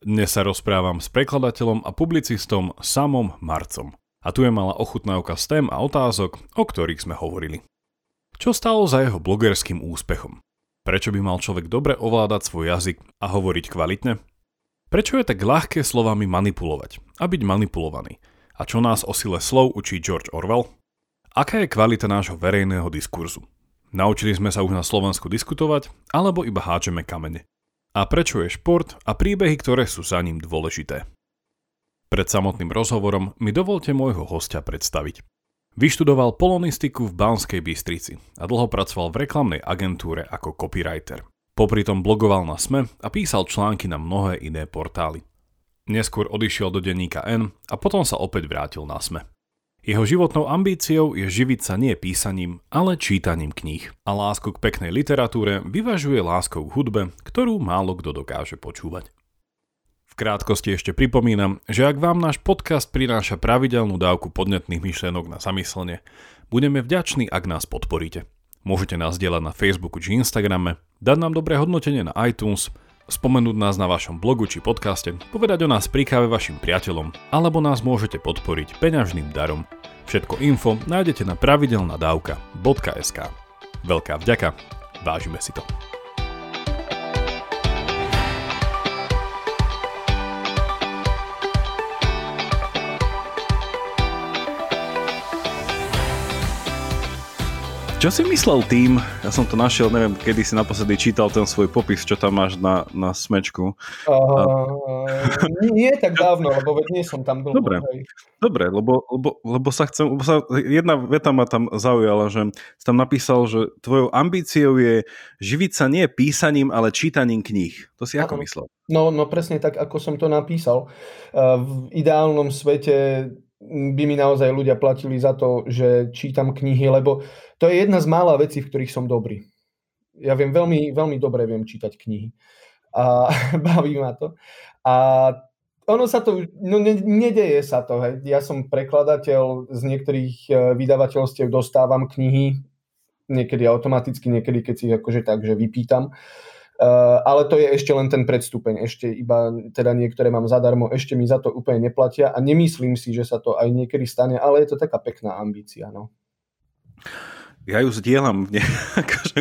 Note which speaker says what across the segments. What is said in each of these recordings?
Speaker 1: Dnes sa rozprávam s prekladateľom a publicistom Samom Marcom. A tu je malá ochutnávka z tém a otázok, o ktorých sme hovorili. Čo stalo za jeho blogerským úspechom? Prečo by mal človek dobre ovládať svoj jazyk a hovoriť kvalitne? Prečo je tak ľahké slovami manipulovať a byť manipulovaný? A čo nás o sile slov učí George Orwell? Aká je kvalita nášho verejného diskurzu? Naučili sme sa už na Slovensku diskutovať, alebo iba háčeme kamene? A prečo je šport a príbehy, ktoré sú za ním dôležité. Pred samotným rozhovorom mi dovolte môjho hostia predstaviť. Vyštudoval polonistiku v Banskej Bystrici a dlho pracoval v reklamnej agentúre ako copywriter. Popri tom blogoval na SME a písal články na mnohé iné portály. Neskôr odišiel do denníka N a potom sa opäť vrátil na SME. Jeho životnou ambíciou je živiť sa nie písaním, ale čítaním kníh. A lásku k peknej literatúre vyvažuje láskou k hudbe, ktorú málo kto dokáže počúvať. V krátkosti ešte pripomínam, že ak vám náš podcast prináša pravidelnú dávku podnetných myšlienok na zamyslenie, budeme vďační, ak nás podporíte. Môžete nás dielať na Facebooku či Instagrame, dať nám dobré hodnotenie na iTunes – spomenúť nás na vašom blogu či podcaste, povedať o nás pri káve vašim priateľom, alebo nás môžete podporiť peňažným darom. Všetko info nájdete na pravidelnadavka.sk. Veľká vďaka, vážime si to. Čo si myslel tým, ja som to našiel, neviem, kedy si naposledy čítal ten svoj popis, čo tam máš na, na smečku.
Speaker 2: Uh, nie tak dávno, lebo nie som tam dlho.
Speaker 1: Dobre, dobre lebo, lebo, lebo sa chcem, lebo sa, jedna veta ma tam zaujala, že si tam napísal, že tvojou ambíciou je živiť sa nie písaním, ale čítaním kníh. To si ako myslel?
Speaker 2: No, no presne tak, ako som to napísal. V ideálnom svete by mi naozaj ľudia platili za to, že čítam knihy, lebo to je jedna z mála vecí, v ktorých som dobrý. Ja viem veľmi, veľmi dobre viem čítať knihy. A baví ma to. A ono sa to, no ne, nedeje sa to. Hej. Ja som prekladateľ, z niektorých e, vydavateľstiev dostávam knihy, niekedy automaticky, niekedy keď si akože tak, že vypýtam. Uh, ale to je ešte len ten predstupeň, ešte iba teda niektoré mám zadarmo, ešte mi za to úplne neplatia a nemyslím si, že sa to aj niekedy stane, ale je to taká pekná ambícia. No
Speaker 1: ja ju zdieľam. Nie, akože,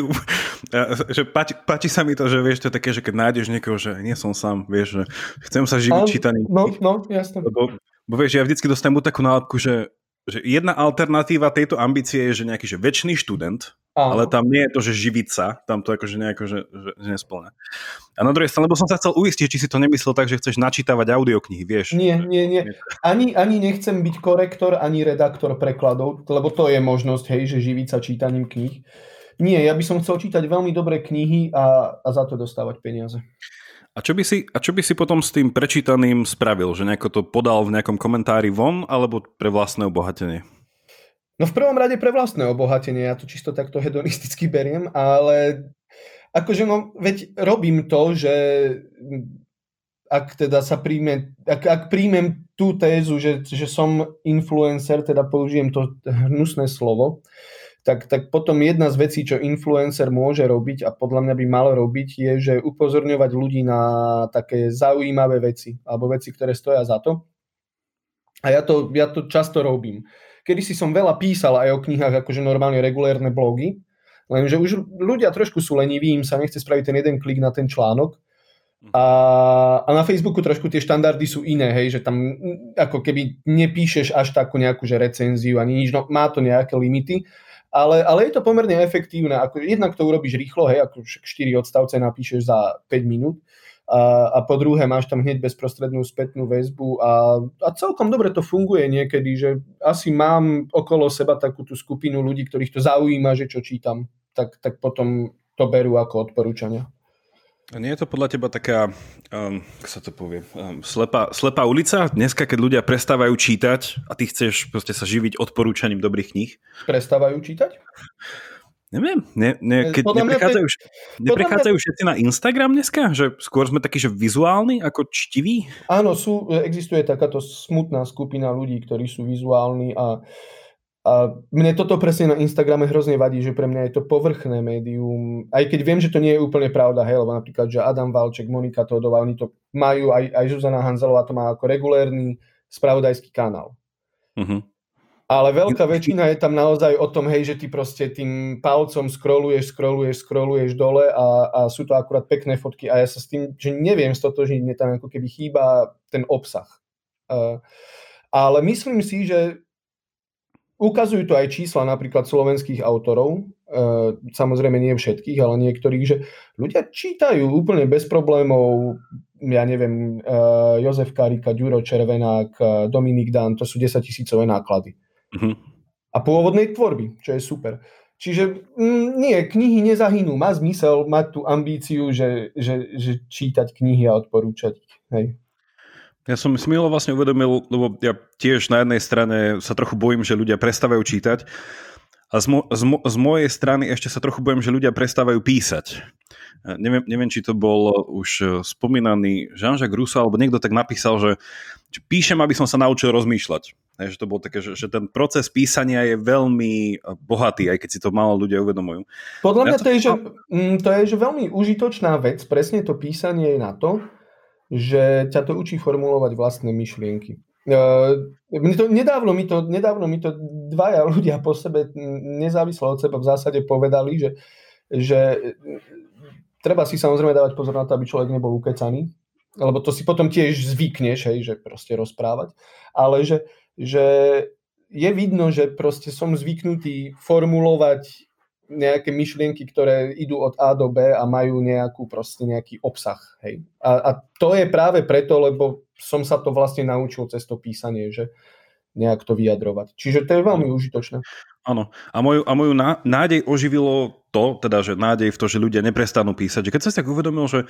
Speaker 1: že páči, páči, sa mi to, že vieš, to je také, že keď nájdeš niekoho, že nie som sám, vieš, že chcem sa živiť čítaním.
Speaker 2: No, no, jasne.
Speaker 1: Lebo, lebo vieš, ja vždycky dostanem takú nálepku, že, že jedna alternatíva tejto ambície je, že nejaký že väčší študent, Áno. Ale tam nie je to, že živiť sa, tam to akože nejako, že, že, že nesplňa. A na druhej strane, lebo som sa chcel uistiť, či si to nemyslel tak, že chceš načítavať audioknihy, vieš?
Speaker 2: Nie, nie, nie. Ani, ani nechcem byť korektor, ani redaktor prekladov, lebo to je možnosť, hej, že živiť sa čítaním kníh. Nie, ja by som chcel čítať veľmi dobré knihy a, a za to dostávať peniaze.
Speaker 1: A čo, by si, a čo by si potom s tým prečítaným spravil? Že nejako to podal v nejakom komentári von, alebo pre vlastné obohatenie?
Speaker 2: No v prvom rade pre vlastné obohatenie, ja to čisto takto hedonisticky beriem, ale akože no, veď robím to, že ak teda sa príjme, ak, ak príjmem tú tézu, že, že som influencer, teda použijem to hnusné slovo, tak, tak potom jedna z vecí, čo influencer môže robiť a podľa mňa by mal robiť, je, že upozorňovať ľudí na také zaujímavé veci, alebo veci, ktoré stoja za to. A ja to, ja to často robím. Kedy si som veľa písal aj o knihách, akože normálne regulérne blogy, lenže už ľudia trošku sú leniví, im sa nechce spraviť ten jeden klik na ten článok. A, a na Facebooku trošku tie štandardy sú iné, hej, že tam ako keby nepíšeš až takú nejakú že recenziu ani nič, no má to nejaké limity, ale, ale je to pomerne efektívne. Ako, jednak to urobíš rýchlo, hej, ako 4 odstavce napíšeš za 5 minút a, a po druhé máš tam hneď bezprostrednú spätnú väzbu a, a celkom dobre to funguje niekedy, že asi mám okolo seba takú tú skupinu ľudí, ktorých to zaujíma, že čo čítam, tak, tak potom to berú ako odporúčania.
Speaker 1: A nie je to podľa teba taká, um, ako sa to povie, um, slepá, slepá ulica? Dneska, keď ľudia prestávajú čítať a ty chceš proste sa živiť odporúčaním dobrých kníh?
Speaker 2: Prestávajú čítať?
Speaker 1: Neviem, ne, ne, keď neprechádzajú, te, neprechádzajú mňa... všetci na Instagram dneska? Že skôr sme takí, že vizuálni ako čtiví?
Speaker 2: Áno, sú, existuje takáto smutná skupina ľudí, ktorí sú vizuálni a, a A mne toto presne na Instagrame hrozne vadí, že pre mňa je to povrchné médium, aj keď viem, že to nie je úplne pravda, hej, lebo napríklad, že Adam Valček, Monika Todová, oni to majú, aj, aj Zuzana Hanzelová to má ako regulérny spravodajský kanál. Uh-huh. Ale veľká väčšina je tam naozaj o tom, hej, že ty proste tým palcom scrolluješ, scrolluješ, scrolluješ dole a, a sú to akurát pekné fotky a ja sa s tým, že neviem stotožniť, mne tam ako keby chýba ten obsah. Uh, ale myslím si, že Ukazujú to aj čísla napríklad slovenských autorov, e, samozrejme nie všetkých, ale niektorých, že ľudia čítajú úplne bez problémov, ja neviem, e, Jozef Karika, Ďuro Červenák, Dominik Dan, to sú 10 tisícové náklady. Uh-huh. A pôvodnej tvorby, čo je super. Čiže m, mm, nie, knihy nezahynú. Má zmysel mať tú ambíciu, že, že, že čítať knihy a odporúčať ich. Hej.
Speaker 1: Ja som si milo vlastne uvedomil, lebo ja tiež na jednej strane sa trochu bojím, že ľudia prestávajú čítať a z, mo- z, mo- z mojej strany ešte sa trochu bojím, že ľudia prestávajú písať. Neviem, neviem, či to bol už spomínaný Jean-Jacques Rousseau, alebo niekto tak napísal, že píšem, aby som sa naučil rozmýšľať. že to bol také, že, že ten proces písania je veľmi bohatý, aj keď si to málo ľudia uvedomujú.
Speaker 2: Podľa mňa ja to, je, že, mm, to je že veľmi užitočná vec, presne to písanie je na to, že ťa to učí formulovať vlastné myšlienky. Uh, mne to, nedávno, mi to, nedávno mi to dvaja ľudia po sebe, nezávisle od seba v zásade povedali, že, že treba si samozrejme dávať pozor na to, aby človek nebol ukecaný, lebo to si potom tiež zvykneš, hej, že proste rozprávať, ale že, že je vidno, že proste som zvyknutý formulovať nejaké myšlienky, ktoré idú od A do B a majú nejakú proste nejaký obsah. Hej. A, a to je práve preto, lebo som sa to vlastne naučil cez to písanie, že nejak to vyjadrovať. Čiže to je veľmi užitočné.
Speaker 1: Áno. A moju, a moju nádej oživilo to, teda, že nádej v to, že ľudia neprestanú písať. Že keď som si tak uvedomil, že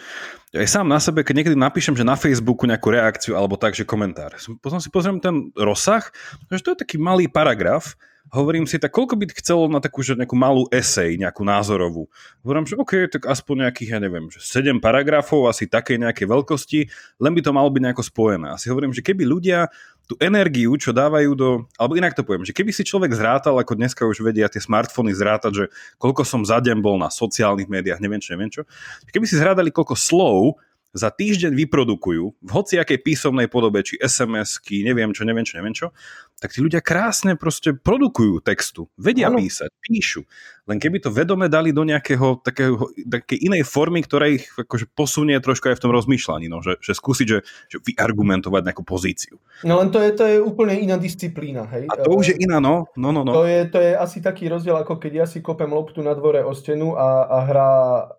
Speaker 1: aj sám na sebe, keď niekedy napíšem, že na Facebooku nejakú reakciu alebo tak, že komentár. Potom si pozriem ten rozsah, že to je taký malý paragraf, hovorím si, tak koľko by chcelo na takú že nejakú malú esej, nejakú názorovú. Hovorím, že OK, tak aspoň nejakých, ja neviem, že 7 paragrafov, asi také nejaké veľkosti, len by to malo byť nejako spojené. Asi hovorím, že keby ľudia tú energiu, čo dávajú do... Alebo inak to poviem, že keby si človek zrátal, ako dneska už vedia tie smartfóny zrátať, že koľko som za deň bol na sociálnych médiách, neviem čo, neviem čo. Keby si zrádali, koľko slov za týždeň vyprodukujú v hociakej písomnej podobe, či SMS-ky, neviem čo, neviem čo, neviem čo, tak tí ľudia krásne proste produkujú textu, vedia ano. písať, píšu. Len keby to vedome dali do nejakého takého, také inej formy, ktorá ich akože posunie trošku aj v tom rozmýšľaní, no, že, že skúsiť, že, že vyargumentovať nejakú pozíciu.
Speaker 2: No len to je, to je úplne iná disciplína, hej?
Speaker 1: A to už je iná, no. no, no, no.
Speaker 2: To, je, to je asi taký rozdiel, ako keď ja si kopem loptu na dvore o stenu a, a, hrá,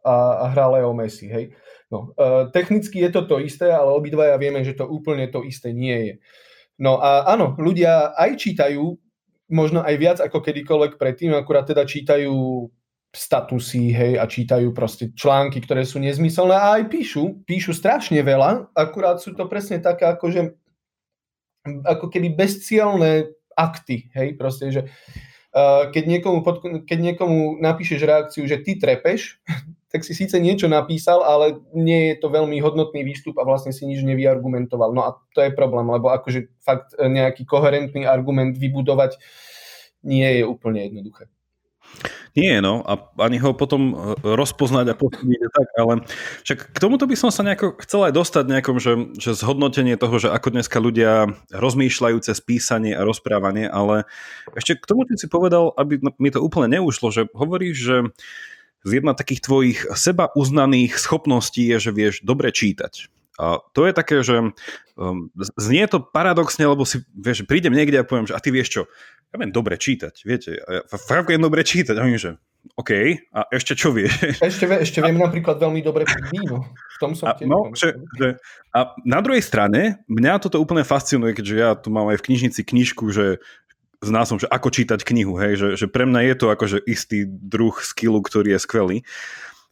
Speaker 2: a, a hrá Leo Messi, hej? No, uh, technicky je to to isté, ale obidvaja vieme, že to úplne to isté nie je. No a áno, ľudia aj čítajú, možno aj viac ako kedykoľvek predtým, akurát teda čítajú statusy, hej, a čítajú proste články, ktoré sú nezmyselné a aj píšu, píšu strašne veľa, akurát sú to presne také akože ako keby bezcielné akty, hej, proste, že uh, keď, niekomu pod, keď niekomu napíšeš reakciu, že ty trepeš, tak si síce niečo napísal, ale nie je to veľmi hodnotný výstup a vlastne si nič nevyargumentoval. No a to je problém, lebo akože fakt e, nejaký koherentný argument vybudovať nie je úplne jednoduché.
Speaker 1: Nie, no, a ani ho potom e, rozpoznať a posunúť tak, ale však k tomuto by som sa nejako chcel aj dostať nejakom, že, že zhodnotenie toho, že ako dneska ľudia rozmýšľajú cez písanie a rozprávanie, ale ešte k tomu, čo si povedal, aby mi to úplne neušlo, že hovoríš, že jedna takých tvojich seba uznaných schopností je, že vieš dobre čítať. A to je také, že um, znie to paradoxne, lebo si, vieš, prídem niekde a poviem, že a ty vieš čo, ja viem dobre čítať, viete, ja fakt viem dobre čítať, a oni, že OK, a ešte čo vie?
Speaker 2: Ešte, ešte viem a, napríklad veľmi dobre víno. V tom som
Speaker 1: a, no, že, že, a na druhej strane, mňa toto úplne fascinuje, keďže ja tu mám aj v knižnici knižku, že s názvom, že ako čítať knihu, hej, že, že pre mňa je to akože istý druh skillu, ktorý je skvelý.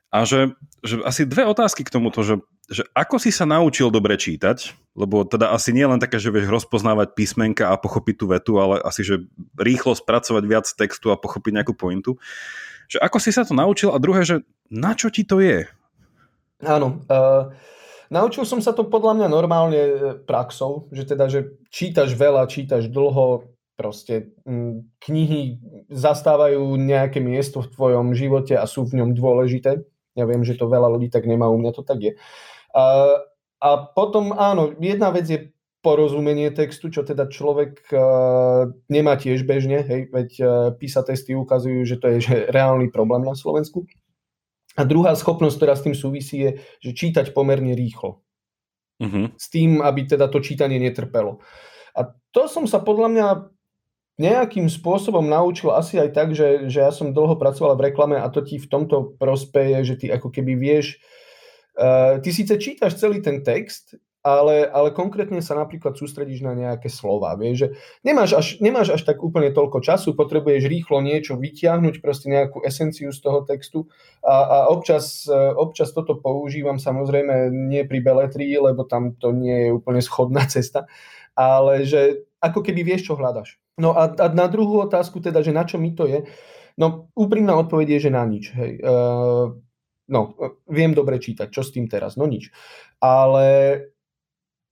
Speaker 1: A že, že asi dve otázky k tomuto, že, že ako si sa naučil dobre čítať, lebo teda asi nie len také, že vieš rozpoznávať písmenka a pochopiť tú vetu, ale asi, že rýchlo spracovať viac textu a pochopiť nejakú pointu. Že ako si sa to naučil a druhé, že na čo ti to je?
Speaker 2: Áno, uh, naučil som sa to podľa mňa normálne praxou, že teda, že čítaš veľa, čítaš dlho, Proste knihy zastávajú nejaké miesto v tvojom živote a sú v ňom dôležité. Ja viem, že to veľa ľudí tak nemá, u mňa to tak je. A, a potom áno, jedna vec je porozumenie textu, čo teda človek uh, nemá tiež bežne, hej, veď uh, PISA testy ukazujú, že to je že reálny problém na Slovensku. A druhá schopnosť, ktorá s tým súvisí, je, že čítať pomerne rýchlo. Uh-huh. S tým, aby teda to čítanie netrpelo. A to som sa podľa mňa nejakým spôsobom naučil asi aj tak, že, že ja som dlho pracoval v reklame a to ti v tomto prospeje, že ty ako keby vieš, uh, ty síce čítaš celý ten text, ale, ale konkrétne sa napríklad sústredíš na nejaké slova. Vieš, že nemáš až, nemáš až tak úplne toľko času, potrebuješ rýchlo niečo vytiahnuť, proste nejakú esenciu z toho textu a, a občas, občas toto používam samozrejme nie pri beletrii, lebo tam to nie je úplne schodná cesta, ale že ako keby vieš, čo hľadaš. No a, a na druhú otázku teda, že na čo mi to je, no úprimná odpoveď je, že na nič. Hej. Uh, no, viem dobre čítať, čo s tým teraz? No nič. Ale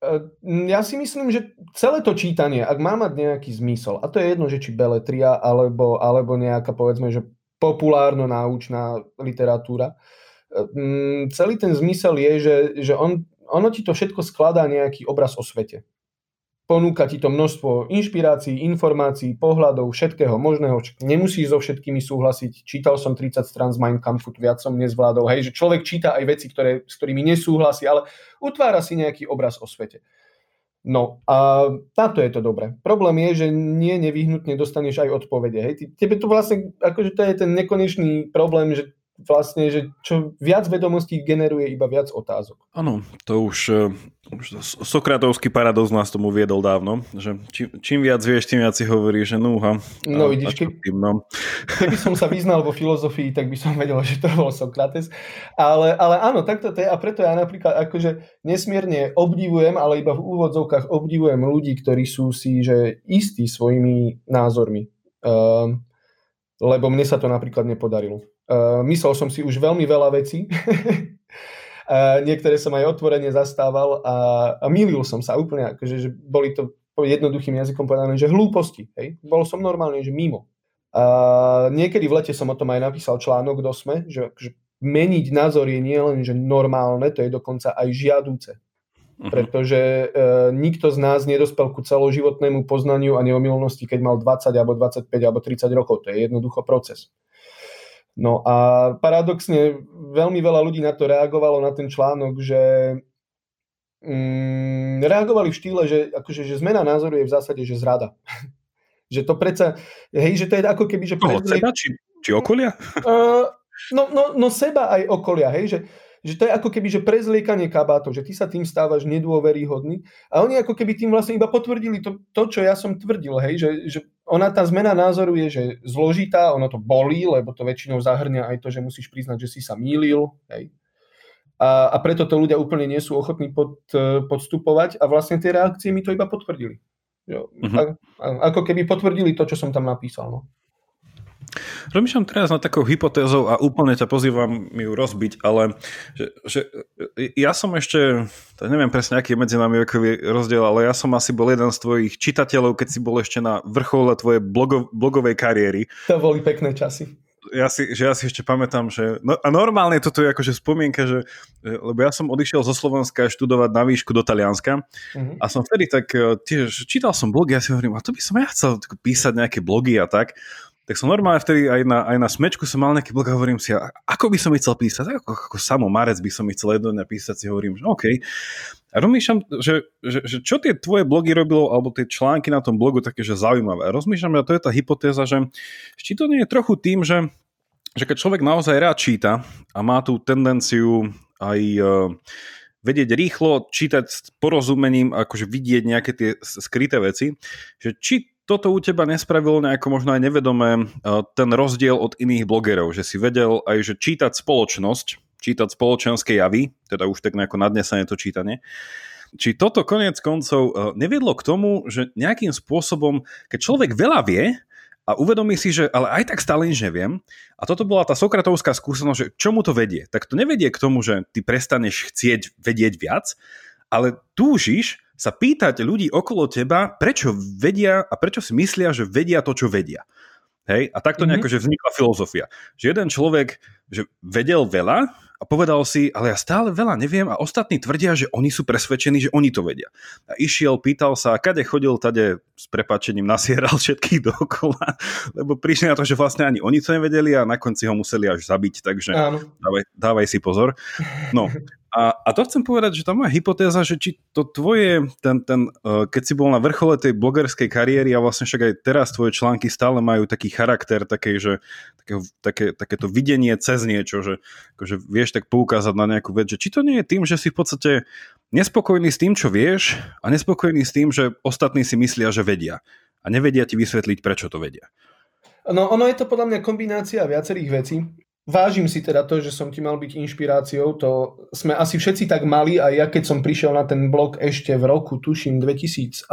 Speaker 2: uh, ja si myslím, že celé to čítanie, ak má mať nejaký zmysel, a to je jedno, že či beletria, alebo, alebo nejaká, povedzme, že populárno-náučná literatúra, um, celý ten zmysel je, že, že on, ono ti to všetko skladá nejaký obraz o svete. Ponúka ti to množstvo inšpirácií, informácií, pohľadov, všetkého možného. Nemusíš so všetkými súhlasiť. Čítal som 30 strán z Mein Kampfu, viac som nezvládol. Hej, že človek číta aj veci, ktoré, s ktorými nesúhlasí, ale utvára si nejaký obraz o svete. No a táto je to dobré. Problém je, že nie nevyhnutne dostaneš aj odpovede. Hej. Tebe to vlastne, akože to je ten nekonečný problém, že vlastne, že čo viac vedomostí generuje iba viac otázok.
Speaker 1: Áno, to už, uh, už Sokratovský paradox nás tomu viedol dávno, že čím, čím viac vieš, tým viac si hovorí, že núha.
Speaker 2: No vidíš, keby, tým, no. keby som sa vyznal vo filozofii, tak by som vedel, že to bol Sokrates. Ale, ale áno, takto to je a preto ja napríklad akože nesmierne obdivujem, ale iba v úvodzovkách obdivujem ľudí, ktorí sú si že istí svojimi názormi. Uh, lebo mne sa to napríklad nepodarilo. Uh, myslel som si už veľmi veľa vecí. uh, niektoré som aj otvorene zastával a, a milil som sa úplne, akože, že boli to jednoduchým jazykom povedané, že hlúposti. Hej? Bol som normálne, že mimo. A niekedy v lete som o tom aj napísal článok do SME, že, že meniť názor je nielen že normálne, to je dokonca aj žiadúce. Uh-huh. Pretože e, nikto z nás nedospel ku celoživotnému poznaniu a neomilnosti, keď mal 20 alebo 25 alebo 30 rokov. To je jednoducho proces. No a paradoxne veľmi veľa ľudí na to reagovalo, na ten článok, že mm, reagovali v štýle, že, akože, že zmena názoru je v zásade, že zrada. že to predsa, hej, že to je ako keby, že...
Speaker 1: Toho seba, či, či okolia? Uh,
Speaker 2: no, no, no seba aj okolia, hej, že, že to je ako keby, že prezliekanie kabátov, že ty sa tým stávaš nedôveryhodný a oni ako keby tým vlastne iba potvrdili to, to čo ja som tvrdil, hej, že, že ona tá zmena názoru je, že zložitá, ono to bolí, lebo to väčšinou zahrňa aj to, že musíš priznať, že si sa mýlil, hej. A, a preto to ľudia úplne nie sú ochotní pod, podstupovať a vlastne tie reakcie mi to iba potvrdili. Jo. Uh-huh. A, a, ako keby potvrdili to, čo som tam napísal. No.
Speaker 1: Rozmýšľam teraz na takou hypotézou a úplne ťa pozývam ju rozbiť, ale že, že ja som ešte, neviem presne, aký je medzi nami vekový rozdiel, ale ja som asi bol jeden z tvojich čitateľov, keď si bol ešte na vrchole tvojej blogo, blogovej kariéry.
Speaker 2: To boli pekné časy
Speaker 1: ja si, že ja si ešte pamätám, že no, a normálne toto je akože spomienka, že, lebo ja som odišiel zo Slovenska študovať na výšku do Talianska mm-hmm. a som vtedy tak e, tiež čítal som blogy a si hovorím, a to by som ja chcel písať nejaké blogy a tak tak som normálne vtedy aj na, aj na smečku som mal nejaký blog a hovorím si, ako by som chcel písať, ako, ako samo Marec by som chcel jedno písať, si hovorím, že OK. A rozmýšľam, že, že, že, čo tie tvoje blogy robilo, alebo tie články na tom blogu také, že zaujímavé. A rozmýšľam, že to je tá hypotéza, že či to nie je trochu tým, že, že keď človek naozaj rád číta a má tú tendenciu aj uh, vedieť rýchlo čítať s porozumením, akože vidieť nejaké tie skryté veci, že či toto u teba nespravilo nejako možno aj nevedomé e, ten rozdiel od iných blogerov, že si vedel aj, že čítať spoločnosť, čítať spoločenské javy, teda už tak nejako nadnesenie to čítanie, či toto konec koncov e, neviedlo k tomu, že nejakým spôsobom, keď človek veľa vie a uvedomí si, že ale aj tak stále nič neviem, a toto bola tá sokratovská skúsenosť, že čomu to vedie, tak to nevedie k tomu, že ty prestaneš chcieť vedieť viac, ale túžiš sa pýtať ľudí okolo teba, prečo vedia a prečo si myslia, že vedia to, čo vedia. Hej? A takto nejako, mm-hmm. že vznikla filozofia. Že jeden človek že vedel veľa a povedal si, ale ja stále veľa neviem a ostatní tvrdia, že oni sú presvedčení, že oni to vedia. A išiel, pýtal sa, kade chodil, tade s prepačením nasieral všetkých dookola, lebo prišli na to, že vlastne ani oni to nevedeli a na konci ho museli až zabiť, takže dávaj, dávaj si pozor. No, a, a to chcem povedať, že tá moja hypotéza, že či to tvoje, ten, ten, uh, keď si bol na vrchole tej blogerskej kariéry a vlastne však aj teraz tvoje články stále majú taký charakter, také, že, také, také, takéto videnie cez niečo, že akože vieš tak poukázať na nejakú vec, že či to nie je tým, že si v podstate nespokojný s tým, čo vieš a nespokojný s tým, že ostatní si myslia, že vedia a nevedia ti vysvetliť, prečo to vedia.
Speaker 2: No ono je to podľa mňa kombinácia viacerých vecí. Vážim si teda to, že som ti mal byť inšpiráciou, to sme asi všetci tak mali a ja keď som prišiel na ten blog ešte v roku, tuším 2008,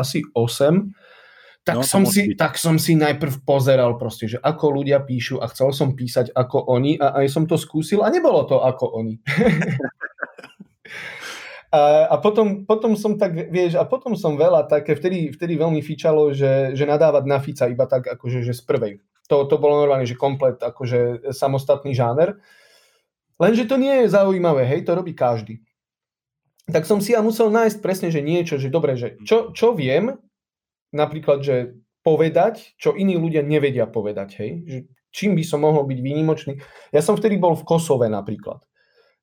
Speaker 2: tak, no, som si, tak som si najprv pozeral proste, že ako ľudia píšu a chcel som písať ako oni a aj som to skúsil a nebolo to ako oni. a, a potom, potom som tak, vieš, a potom som veľa také, vtedy, vtedy veľmi fičalo, že, že nadávať na Fica iba tak akože, že z prvej to, to bolo normálne, že komplet akože samostatný žáner. Lenže to nie je zaujímavé, hej, to robí každý. Tak som si ja musel nájsť presne, že niečo, že dobre, že čo, čo viem, napríklad, že povedať, čo iní ľudia nevedia povedať, hej, že čím by som mohol byť výnimočný. Ja som vtedy bol v Kosove napríklad.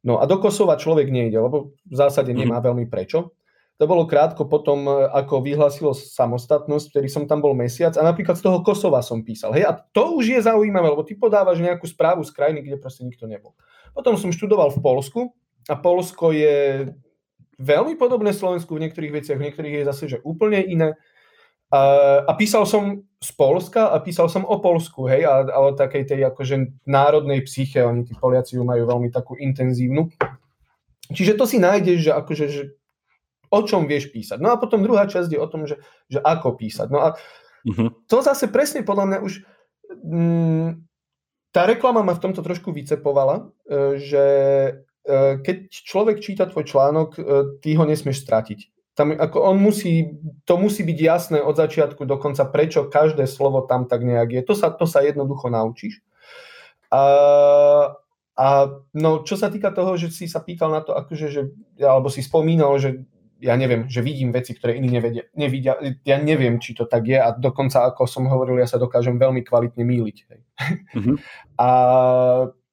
Speaker 2: No a do Kosova človek nejde, lebo v zásade nemá mhm. veľmi prečo. To bolo krátko potom, e, ako vyhlasilo samostatnosť, ktorý som tam bol mesiac a napríklad z toho Kosova som písal. Hej, a to už je zaujímavé, lebo ty podávaš nejakú správu z krajiny, kde proste nikto nebol. Potom som študoval v Polsku a Polsko je veľmi podobné Slovensku v niektorých veciach, v niektorých je zase že úplne iné. A, a písal som z Polska a písal som o Polsku, hej, a, a o takej tej akože národnej psyche, oni tí Poliaci ju majú veľmi takú intenzívnu. Čiže to si nájdeš, že akože, že o čom vieš písať. No a potom druhá časť je o tom, že, že ako písať. No a uh-huh. to zase presne podľa mňa už mm, tá reklama ma v tomto trošku vycepovala, e, že e, keď človek číta tvoj článok, e, ty ho nesmieš stratiť. Tam, ako on musí, to musí byť jasné od začiatku do konca, prečo každé slovo tam tak nejak je. To sa, to sa jednoducho naučíš. A, a no, čo sa týka toho, že si sa pýtal na to, akože, že, alebo si spomínal, že ja neviem, že vidím veci, ktoré iní nevedia, nevidia. Ja neviem, či to tak je a dokonca, ako som hovoril, ja sa dokážem veľmi kvalitne míliť. Hej. Mm-hmm. A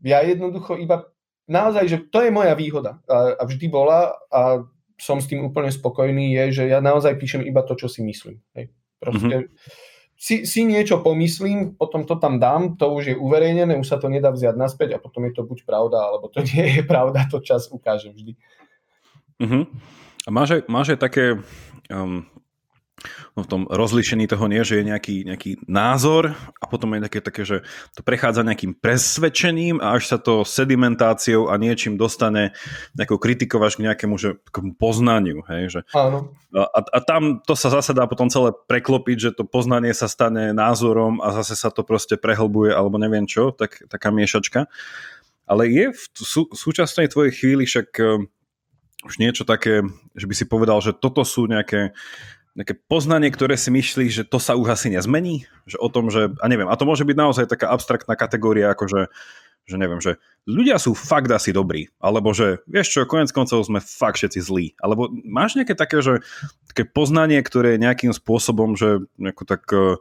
Speaker 2: ja jednoducho iba, naozaj, že to je moja výhoda a, a vždy bola a som s tým úplne spokojný, je, že ja naozaj píšem iba to, čo si myslím. Hej. Proste mm-hmm. si, si niečo pomyslím, potom to tam dám, to už je uverejnené, už sa to nedá vziať naspäť a potom je to buď pravda, alebo to nie je pravda, to čas ukáže vždy.
Speaker 1: Mm-hmm. A máš aj, máš aj také um, no v tom rozlišení toho nie, že je nejaký, nejaký názor a potom je také, také, že to prechádza nejakým presvedčením a až sa to sedimentáciou a niečím dostane nejakou kritikou až k nejakému že, k poznaniu. Hej, že,
Speaker 2: Áno.
Speaker 1: A, a tam to sa zase dá potom celé preklopiť, že to poznanie sa stane názorom a zase sa to proste prehlbuje alebo neviem čo, tak, taká miešačka. Ale je v sú, súčasnej tvojej chvíli však už niečo také, že by si povedal, že toto sú nejaké, nejaké poznanie, ktoré si myslíš, že to sa už asi nezmení? Že o tom, že, a neviem, a to môže byť naozaj taká abstraktná kategória, ako že, že neviem, že ľudia sú fakt asi dobrí, alebo že vieš čo, konec koncov sme fakt všetci zlí, alebo máš nejaké také, že také poznanie, ktoré nejakým spôsobom, že nejako tak e,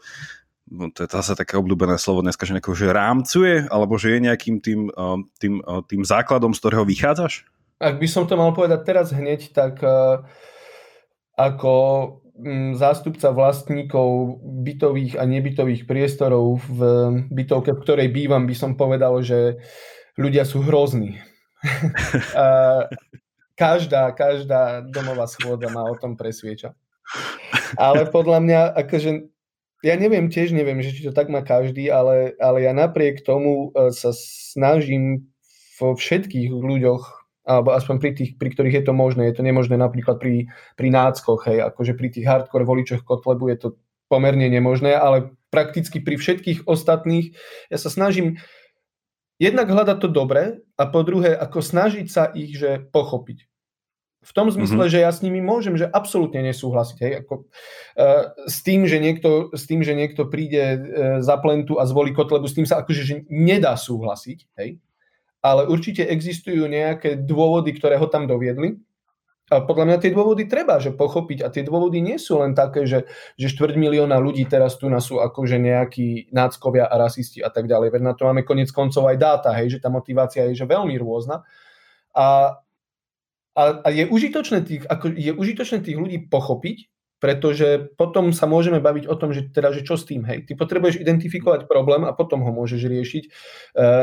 Speaker 1: no to je zase také obľúbené slovo dneska, že, nejako, že rámcuje, alebo že je nejakým tým, e, tým, e, tým základom, z ktorého vychádzaš?
Speaker 2: Ak by som to mal povedať teraz hneď, tak uh, ako um, zástupca vlastníkov bytových a nebytových priestorov v bytovke, v ktorej bývam, by som povedal, že ľudia sú hrozní. každá, každá domová schôdza má o tom presvieča. Ale podľa mňa, akože ja neviem, tiež neviem, že či to tak má každý, ale, ale ja napriek tomu e, sa snažím vo všetkých ľuďoch alebo aspoň pri tých, pri ktorých je to možné. Je to nemožné napríklad pri, pri náckoch, hej, akože pri tých hardcore voličoch Kotlebu je to pomerne nemožné, ale prakticky pri všetkých ostatných ja sa snažím jednak hľadať to dobre a po druhé, ako snažiť sa ich že pochopiť. V tom zmysle, mm-hmm. že ja s nimi môžem, že absolútne nesúhlasiť. Hej, ako, uh, s, tým, že niekto, s tým, že niekto príde uh, za plentu a zvolí Kotlebu, s tým sa akože že nedá súhlasiť. Hej. Ale určite existujú nejaké dôvody, ktoré ho tam doviedli. A podľa mňa tie dôvody treba, že pochopiť. A tie dôvody nie sú len také, že, že štvrť milióna ľudí teraz tu nás sú akože nejakí náckovia a rasisti a tak ďalej. Veď na to máme konec koncov aj dáta, hej, že tá motivácia je že veľmi rôzna. A a, a je, užitočné tých, ako, je užitočné tých ľudí pochopiť, pretože potom sa môžeme baviť o tom, že, teda, že čo s tým, hej. Ty potrebuješ identifikovať problém a potom ho môžeš riešiť. E,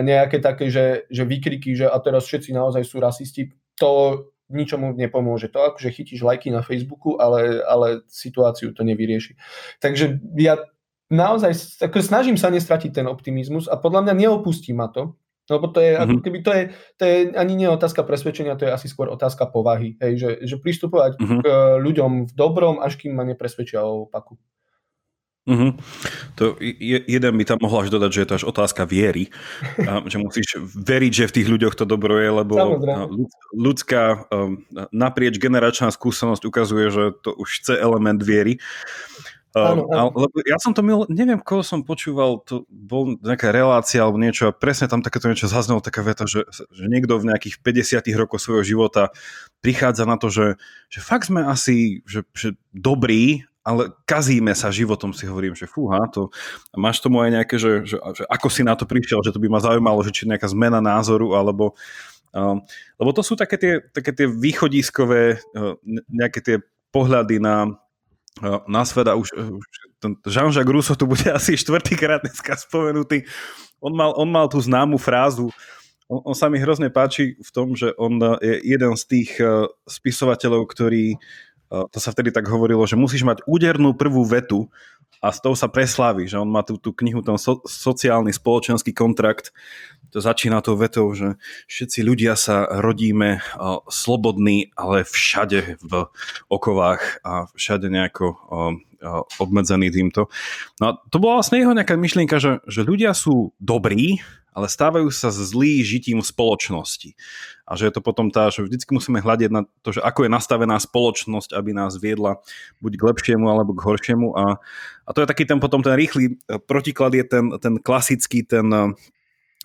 Speaker 2: nejaké také, že, že výkriky, že a teraz všetci naozaj sú rasisti, to ničomu nepomôže. To akože chytíš lajky na Facebooku, ale, ale situáciu to nevyrieši. Takže ja naozaj ako snažím sa nestratiť ten optimizmus a podľa mňa neopustí ma to, lebo to je, mm-hmm. ako keby to je, to je ani nie otázka presvedčenia, to je asi skôr otázka povahy. Hej, že, že pristupovať mm-hmm. k ľuďom v dobrom, až kým ma nepresvedčia o opaku.
Speaker 1: Mm-hmm. To je, jeden by tam mohol až dodať, že je to až otázka viery. A, že musíš veriť, že v tých ľuďoch to dobro je, lebo ľudská naprieč generačná skúsenosť ukazuje, že to už chce element viery. Áno, áno. Lebo ja som to mil, neviem, koho som počúval, to bol nejaká relácia alebo niečo a presne tam takéto niečo zaznelo, taká veta, že, že niekto v nejakých 50 rokoch svojho života prichádza na to, že, že fakt sme asi že, že dobrí, ale kazíme sa životom, si hovorím, že fúha, to, a máš tomu aj nejaké, že, že, že ako si na to prišiel, že to by ma zaujímalo, že či nejaká zmena názoru, alebo um, lebo to sú také tie, také tie východiskové, uh, nejaké tie pohľady na, na svet a už, už Jean-Jacques Rousseau tu bude asi štvrtýkrát dneska spomenutý. On mal, on mal tú známu frázu, on, on sa mi hrozne páči v tom, že on je jeden z tých uh, spisovateľov, ktorý, uh, to sa vtedy tak hovorilo, že musíš mať údernú prvú vetu a s tou sa preslávi, že on má tú, tú knihu, ten so, sociálny spoločenský kontrakt, to začína tou vetou, že všetci ľudia sa rodíme uh, slobodní, ale všade v okovách a všade nejako uh, obmedzený týmto. No a to bola vlastne jeho nejaká myšlienka, že, že ľudia sú dobrí, ale stávajú sa zlý žitím spoločnosti. A že je to potom tá, že vždycky musíme hľadiť na to, že ako je nastavená spoločnosť, aby nás viedla buď k lepšiemu alebo k horšiemu. A, a to je taký ten potom ten rýchly protiklad je ten, ten klasický, ten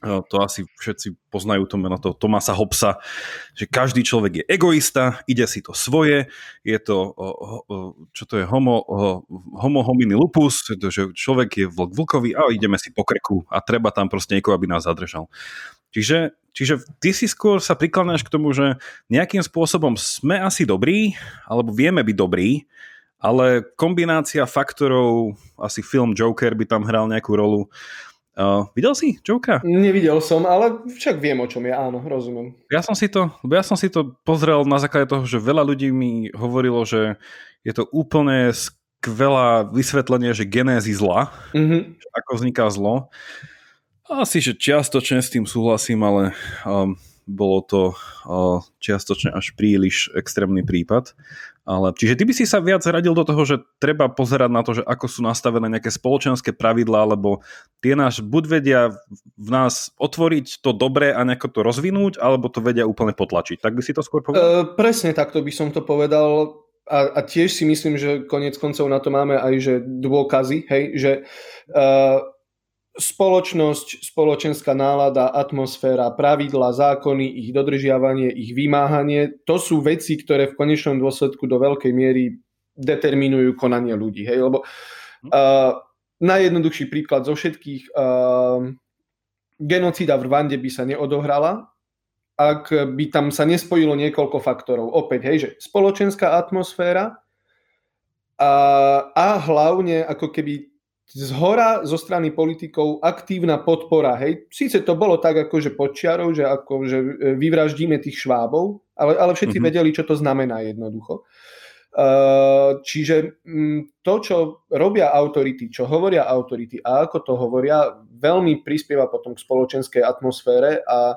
Speaker 1: to asi všetci poznajú to meno toho Tomasa Hobsa, že každý človek je egoista, ide si to svoje, je to, čo to je, homo, homo homini lupus, že človek je vlk vlkový a ideme si po kreku a treba tam proste niekoho, aby nás zadržal. Čiže, čiže ty si skôr sa prikladnáš k tomu, že nejakým spôsobom sme asi dobrí, alebo vieme byť dobrí, ale kombinácia faktorov, asi film Joker by tam hral nejakú rolu, Uh, videl si Jokera?
Speaker 2: Nevidel som, ale však viem, o čom je, áno, rozumiem.
Speaker 1: Ja som si to, ja som si to pozrel na základe toho, že veľa ľudí mi hovorilo, že je to úplne skvelá vysvetlenie, že genézy zla, mm-hmm. ako vzniká zlo. Asi, že čiastočne s tým súhlasím, ale um, bolo to čiastočne až príliš extrémny prípad. Ale, čiže ty by si sa viac radil do toho, že treba pozerať na to, že ako sú nastavené nejaké spoločenské pravidlá, lebo tie náš buď vedia v nás otvoriť to dobré a nejako to rozvinúť, alebo to vedia úplne potlačiť. Tak by si to skôr povedal? Uh,
Speaker 2: presne takto by som to povedal. A, a tiež si myslím, že konec koncov na to máme aj že dôkazy, hej, že uh, spoločnosť, spoločenská nálada, atmosféra, pravidla, zákony, ich dodržiavanie, ich vymáhanie, to sú veci, ktoré v konečnom dôsledku do veľkej miery determinujú konanie ľudí. Hej? Lebo uh, najjednoduchší príklad zo všetkých, uh, genocída v Rwande by sa neodohrala, ak by tam sa nespojilo niekoľko faktorov. Opäť, hej, že spoločenská atmosféra a, a hlavne ako keby z hora zo strany politikov aktívna podpora. Hej. Síce to bolo tak akože pod čiarou, že akože vyvraždíme tých švábov, ale, ale všetci mm-hmm. vedeli, čo to znamená jednoducho. Uh, čiže m, to, čo robia autority, čo hovoria autority a ako to hovoria, veľmi prispieva potom k spoločenskej atmosfére a,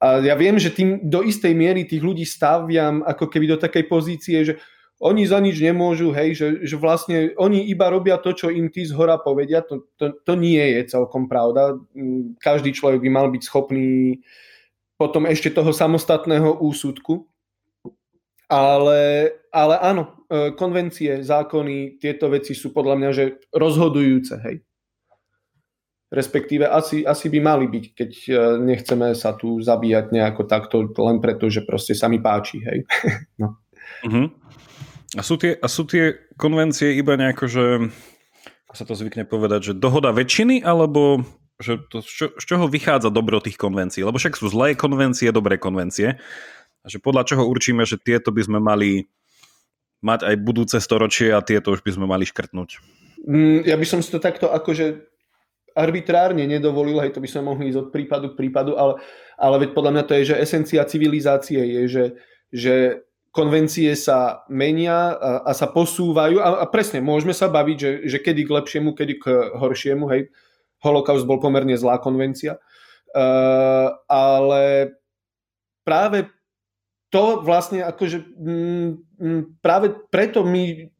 Speaker 2: a ja viem, že tým do istej miery tých ľudí staviam ako keby do takej pozície, že oni za nič nemôžu, hej, že, že vlastne oni iba robia to, čo im tí z hora povedia, to, to, to nie je celkom pravda. Mm, každý človek by mal byť schopný potom ešte toho samostatného úsudku. Ale, ale áno, e, konvencie, zákony, tieto veci sú podľa mňa že rozhodujúce, hej. Respektíve asi, asi by mali byť, keď e, nechceme sa tu zabíjať nejako takto, len preto, že proste sa mi páči, hej. no.
Speaker 1: Uh-huh. A, sú tie, a sú tie konvencie iba nejako, že ako sa to zvykne povedať, že dohoda väčšiny, alebo že to, z, z čoho vychádza dobro tých konvencií? Lebo však sú zlé konvencie, dobré konvencie. A že podľa čoho určíme, že tieto by sme mali mať aj budúce storočie a tieto už by sme mali škrtnúť?
Speaker 2: Mm, ja by som si to takto akože arbitrárne nedovolil, hej, to by sme mohli ísť od prípadu k prípadu, ale, ale veď podľa mňa to je, že esencia civilizácie je, že, že konvencie sa menia a, a sa posúvajú. A, a presne, môžeme sa baviť, že, že kedy k lepšiemu, kedy k horšiemu, hej, holokaust bol pomerne zlá konvencia, uh, ale práve to vlastne akože m, práve preto my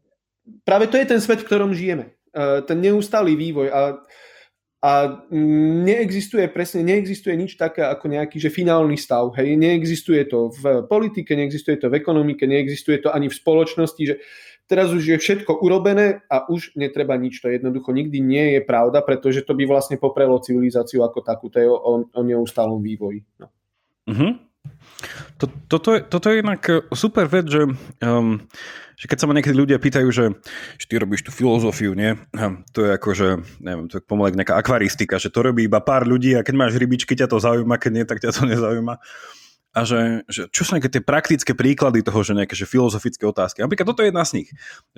Speaker 2: práve to je ten svet, v ktorom žijeme. Uh, ten neustály vývoj a, a neexistuje presne, neexistuje nič také ako nejaký že finálny stav. Hej. Neexistuje to v politike, neexistuje to v ekonomike, neexistuje to ani v spoločnosti, že teraz už je všetko urobené a už netreba nič. To jednoducho nikdy nie je pravda, pretože to by vlastne poprelo civilizáciu ako takú. To je o, o neustálom vývoji. No.
Speaker 1: Uh-huh. To, toto, je, toto je inak e, super vec, že, um, že keď sa ma niekedy ľudia pýtajú, že, že ty robíš tú filozofiu, nie? To je ako, že, neviem, to je pomalek nejaká akvaristika, že to robí iba pár ľudí a keď máš rybičky, ťa to zaujíma, keď nie, tak ťa to nezaujíma. A že, že čo sú nejaké tie praktické príklady toho, že nejaké že filozofické otázky. Napríklad toto je jedna z nich.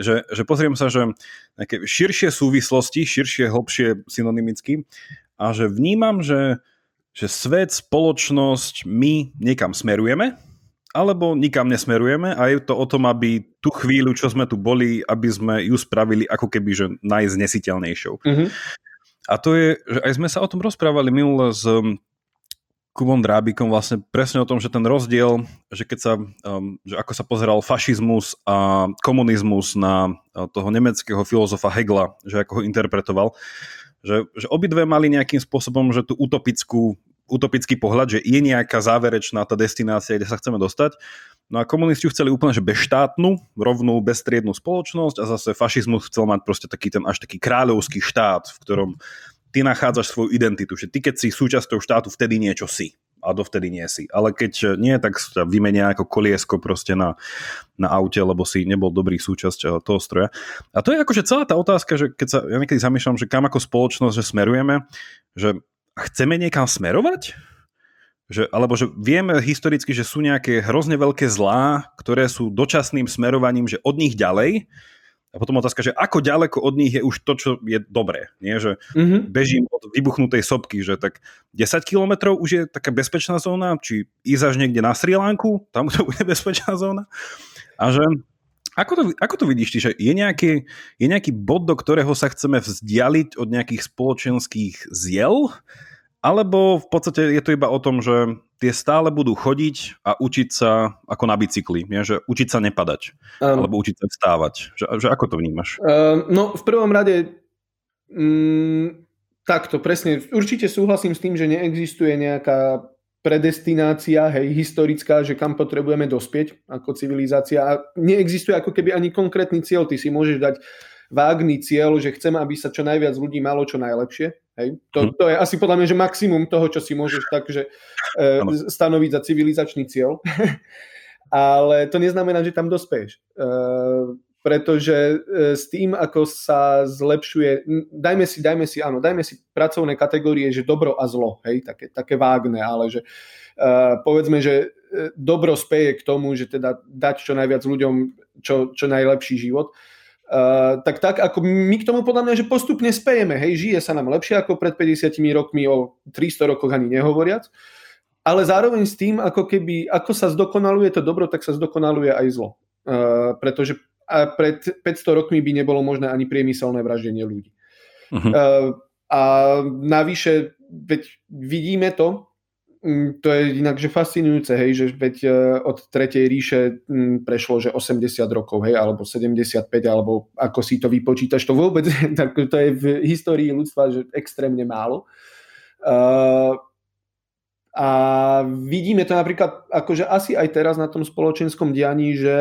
Speaker 1: Že, že pozriem sa, že nejaké širšie súvislosti, širšie, hlbšie synonymicky a že vnímam, že že svet, spoločnosť, my niekam smerujeme, alebo nikam nesmerujeme a je to o tom, aby tú chvíľu, čo sme tu boli, aby sme ju spravili ako keby že najznesiteľnejšou. Mm-hmm. A to je, že aj sme sa o tom rozprávali minule s um, Kubom Drábikom vlastne presne o tom, že ten rozdiel, že keď sa, um, že ako sa pozeral fašizmus a komunizmus na uh, toho nemeckého filozofa Hegla, že ako ho interpretoval, že, že obidve mali nejakým spôsobom, že tú utopickú, utopický pohľad, že je nejaká záverečná tá destinácia, kde sa chceme dostať. No a komunisti chceli úplne, že bezštátnu, rovnú, bezstriednú spoločnosť a zase fašizmus chcel mať proste taký ten až taký kráľovský štát, v ktorom ty nachádzaš svoju identitu, že ty keď si súčasťou štátu, vtedy niečo si a dovtedy nie si. Ale keď nie, tak sa vymenia ako koliesko proste na, na aute, lebo si nebol dobrý súčasť eh, toho stroja. A to je akože celá tá otázka, že keď sa ja niekedy zamýšľam, že kam ako spoločnosť, že smerujeme, že chceme niekam smerovať? Že, alebo že vieme historicky, že sú nejaké hrozne veľké zlá, ktoré sú dočasným smerovaním, že od nich ďalej a potom otázka, že ako ďaleko od nich je už to, čo je dobré. Nie? Že mm-hmm. bežím od vybuchnutej sopky, že tak 10 kilometrov už je taká bezpečná zóna, či ísť až niekde na Sri Lanku, tam to bude bezpečná zóna. A že ako to, ako to vidíš ty, že je nejaký, je nejaký bod, do ktorého sa chceme vzdialiť od nejakých spoločenských ziel, alebo v podstate je to iba o tom, že tie stále budú chodiť a učiť sa ako na bicykli, nie? že učiť sa nepadať, um, alebo učiť sa vstávať. Že, že ako to vnímaš?
Speaker 2: Um, no v prvom rade um, takto, presne, určite súhlasím s tým, že neexistuje nejaká predestinácia, hej, historická, že kam potrebujeme dospieť ako civilizácia a neexistuje ako keby ani konkrétny cieľ, ty si môžeš dať vágný cieľ, že chcem, aby sa čo najviac ľudí malo čo najlepšie. Hej? To, hm. to je asi podľa mňa že maximum toho, čo si môžeš takže e, stanoviť za civilizačný cieľ. Ale to neznamená, že tam dospeješ. E, pretože e, s tým, ako sa zlepšuje, dajme si, dajme si, áno, dajme si pracovné kategórie, že dobro a zlo, hej, také, také vágne, ale že e, povedzme, že e, dobro speje k tomu, že teda dať čo najviac ľuďom čo, čo najlepší život. Uh, tak tak, ako my k tomu podľa mňa, že postupne spejeme, hej, žije sa nám lepšie ako pred 50 rokmi, o 300 rokoch ani nehovoriac, ale zároveň s tým, ako keby, ako sa zdokonaluje to dobro, tak sa zdokonaluje aj zlo. Uh, pretože pred 500 rokmi by nebolo možné ani priemyselné vraždenie ľudí. Uh-huh. Uh, a navyše, veď vidíme to, to je inak že fascinujúce, hej, že veď e, od Tretej ríše mm, prešlo, že 80 rokov, hej, alebo 75, alebo ako si to vypočítaš, to vôbec, tak to je v histórii ľudstva, že extrémne málo. Uh, A vidíme to napríklad, akože asi aj teraz na tom spoločenskom dianí, že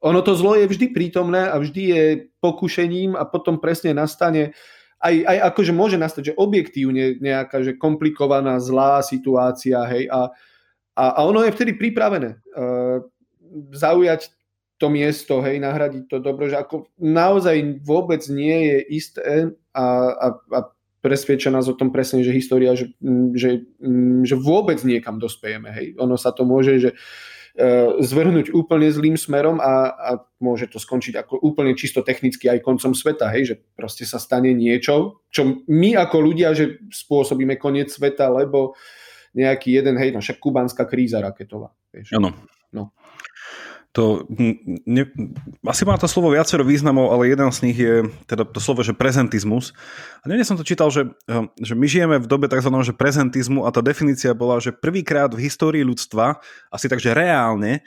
Speaker 2: ono to zlo je vždy prítomné a vždy je pokušením a potom presne nastane aj, aj akože môže nastať, že objektívne nejaká že komplikovaná, zlá situácia, hej, a, a, a ono je vtedy pripravené uh, zaujať to miesto, hej, nahradiť to dobro, že ako naozaj vôbec nie je isté a, a, a presvedča nás o tom presne, že história, že, že, že vôbec niekam dospejeme, hej. Ono sa to môže, že uh, zvrhnúť úplne zlým smerom a, a môže to skončiť ako úplne čisto technicky aj koncom sveta, hej, že proste sa stane niečo, čo my ako ľudia, že spôsobíme koniec sveta, lebo nejaký jeden, hej, no však kubánska kríza raketová.
Speaker 1: Áno. No to, ne, asi má to slovo viacero významov, ale jeden z nich je teda to slovo, že prezentizmus. A neviem, som to čítal, že, hm, že my žijeme v dobe tzv. Že prezentizmu a tá definícia bola, že prvýkrát v histórii ľudstva, asi takže reálne,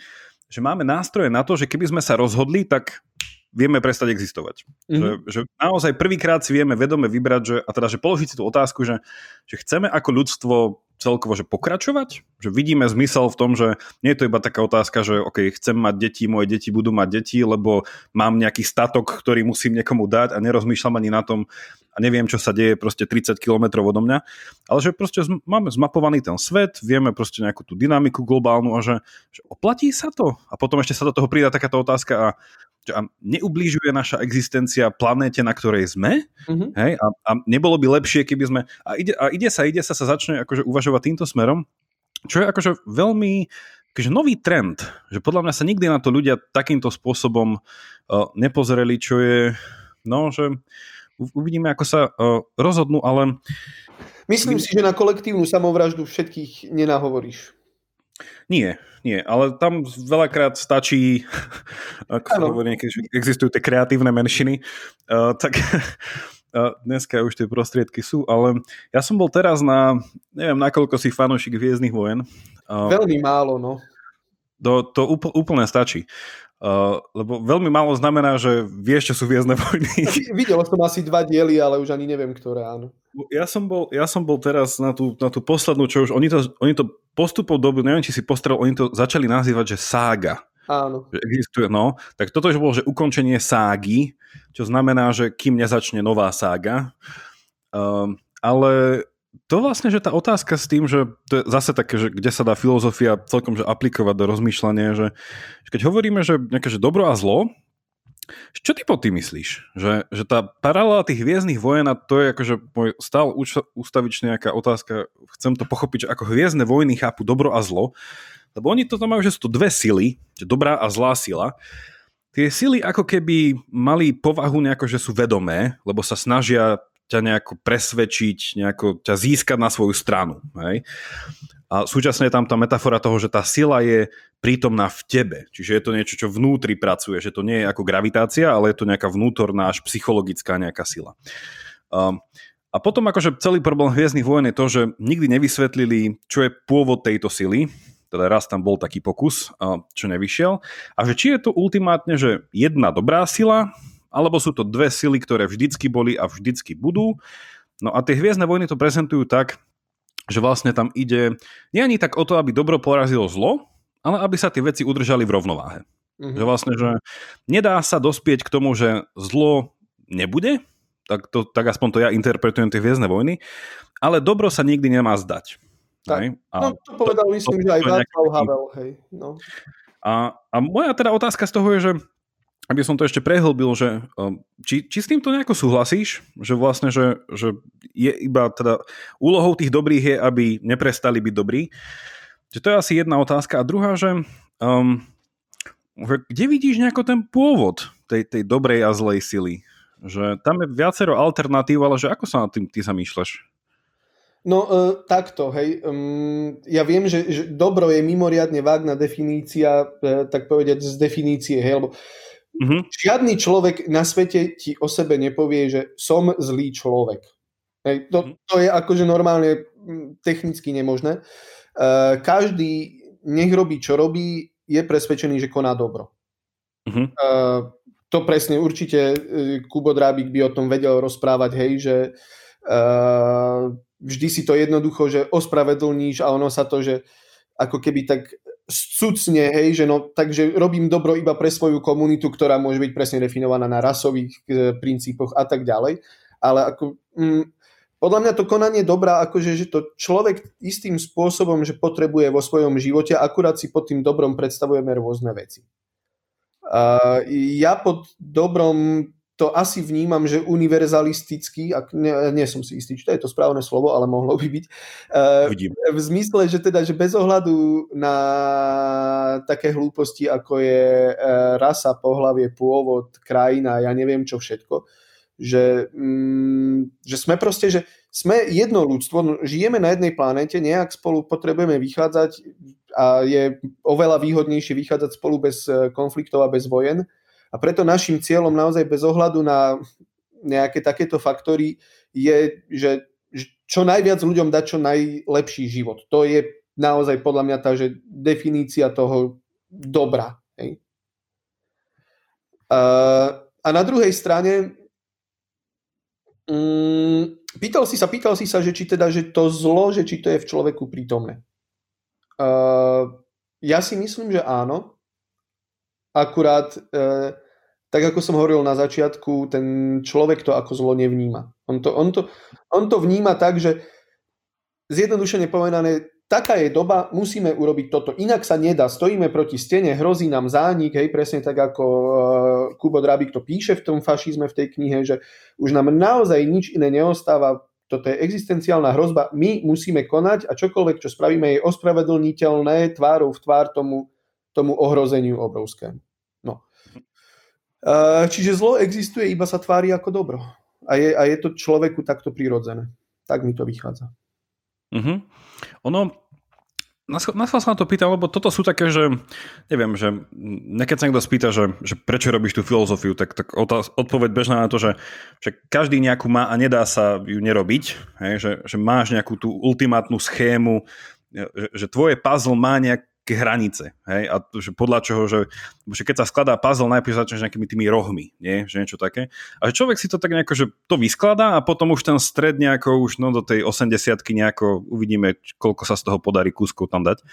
Speaker 1: že máme nástroje na to, že keby sme sa rozhodli, tak vieme prestať existovať. Mm-hmm. Že, že naozaj prvýkrát si vieme vedome vybrať, že, a teda, že položiť si tú otázku, že, že chceme ako ľudstvo celkovo že pokračovať? Že vidíme zmysel v tom, že nie je to iba taká otázka, že OK, chcem mať deti, moje deti budú mať deti, lebo mám nejaký statok, ktorý musím niekomu dať a nerozmýšľam ani na tom a neviem, čo sa deje proste 30 km odo mňa, ale že proste máme zmapovaný ten svet, vieme proste nejakú tú dynamiku globálnu a že, že oplatí sa to? A potom ešte sa do toho pridá takáto otázka a neublížuje naša existencia planéte, na ktorej sme, mm-hmm. hej, a, a nebolo by lepšie, keby sme, a ide, a ide sa, ide sa, sa začne akože uvažovať týmto smerom, čo je akože veľmi akože nový trend, že podľa mňa sa nikdy na to ľudia takýmto spôsobom uh, nepozreli, čo je, no, že uvidíme, ako sa uh, rozhodnú, ale...
Speaker 2: Myslím si, že na kolektívnu samovraždu všetkých nenahovoríš.
Speaker 1: Nie, nie, ale tam veľakrát stačí, ako sa hovorí, keď existujú tie kreatívne menšiny, uh, tak uh, dneska už tie prostriedky sú, ale ja som bol teraz na, neviem, nakoľko si fanúšik Hviezdnych vojen.
Speaker 2: Uh, Veľmi málo, no.
Speaker 1: To, to úplne stačí. Uh, lebo veľmi málo znamená, že vieš, čo sú Hviezdne vojny.
Speaker 2: Videl som asi dva diely, ale už ani neviem, ktoré áno.
Speaker 1: Ja som bol, ja som bol teraz na tú, na tú poslednú, čo už oni to, oni to postupov dobu, neviem, či si postrel, oni to začali nazývať, že sága.
Speaker 2: Áno.
Speaker 1: Že existuje, no. Tak toto už bolo, že ukončenie ságy, čo znamená, že kým nezačne nová sága. Um, ale to vlastne, že tá otázka s tým, že to je zase také, že kde sa dá filozofia celkom že aplikovať do rozmýšľania, že, že keď hovoríme, že nejaké že dobro a zlo, čo ty po tým myslíš? Že, že tá paralela tých hviezdnych vojen, a to je akože môj stál ústavičný nejaká otázka, chcem to pochopiť, že ako hviezdne vojny chápu dobro a zlo, lebo oni to tam majú, že sú to dve sily, že dobrá a zlá sila. Tie sily ako keby mali povahu nejako, že sú vedomé, lebo sa snažia ťa nejako presvedčiť, nejako ťa získať na svoju stranu. Hej? A súčasne je tam tá metafora toho, že tá sila je prítomná v tebe. Čiže je to niečo, čo vnútri pracuje, že to nie je ako gravitácia, ale je to nejaká vnútorná, až psychologická nejaká sila. Um, a potom akože celý problém Hviezdnych vojen je to, že nikdy nevysvetlili, čo je pôvod tejto sily, teda raz tam bol taký pokus, čo nevyšiel, a že či je to ultimátne, že jedna dobrá sila, alebo sú to dve sily, ktoré vždycky boli a vždycky budú. No a tie Hviezdne vojny to prezentujú tak, že vlastne tam ide nie ani tak o to, aby dobro porazilo zlo, ale aby sa tie veci udržali v rovnováhe. Mm-hmm. Že vlastne, že nedá sa dospieť k tomu, že zlo nebude, tak, to, tak aspoň to ja interpretujem tie Hviezdne vojny, ale dobro sa nikdy nemá zdať.
Speaker 2: Tak. A no to povedal to, myslím, to, že aj Václav Havel, hej. No.
Speaker 1: A, a moja teda otázka z toho je, že aby som to ešte prehlbil, že um, či, či s týmto nejako súhlasíš, že vlastne, že, že je iba teda úlohou tých dobrých je, aby neprestali byť dobrí. Že to je asi jedna otázka. A druhá, že, um, že kde vidíš nejako ten pôvod tej, tej dobrej a zlej sily? Že tam je viacero alternatív, ale že ako sa na tým ty zamýšľaš?
Speaker 2: No uh, takto, hej. Um, ja viem, že, že dobro je mimoriadne vágna definícia, uh, tak povedať z definície, hej, lebo Mm-hmm. Žiadny človek na svete ti o sebe nepovie, že som zlý človek. Hej, to, mhm. to je akože normálne technicky nemožné. Uh, každý, nech robí, čo robí, je presvedčený, že koná dobro. Mm-hmm. Uh, to presne určite uh, Kubo Drábik by o tom vedel rozprávať, hej, že uh, vždy si to jednoducho, že ospravedlníš a ono sa to, že ako keby tak cucne, hej, že no, takže robím dobro iba pre svoju komunitu, ktorá môže byť presne definovaná na rasových e, princípoch a tak ďalej. Ale ako, mm, podľa mňa to konanie dobrá, akože že to človek istým spôsobom, že potrebuje vo svojom živote, akurát si pod tým dobrom predstavujeme rôzne veci. Uh, ja pod dobrom to asi vnímam, že univerzalistický, ak nie, nie som si istý, či to je to správne slovo, ale mohlo by byť. Uh,
Speaker 1: Vidím.
Speaker 2: V zmysle, že teda, že bez ohľadu na také hlúposti, ako je uh, rasa, pohlavie, pôvod, krajina, ja neviem čo všetko, že, mm, že sme proste, že sme jedno ľudstvo, žijeme na jednej planete, nejak spolu potrebujeme vychádzať a je oveľa výhodnejšie vychádzať spolu bez e, konfliktov a bez vojen a preto našim cieľom naozaj bez ohľadu na nejaké takéto faktory je, že čo najviac ľuďom dať čo najlepší život. To je naozaj podľa mňa tá že definícia toho dobra. Hej? A, na druhej strane mm, pýtal si sa, pýtal si sa, že či teda, že to zlo, že či to je v človeku prítomné. Ja si myslím, že áno. Akurát uh, tak ako som hovoril na začiatku, ten človek to ako zlo nevníma. On to, on to, on to vníma tak, že zjednodušene povedané, taká je doba, musíme urobiť toto. Inak sa nedá, stojíme proti stene, hrozí nám zánik, hej, presne tak ako uh, Kubo Drábik to píše v tom fašizme v tej knihe, že už nám naozaj nič iné neostáva, toto je existenciálna hrozba, my musíme konať a čokoľvek, čo spravíme, je ospravedlniteľné tvárou v tvár tomu, tomu ohrozeniu obrovskému. Čiže zlo existuje, iba sa tvári ako dobro. A je, a je to človeku takto prirodzené. Tak mi to vychádza.
Speaker 1: Uh-huh. Ono, nás sa na to pýtam, lebo toto sú také, že neviem, že nekedy sa niekto spýta, že, že prečo robíš tú filozofiu, tak, tak odpoveď bežná na to, že, že každý nejakú má a nedá sa ju nerobiť, hej, že, že máš nejakú tú ultimátnu schému, že, že tvoje puzzle má nejak, nejaké hranice. Hej? A že podľa čoho, že, že keď sa skladá puzzle, najprv začneš nejakými tými rohmi, nie? že niečo také. A že človek si to tak nejako, že to vyskladá a potom už ten stred nejako už no, do tej 80 nejako uvidíme, koľko sa z toho podarí kúskov tam dať.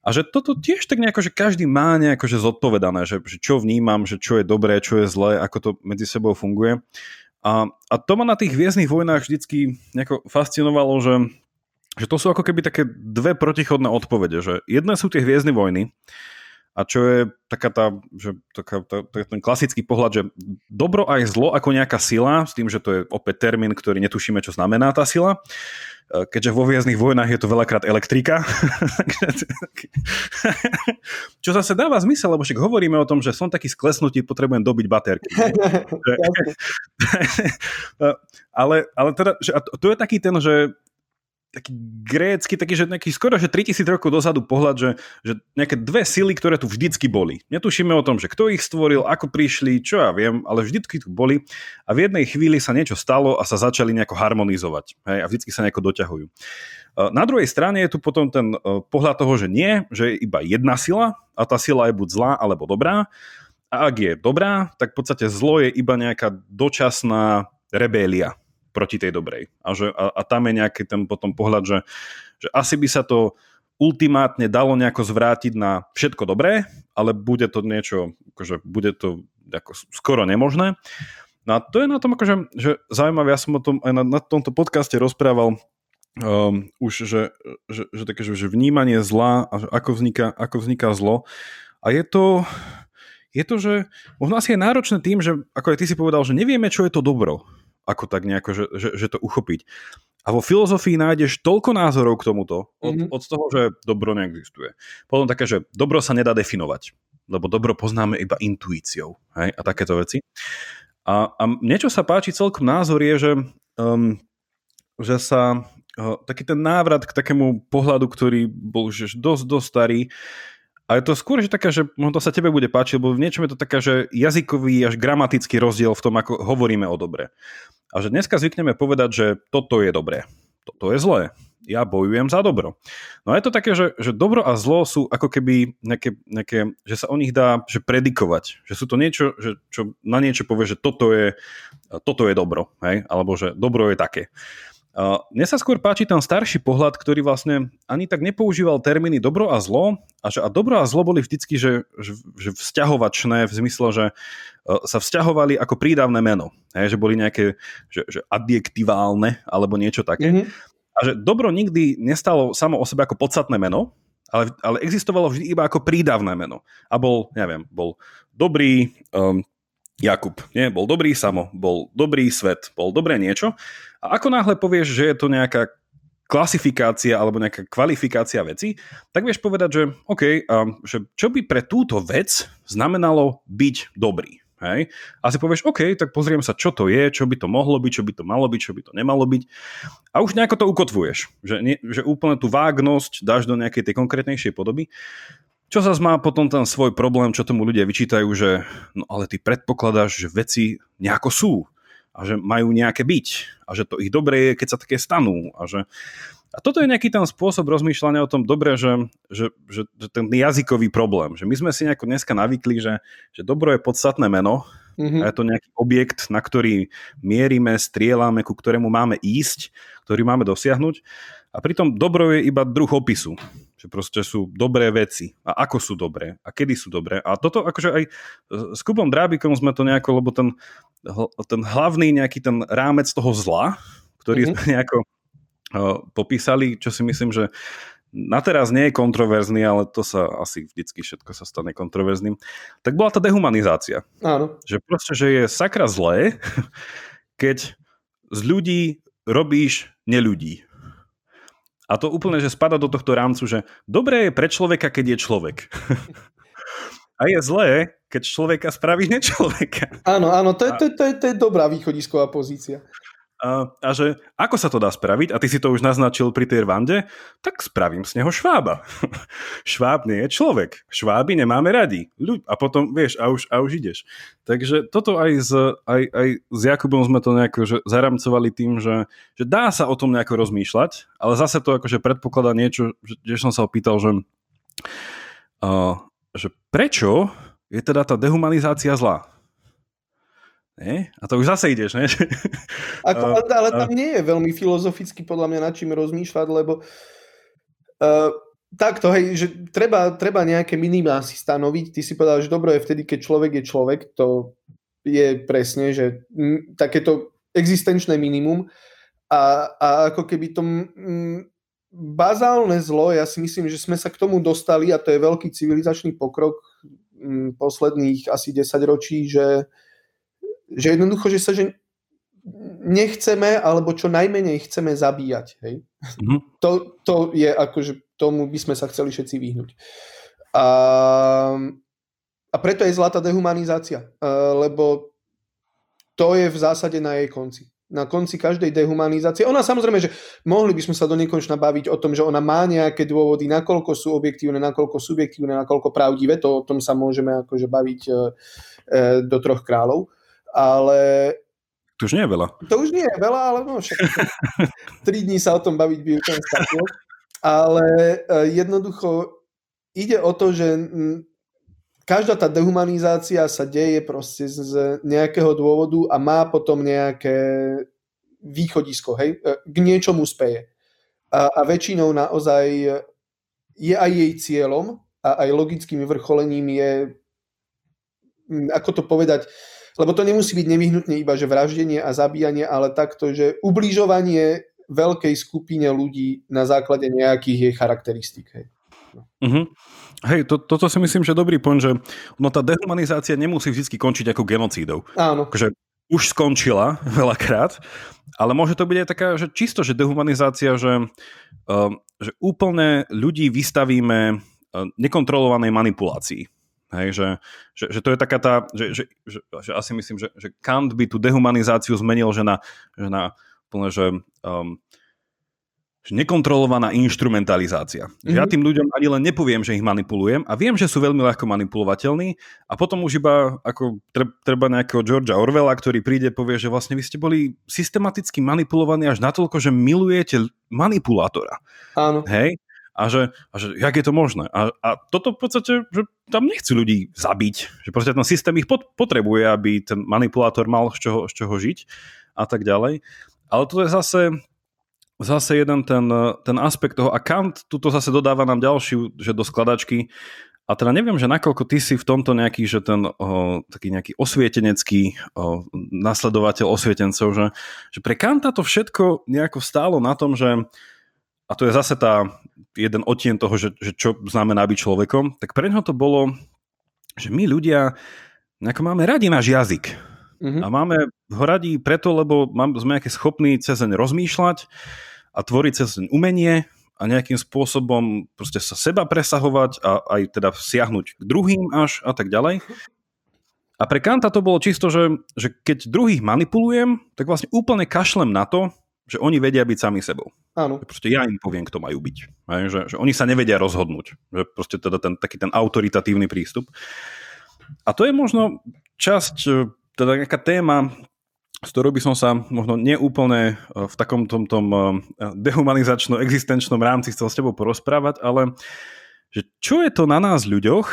Speaker 1: A že toto tiež tak nejako, že každý má nejako že zodpovedané, že, že čo vnímam, že čo je dobré, čo je zlé, ako to medzi sebou funguje. A, a to ma na tých hviezdnych vojnách vždycky nejako fascinovalo, že že to sú ako keby také dve protichodné odpovede, že jedné sú tie hviezdne vojny a čo je taká tá, že taká, tá, tá, ten klasický pohľad, že dobro aj zlo ako nejaká sila, s tým, že to je opäť termín, ktorý netušíme, čo znamená tá sila, e, keďže vo hviezdnych vojnách je to veľakrát elektrika. čo zase dáva zmysel, lebo však hovoríme o tom, že som taký sklesnutý, potrebujem dobiť baterky. ale, ale teda, že, to je taký ten, že taký grécky, taký, že nejaký skoro, že 3000 rokov dozadu pohľad, že, že nejaké dve sily, ktoré tu vždycky boli. Netušíme o tom, že kto ich stvoril, ako prišli, čo ja viem, ale vždycky tu boli a v jednej chvíli sa niečo stalo a sa začali nejako harmonizovať hej, a vždycky sa nejako doťahujú. E, na druhej strane je tu potom ten e, pohľad toho, že nie, že je iba jedna sila a tá sila je buď zlá alebo dobrá a ak je dobrá, tak v podstate zlo je iba nejaká dočasná rebélia proti tej dobrej. A, že, a, a tam je nejaký ten potom pohľad, že, že asi by sa to ultimátne dalo nejako zvrátiť na všetko dobré, ale bude to niečo, akože bude to ako skoro nemožné. No a to je na tom akože, že zaujímavé, ja som o tom aj na, na tomto podcaste rozprával um, už, že, že, že také, že vnímanie zla a že ako vzniká, ako vzniká zlo. A je to, je to, že možno asi je náročné tým, že ako aj ty si povedal, že nevieme, čo je to dobro ako tak nejako, že, že, že to uchopiť. A vo filozofii nájdeš toľko názorov k tomuto, od, mm-hmm. od toho, že dobro neexistuje. Potom také, že dobro sa nedá definovať, lebo dobro poznáme iba intuíciou hej, a takéto veci. A, a niečo sa páči celkom názor je, že, um, že sa uh, taký ten návrat k takému pohľadu, ktorý bol že dosť, dosť starý, a je to skôr, že taká, že to sa tebe bude páčiť, lebo v niečom je to taká, že jazykový až gramatický rozdiel v tom, ako hovoríme o dobre. A že dneska zvykneme povedať, že toto je dobré, toto je zlé, ja bojujem za dobro. No a je to také, že, že dobro a zlo sú ako keby nejaké, nejaké, že sa o nich dá že predikovať, že sú to niečo, že, čo na niečo povie, že toto je, toto je dobro, hej? alebo že dobro je také. Mne sa skôr páči ten starší pohľad, ktorý vlastne ani tak nepoužíval termíny dobro a zlo, a, že, a dobro a zlo boli vždycky že, že, že vzťahovačné v zmysle, že e, sa vzťahovali ako prídavné meno. Hej, že boli nejaké že, že adjektiválne alebo niečo také. Mm-hmm. A že dobro nikdy nestalo samo o sebe ako podstatné meno, ale, ale existovalo vždy iba ako prídavné meno. A bol, neviem, bol dobrý um, Jakub, nie? Bol dobrý samo, bol dobrý svet, bol dobré niečo. A ako náhle povieš, že je to nejaká klasifikácia alebo nejaká kvalifikácia veci, tak vieš povedať, že OK, um, že čo by pre túto vec znamenalo byť dobrý. Hej? A si povieš, OK, tak pozriem sa, čo to je, čo by to mohlo byť, čo by to malo byť, čo by to nemalo byť. A už nejako to ukotvuješ. Že, nie, že úplne tú vágnosť dáš do nejakej tej konkrétnejšej podoby. Čo sa má potom ten svoj problém, čo tomu ľudia vyčítajú, že no ale ty predpokladáš, že veci nejako sú a že majú nejaké byť a že to ich dobre je, keď sa také stanú a že a toto je nejaký ten spôsob rozmýšľania o tom dobre, že, že, že, že ten jazykový problém, že my sme si nejako dneska navykli, že, že dobro je podstatné meno mm-hmm. a je to nejaký objekt, na ktorý mierime, strieľame, ku ktorému máme ísť, ktorý máme dosiahnuť a pritom dobro je iba druh opisu že proste sú dobré veci a ako sú dobré a kedy sú dobré. A toto akože aj s Kubom Drábikom sme to nejako, lebo ten, ten hlavný nejaký ten rámec toho zla, ktorý mm-hmm. sme nejako popísali, čo si myslím, že na teraz nie je kontroverzný, ale to sa asi vždycky všetko sa stane kontroverzným, tak bola tá dehumanizácia.
Speaker 2: Áno.
Speaker 1: Že proste, že je sakra zlé, keď z ľudí robíš neľudí. A to úplne, že spada do tohto rámcu, že dobré je pre človeka, keď je človek. A je zlé, keď človeka spravíš nečloveka.
Speaker 2: Áno, áno, to je, to, je, to, je, to je dobrá východisková pozícia.
Speaker 1: A, že ako sa to dá spraviť, a ty si to už naznačil pri tej Rwande, tak spravím z neho švába. Šváb nie je človek. Šváby nemáme radi. A potom, vieš, a už, a už ideš. Takže toto aj s, aj, aj s Jakubom sme to nejako že zaramcovali tým, že, že dá sa o tom nejako rozmýšľať, ale zase to akože predpokladá niečo, že, že som sa opýtal, že, uh, že prečo je teda tá dehumanizácia zlá? Nie? A to už zase ideš, ne?
Speaker 2: Ako, ale, ale tam nie je veľmi filozoficky podľa mňa nad čím rozmýšľať, lebo uh, takto, hej, že treba, treba nejaké minimá si stanoviť. Ty si povedal, že dobro je vtedy, keď človek je človek. To je presne, že m, takéto existenčné minimum. A, a ako keby to m, bazálne zlo, ja si myslím, že sme sa k tomu dostali a to je veľký civilizačný pokrok m, posledných asi 10 ročí, že že jednoducho, že sa že nechceme, alebo čo najmenej chceme zabíjať. Hej? Mm-hmm. To, to je akože tomu by sme sa chceli všetci vyhnúť. A, a preto je zlatá dehumanizácia, lebo to je v zásade na jej konci. Na konci každej dehumanizácie. Ona samozrejme, že mohli by sme sa do nekonečna baviť o tom, že ona má nejaké dôvody, nakoľko sú objektívne, nakoľko subjektívne, nakoľko pravdivé. To o tom sa môžeme akože baviť e, e, do troch kráľov ale...
Speaker 1: To už nie je veľa.
Speaker 2: To už nie je veľa, ale no však tri dní sa o tom baviť by úplne stačilo. Ale e, jednoducho ide o to, že každá tá dehumanizácia sa deje proste z nejakého dôvodu a má potom nejaké východisko, hej, e, k niečomu speje. A, a väčšinou naozaj je aj jej cieľom a aj logickým vrcholením je, ako to povedať, lebo to nemusí byť nevyhnutne iba, že vraždenie a zabíjanie, ale takto, že ubližovanie veľkej skupine ľudí na základe nejakých jej charakteristík. Hej.
Speaker 1: No. Uh-huh. Hej, to, toto si myslím, že dobrý point, že no tá dehumanizácia nemusí vždy končiť ako genocídou.
Speaker 2: Áno.
Speaker 1: Že už skončila veľakrát, ale môže to byť aj taká, že čisto, že dehumanizácia, že, uh, že úplne ľudí vystavíme uh, nekontrolovanej manipulácii. Hej, že, že, že to je taká tá, že, že, že, že asi myslím, že, že Kant by tú dehumanizáciu zmenil, že na, že na plne, že, um, že nekontrolovaná instrumentalizácia. Mm-hmm. Že ja mhm. tým ľuďom ani len nepoviem, že ich manipulujem a viem, že sú veľmi ľahko manipulovateľní a potom už iba ako treba nejakého Georgia Orwella, ktorý príde povie, že vlastne vy ste boli systematicky manipulovaní až natoľko, že milujete manipulátora.
Speaker 2: Áno.
Speaker 1: Hej? A že, a že jak je to možné? A, a toto v podstate, že tam nechcú ľudí zabiť, že proste ten systém ich pot, potrebuje, aby ten manipulátor mal z čoho, z čoho žiť a tak ďalej. Ale to je zase, zase jeden ten, ten aspekt toho, a Kant tuto zase dodáva nám ďalšiu, že do skladačky, a teda neviem, že nakoľko ty si v tomto nejaký, že ten o, taký nejaký osvietenecký o, nasledovateľ osvietencov, že, že pre Kanta to všetko nejako stálo na tom, že a to je zase tá jeden odtien toho, že, že čo znamená byť človekom, tak pre ňoho to bolo, že my ľudia nejako máme radi náš jazyk. Mm-hmm. A máme ho radi preto, lebo sme nejaké schopní cez rozmýšľať a tvoriť cez umenie a nejakým spôsobom proste sa seba presahovať a aj teda siahnuť k druhým až a tak ďalej. A pre Kanta to bolo čisto, že, že keď druhých manipulujem, tak vlastne úplne kašlem na to, že oni vedia byť sami sebou.
Speaker 2: Áno.
Speaker 1: Proste ja im poviem, kto majú byť. Že, že oni sa nevedia rozhodnúť. Že proste teda ten, taký ten autoritatívny prístup. A to je možno časť, teda nejaká téma, s ktorou by som sa možno neúplne e, v takom tom, tom e, dehumanizačno-existenčnom rámci chcel s tebou porozprávať, ale že čo je to na nás ľuďoch,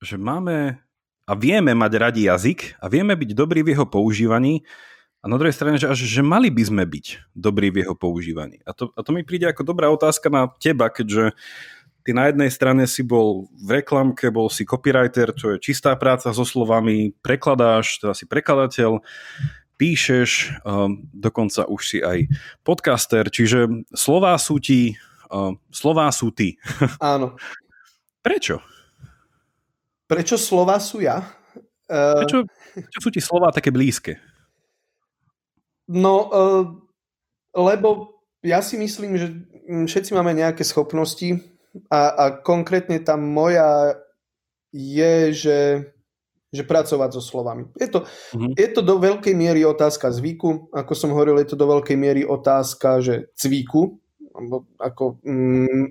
Speaker 1: že máme a vieme mať radi jazyk a vieme byť dobrí v jeho používaní a na druhej strane, že, až, že mali by sme byť dobrí v jeho používaní. A to, a to mi príde ako dobrá otázka na teba, keďže ty na jednej strane si bol v reklamke, bol si copywriter, čo je čistá práca so slovami, prekladáš, teda si prekladateľ, píšeš, um, dokonca už si aj podcaster, čiže slová sú ti, um, slová sú ty.
Speaker 2: Áno.
Speaker 1: Prečo?
Speaker 2: Prečo slova sú ja?
Speaker 1: Uh... Prečo, prečo sú ti slová také blízke?
Speaker 2: No, uh, lebo ja si myslím, že všetci máme nejaké schopnosti a, a konkrétne tá moja je, že že pracovať so slovami. Je to, uh-huh. je to do veľkej miery otázka zvyku, ako som hovoril, je to do veľkej miery otázka, že cviku, ako mm,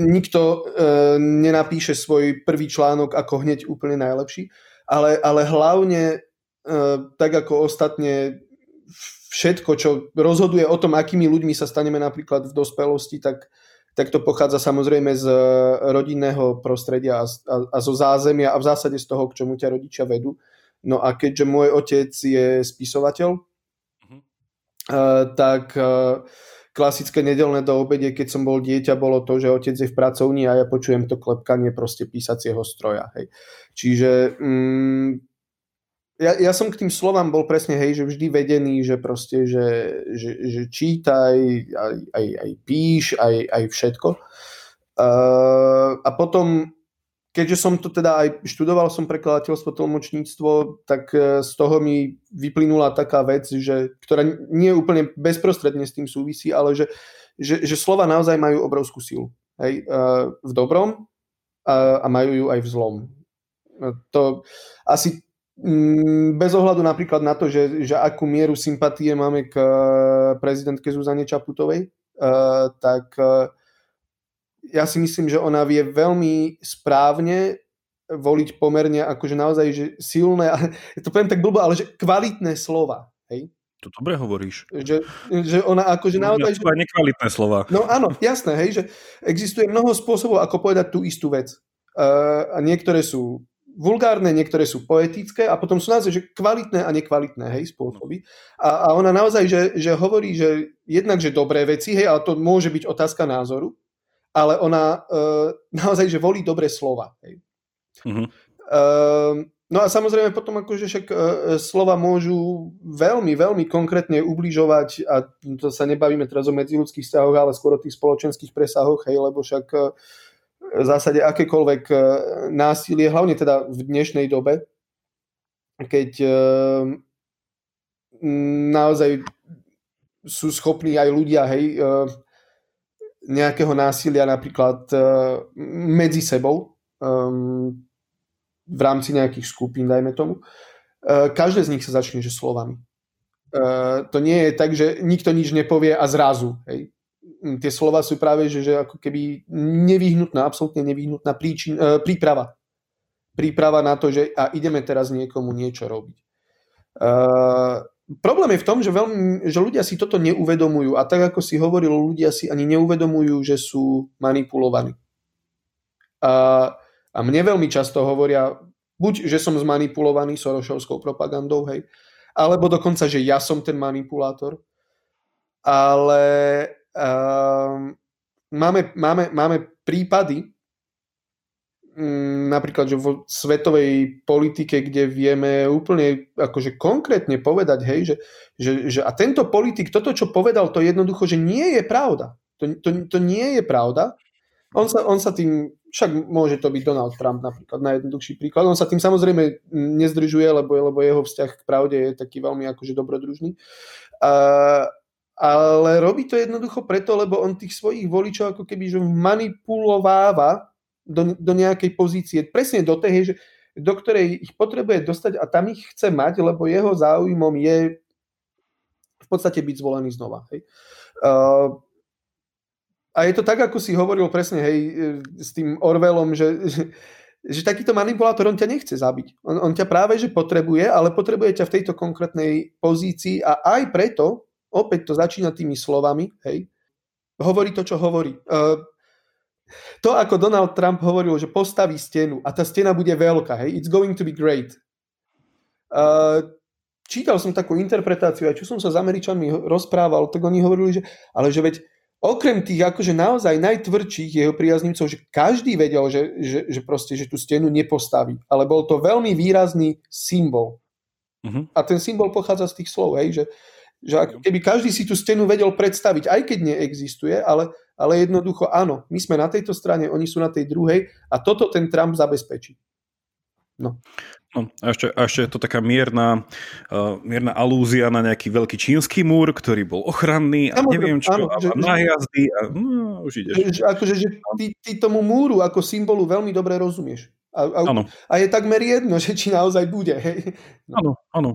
Speaker 2: nikto e, nenapíše svoj prvý článok ako hneď úplne najlepší, ale, ale hlavne e, tak ako ostatne všetko, čo rozhoduje o tom, akými ľuďmi sa staneme napríklad v dospelosti, tak tak to pochádza samozrejme z eh, rodinného prostredia a, a, a zo zázemia a v zásade z toho, k čomu ťa rodičia vedú. No a keďže môj otec je spisovateľ, uh, tak uh, klasické nedelné do obede, keď som bol dieťa, bolo to, že otec je v pracovni a ja počujem to klepkanie proste písacieho stroja. Hej. Čiže mm, ja, ja som k tým slovám bol presne, hej, že vždy vedený, že proste, že, že, že čítaj, aj, aj, aj píš, aj, aj všetko. Uh, a potom, keďže som to teda aj študoval som prekladateľstvo, tlmočníctvo, tak e, z toho mi vyplynula taká vec, že, ktorá nie úplne bezprostredne s tým súvisí, ale že, že, že slova naozaj majú obrovskú silu. Hej, uh, v dobrom a, a majú ju aj v zlom. To asi bez ohľadu napríklad na to, že, že akú mieru sympatie máme k eh, prezidentke Zuzane Čaputovej, uh, tak uh, ja si myslím, že ona vie veľmi správne voliť pomerne akože naozaj že silné, ja to poviem tak blbo, ale že kvalitné slova. Hej?
Speaker 1: To dobre hovoríš.
Speaker 2: Že, že ona akože
Speaker 1: no, naozaj... Ja, že... nekvalitné slova.
Speaker 2: No áno, jasné, hej, že existuje mnoho spôsobov, ako povedať tú istú vec. Uh, a niektoré sú vulgárne, niektoré sú poetické a potom sú naozaj že kvalitné a nekvalitné hej, spôsoby. A, a ona naozaj, že, že hovorí, že jednak, že dobré veci, hej, ale to môže byť otázka názoru, ale ona e, naozaj, že volí dobré slova. Hej. Mm-hmm. E, no a samozrejme potom akože však e, slova môžu veľmi, veľmi konkrétne ubližovať a to sa nebavíme teraz o medziludských vzťahoch, ale skôr o tých spoločenských presahoch, hej, lebo však e, v zásade akékoľvek e, násilie, hlavne teda v dnešnej dobe, keď e, naozaj sú schopní aj ľudia hej, e, nejakého násilia napríklad medzi sebou v rámci nejakých skupín, dajme tomu. Každé z nich sa začne že slovami. To nie je tak, že nikto nič nepovie a zrazu. Hej tie slova sú práve, že, že ako keby nevyhnutná, absolútne nevyhnutná príčin, e, príprava. Príprava na to, že a ideme teraz niekomu niečo robiť. E, problém je v tom, že, veľmi, že ľudia si toto neuvedomujú a tak ako si hovoril, ľudia si ani neuvedomujú, že sú manipulovaní. A, a mne veľmi často hovoria, buď, že som zmanipulovaný Sorošovskou propagandou, hej, alebo dokonca, že ja som ten manipulátor, ale máme, máme, máme prípady, napríklad, že vo svetovej politike, kde vieme úplne akože konkrétne povedať, hej, že, že, že a tento politik, toto, čo povedal, to jednoducho, že nie je pravda. To, to, to nie je pravda. On sa, on sa tým, však môže to byť Donald Trump napríklad, najjednoduchší príklad. On sa tým samozrejme nezdržuje, lebo, lebo jeho vzťah k pravde je taký veľmi akože dobrodružný. Uh, ale robí to jednoducho preto, lebo on tých svojich voličov ako keby že manipulováva do, do nejakej pozície, presne do tej, že, do ktorej ich potrebuje dostať a tam ich chce mať, lebo jeho záujmom je v podstate byť zvolený znova. Hej. Uh, a je to tak, ako si hovoril presne hej, s tým Orwellom, že, že, že takýto manipulátor, on ťa nechce zabiť. On, on ťa práve že potrebuje, ale potrebuje ťa v tejto konkrétnej pozícii a aj preto, opäť to začína tými slovami, hej, hovorí to, čo hovorí. Uh, to, ako Donald Trump hovoril, že postaví stenu a tá stena bude veľká, hej, it's going to be great. Uh, čítal som takú interpretáciu, aj čo som sa s Američanmi rozprával, tak oni hovorili, že ale že veď okrem tých akože naozaj najtvrdších jeho priaznivcov, že každý vedel, že, že, že proste, že tú stenu nepostaví, ale bol to veľmi výrazný symbol. Uh-huh. A ten symbol pochádza z tých slov, hej, že, že ak, keby každý si tú stenu vedel predstaviť, aj keď neexistuje, ale ale jednoducho áno, my sme na tejto strane, oni sú na tej druhej a toto ten Trump zabezpečí.
Speaker 1: No. No, a, ešte, a ešte je to taká mierna, uh, mierna alúzia na nejaký veľký čínsky múr, ktorý bol ochranný a Samozrejme, neviem čo, áno, a, že, a najazdy a no, už ideš.
Speaker 2: Že, akože, že ty, ty tomu múru ako symbolu veľmi dobre rozumieš. A, a, a je takmer jedno, že či naozaj bude. Hej.
Speaker 1: No. Áno, áno.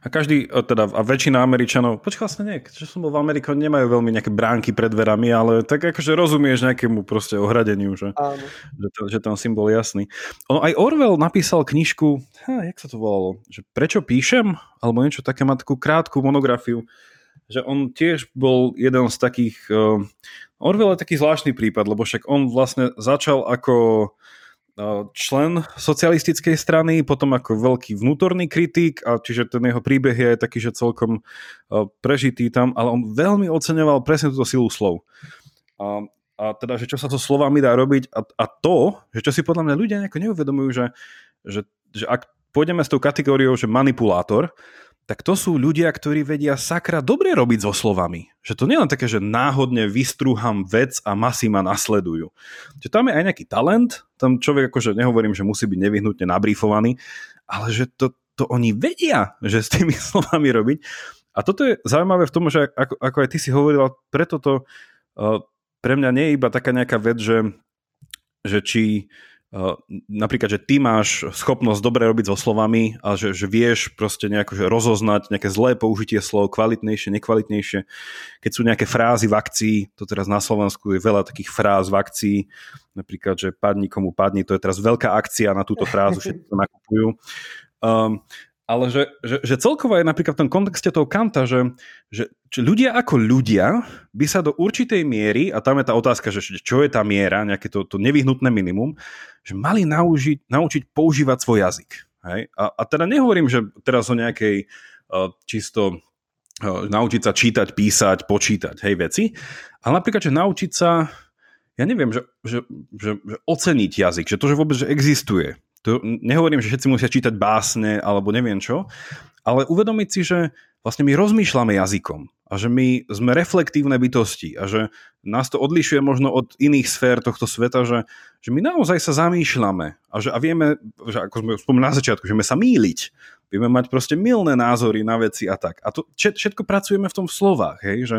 Speaker 1: A každý, teda a väčšina Američanov, počkaj vlastne nie, že som bol v Amerike, nemajú veľmi nejaké bránky pred dverami, ale tak akože rozumieš nejakému proste ohradeniu, že, áno. že, to, že ten symbol je jasný. Ono, aj Orwell napísal knižku, ha, jak sa to volalo, že prečo píšem, alebo niečo také, má takú krátku monografiu, že on tiež bol jeden z takých, uh, Orwell je taký zvláštny prípad, lebo však on vlastne začal ako člen socialistickej strany, potom ako veľký vnútorný kritik, a čiže ten jeho príbeh je taký, že celkom prežitý tam, ale on veľmi oceňoval presne túto silu slov. A, a teda, že čo sa to slovami dá robiť a, a to, že čo si podľa mňa ľudia nejako neuvedomujú, že, že, že ak pôjdeme s tou kategóriou, že manipulátor, tak to sú ľudia, ktorí vedia sakra dobre robiť so slovami. Že to nie je len také, že náhodne vystrúham vec a masy ma nasledujú. Že tam je aj nejaký talent, tam človek akože nehovorím, že musí byť nevyhnutne nabrífovaný, ale že to, to oni vedia, že s tými slovami robiť. A toto je zaujímavé v tom, že ako, ako aj ty si hovorila, preto to uh, pre mňa nie je iba taká nejaká vec, že, že či napríklad, že ty máš schopnosť dobre robiť so slovami a že, že vieš proste nejako že rozoznať nejaké zlé použitie slov, kvalitnejšie, nekvalitnejšie. Keď sú nejaké frázy v akcii, to teraz na Slovensku je veľa takých fráz v akcii, napríklad, že padni komu padni, to je teraz veľká akcia na túto frázu, všetci to nakupujú. Um, ale že, že, že celkovo je napríklad v tom kontexte toho Kanta, že, že, že ľudia ako ľudia by sa do určitej miery, a tam je tá otázka, že čo je tá miera, nejaké to, to nevyhnutné minimum, že mali naužiť, naučiť používať svoj jazyk. Hej? A, a teda nehovorím, že teraz o nejakej uh, čisto uh, naučiť sa čítať, písať, počítať, hej, veci, ale napríklad, že naučiť sa ja neviem, že, že, že, že oceniť jazyk, že to, že vôbec že existuje, to nehovorím, že všetci musia čítať básne alebo neviem čo, ale uvedomiť si, že vlastne my rozmýšľame jazykom a že my sme reflektívne bytosti a že nás to odlišuje možno od iných sfér tohto sveta, že, že my naozaj sa zamýšľame a, že, a vieme, že ako sme spomínali na začiatku, že vieme sa míliť, vieme mať proste milné názory na veci a tak. A to všetko pracujeme v tom v slovách, hej, že,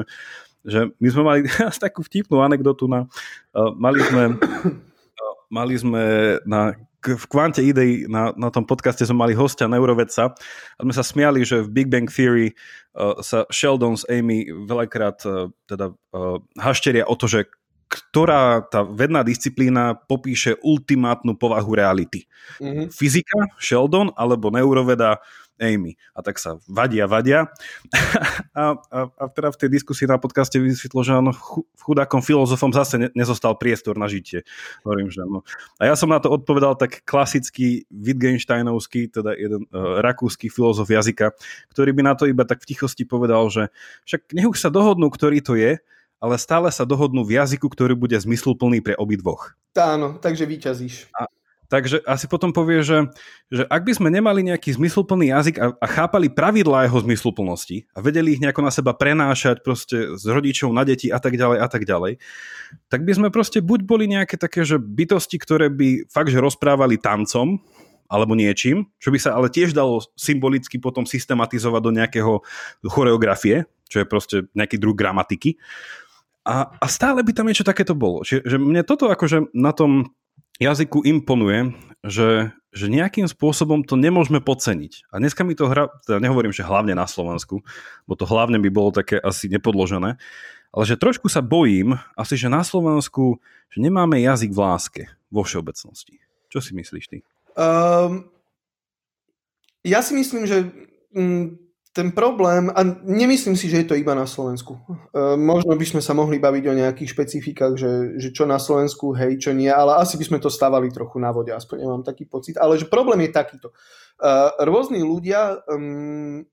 Speaker 1: že my sme mali takú vtipnú anekdotu na, uh, mali sme mali sme na v kvante idei na, na tom podcaste sme mali hostia neurovedca a sme sa smiali, že v Big Bang Theory uh, sa Sheldon s Amy veľakrát uh, teda uh, hašteria o to, že ktorá tá vedná disciplína popíše ultimátnu povahu reality. Mm-hmm. Fyzika, Sheldon, alebo neuroveda, Amy. A tak sa vadia, vadia. A, a, a teda v tej diskusii na podcaste vysvetlo, že áno, chudákom filozofom zase ne, nezostal priestor na žitie. Hovorím, že no. A ja som na to odpovedal tak klasický Wittgensteinovský, teda jeden uh, rakúsky filozof jazyka, ktorý by na to iba tak v tichosti povedal, že však nech už sa dohodnú, ktorý to je, ale stále sa dohodnú v jazyku, ktorý bude zmysluplný pre obidvoch.
Speaker 2: Áno, takže vyťazíš.
Speaker 1: A, Takže asi potom povie, že, že ak by sme nemali nejaký zmysluplný jazyk a, a chápali pravidlá jeho zmysluplnosti a vedeli ich nejako na seba prenášať proste z rodičov na deti a tak ďalej a tak ďalej, tak by sme proste buď boli nejaké také, že bytosti, ktoré by fakt, že rozprávali tancom, alebo niečím, čo by sa ale tiež dalo symbolicky potom systematizovať do nejakého choreografie, čo je proste nejaký druh gramatiky. A, a stále by tam niečo takéto bolo. Čiže že mne toto akože na tom jazyku imponuje, že, že nejakým spôsobom to nemôžeme podceniť. A dneska mi to hra, teda nehovorím, že hlavne na Slovensku, bo to hlavne by bolo také asi nepodložené, ale že trošku sa bojím asi, že na Slovensku že nemáme jazyk v láske vo všeobecnosti. Čo si myslíš ty? Um,
Speaker 2: ja si myslím, že mm, ten problém, a nemyslím si, že je to iba na Slovensku. E, možno by sme sa mohli baviť o nejakých špecifikách, že, že čo na Slovensku, hej, čo nie, ale asi by sme to stávali trochu na vode, aspoň ja mám taký pocit. Ale že problém je takýto. E, rôzni ľudia um,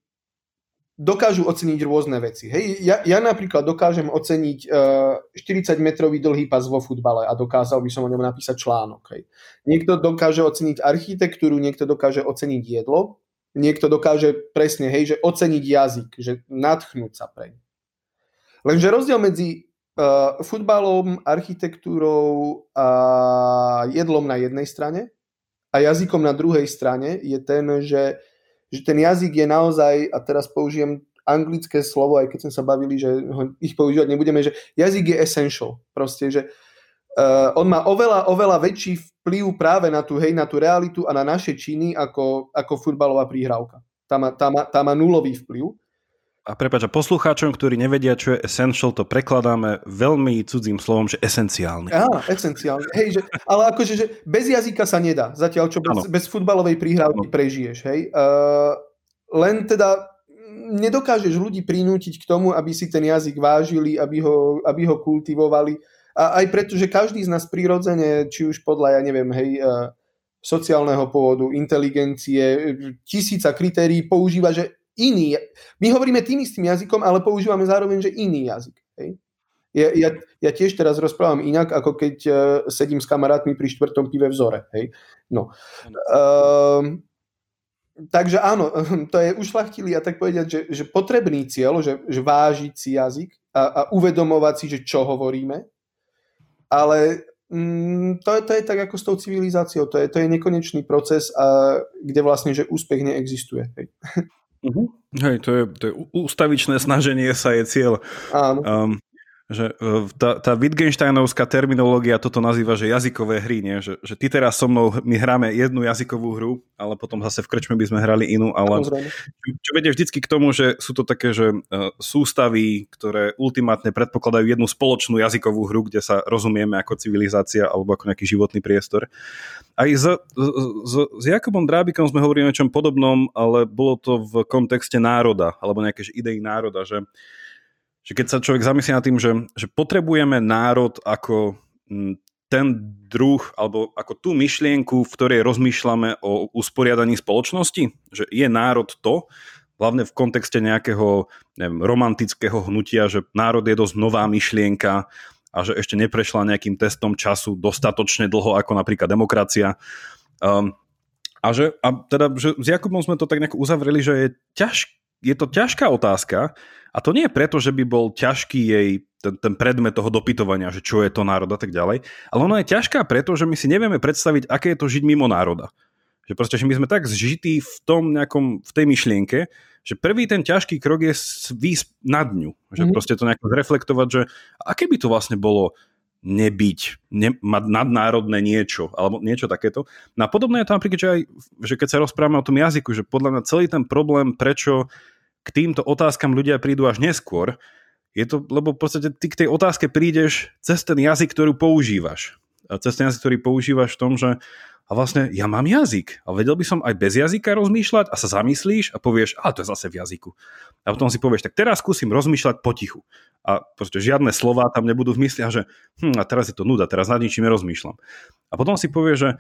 Speaker 2: dokážu oceniť rôzne veci. Hej, ja, ja napríklad dokážem oceniť uh, 40 metrový dlhý pas vo futbale a dokázal by som o ňom napísať článok. Hej. Niekto dokáže oceniť architektúru, niekto dokáže oceniť jedlo, niekto dokáže presne, hej, že oceniť jazyk, že nadchnúť sa preň. Lenže rozdiel medzi uh, futbalom, architektúrou a jedlom na jednej strane a jazykom na druhej strane je ten, že, že ten jazyk je naozaj, a teraz použijem anglické slovo, aj keď sme sa bavili, že ho, ich používať nebudeme, že jazyk je essential. Proste, že uh, on má oveľa, oveľa väčší vplyv práve na tú, hej, na tú realitu a na naše činy ako, ako futbalová príhrávka. Tá má, tá, má, tá má nulový vplyv.
Speaker 1: A prepáč, a poslucháčom, ktorí nevedia, čo je essential, to prekladáme veľmi cudzím slovom, že esenciálne.
Speaker 2: Á, esenciálne. Hej, že, ale akože, že bez jazyka sa nedá. Zatiaľ, čo bez, bez futbalovej príhrávky ano. prežiješ. Hej. Uh, len teda nedokážeš ľudí prinútiť k tomu, aby si ten jazyk vážili, aby ho, aby ho kultivovali a aj preto, že každý z nás prirodzene, či už podľa, ja neviem, hej, e, sociálneho pôvodu, inteligencie, tisíca kritérií používa, že iný. My hovoríme tým istým jazykom, ale používame zároveň, že iný jazyk. Hej. Ja, ja, ja tiež teraz rozprávam inak, ako keď uh, sedím s kamarátmi pri štvrtom pive v zore. Hej. No. Um, takže áno, to je ušlachtilý a tak povedať, že, že potrebný cieľ, že, že vážiť si jazyk a, a uvedomovať si, že čo hovoríme, ale mm, to, je, to je tak ako s tou civilizáciou, to je, to je nekonečný proces, a, kde vlastne, že úspech neexistuje. Hej.
Speaker 1: Uh-huh. Hej, to je, to je ústavičné snaženie sa je cieľ.
Speaker 2: Áno. Um,
Speaker 1: že e, tá, tá Wittgensteinovská terminológia toto nazýva, že jazykové hry, nie? Že, že ty teraz so mnou, my hráme jednu jazykovú hru, ale potom zase v krčme by sme hrali inú, ale čo vedie vždycky k tomu, že sú to také, že e, sústavy, ktoré ultimátne predpokladajú jednu spoločnú jazykovú hru, kde sa rozumieme ako civilizácia alebo ako nejaký životný priestor. Aj s, s, s Jakubom Drábikom sme hovorili o niečom podobnom, ale bolo to v kontexte národa, alebo nejaké idei národa, že že keď sa človek zamyslí nad tým, že, že potrebujeme národ ako mm, ten druh, alebo ako tú myšlienku, v ktorej rozmýšľame o usporiadaní spoločnosti, že je národ to, hlavne v kontexte nejakého neviem, romantického hnutia, že národ je dosť nová myšlienka a že ešte neprešla nejakým testom času dostatočne dlho ako napríklad demokracia. Um, a, že, a teda, že s Jakubom sme to tak nejako uzavreli, že je, ťaž, je to ťažká otázka, a to nie je preto, že by bol ťažký jej ten, ten predmet toho dopytovania, že čo je to národ a tak ďalej, ale ona je ťažká preto, že my si nevieme predstaviť, aké je to žiť mimo národa. Že proste, že my sme tak zžití v tom nejakom, v tej myšlienke, že prvý ten ťažký krok je výsť nad ňu. Že mm-hmm. proste to nejako zreflektovať, že aké by to vlastne bolo nebyť, ne, mať nadnárodné niečo, alebo niečo takéto. No a podobné je to napríklad, že aj, že keď sa rozprávame o tom jazyku, že podľa mňa celý ten problém, prečo k týmto otázkam ľudia prídu až neskôr, Je to, lebo v podstate ty k tej otázke prídeš cez ten jazyk, ktorý používaš. A cez ten jazyk, ktorý používaš v tom, že a vlastne ja mám jazyk a vedel by som aj bez jazyka rozmýšľať a sa zamyslíš a povieš, a to je zase v jazyku. A potom si povieš, tak teraz skúsim rozmýšľať potichu. A proste žiadne slova tam nebudú v mysli a že hm, a teraz je to nuda, teraz nad ničím rozmýšľam. A potom si povieš, že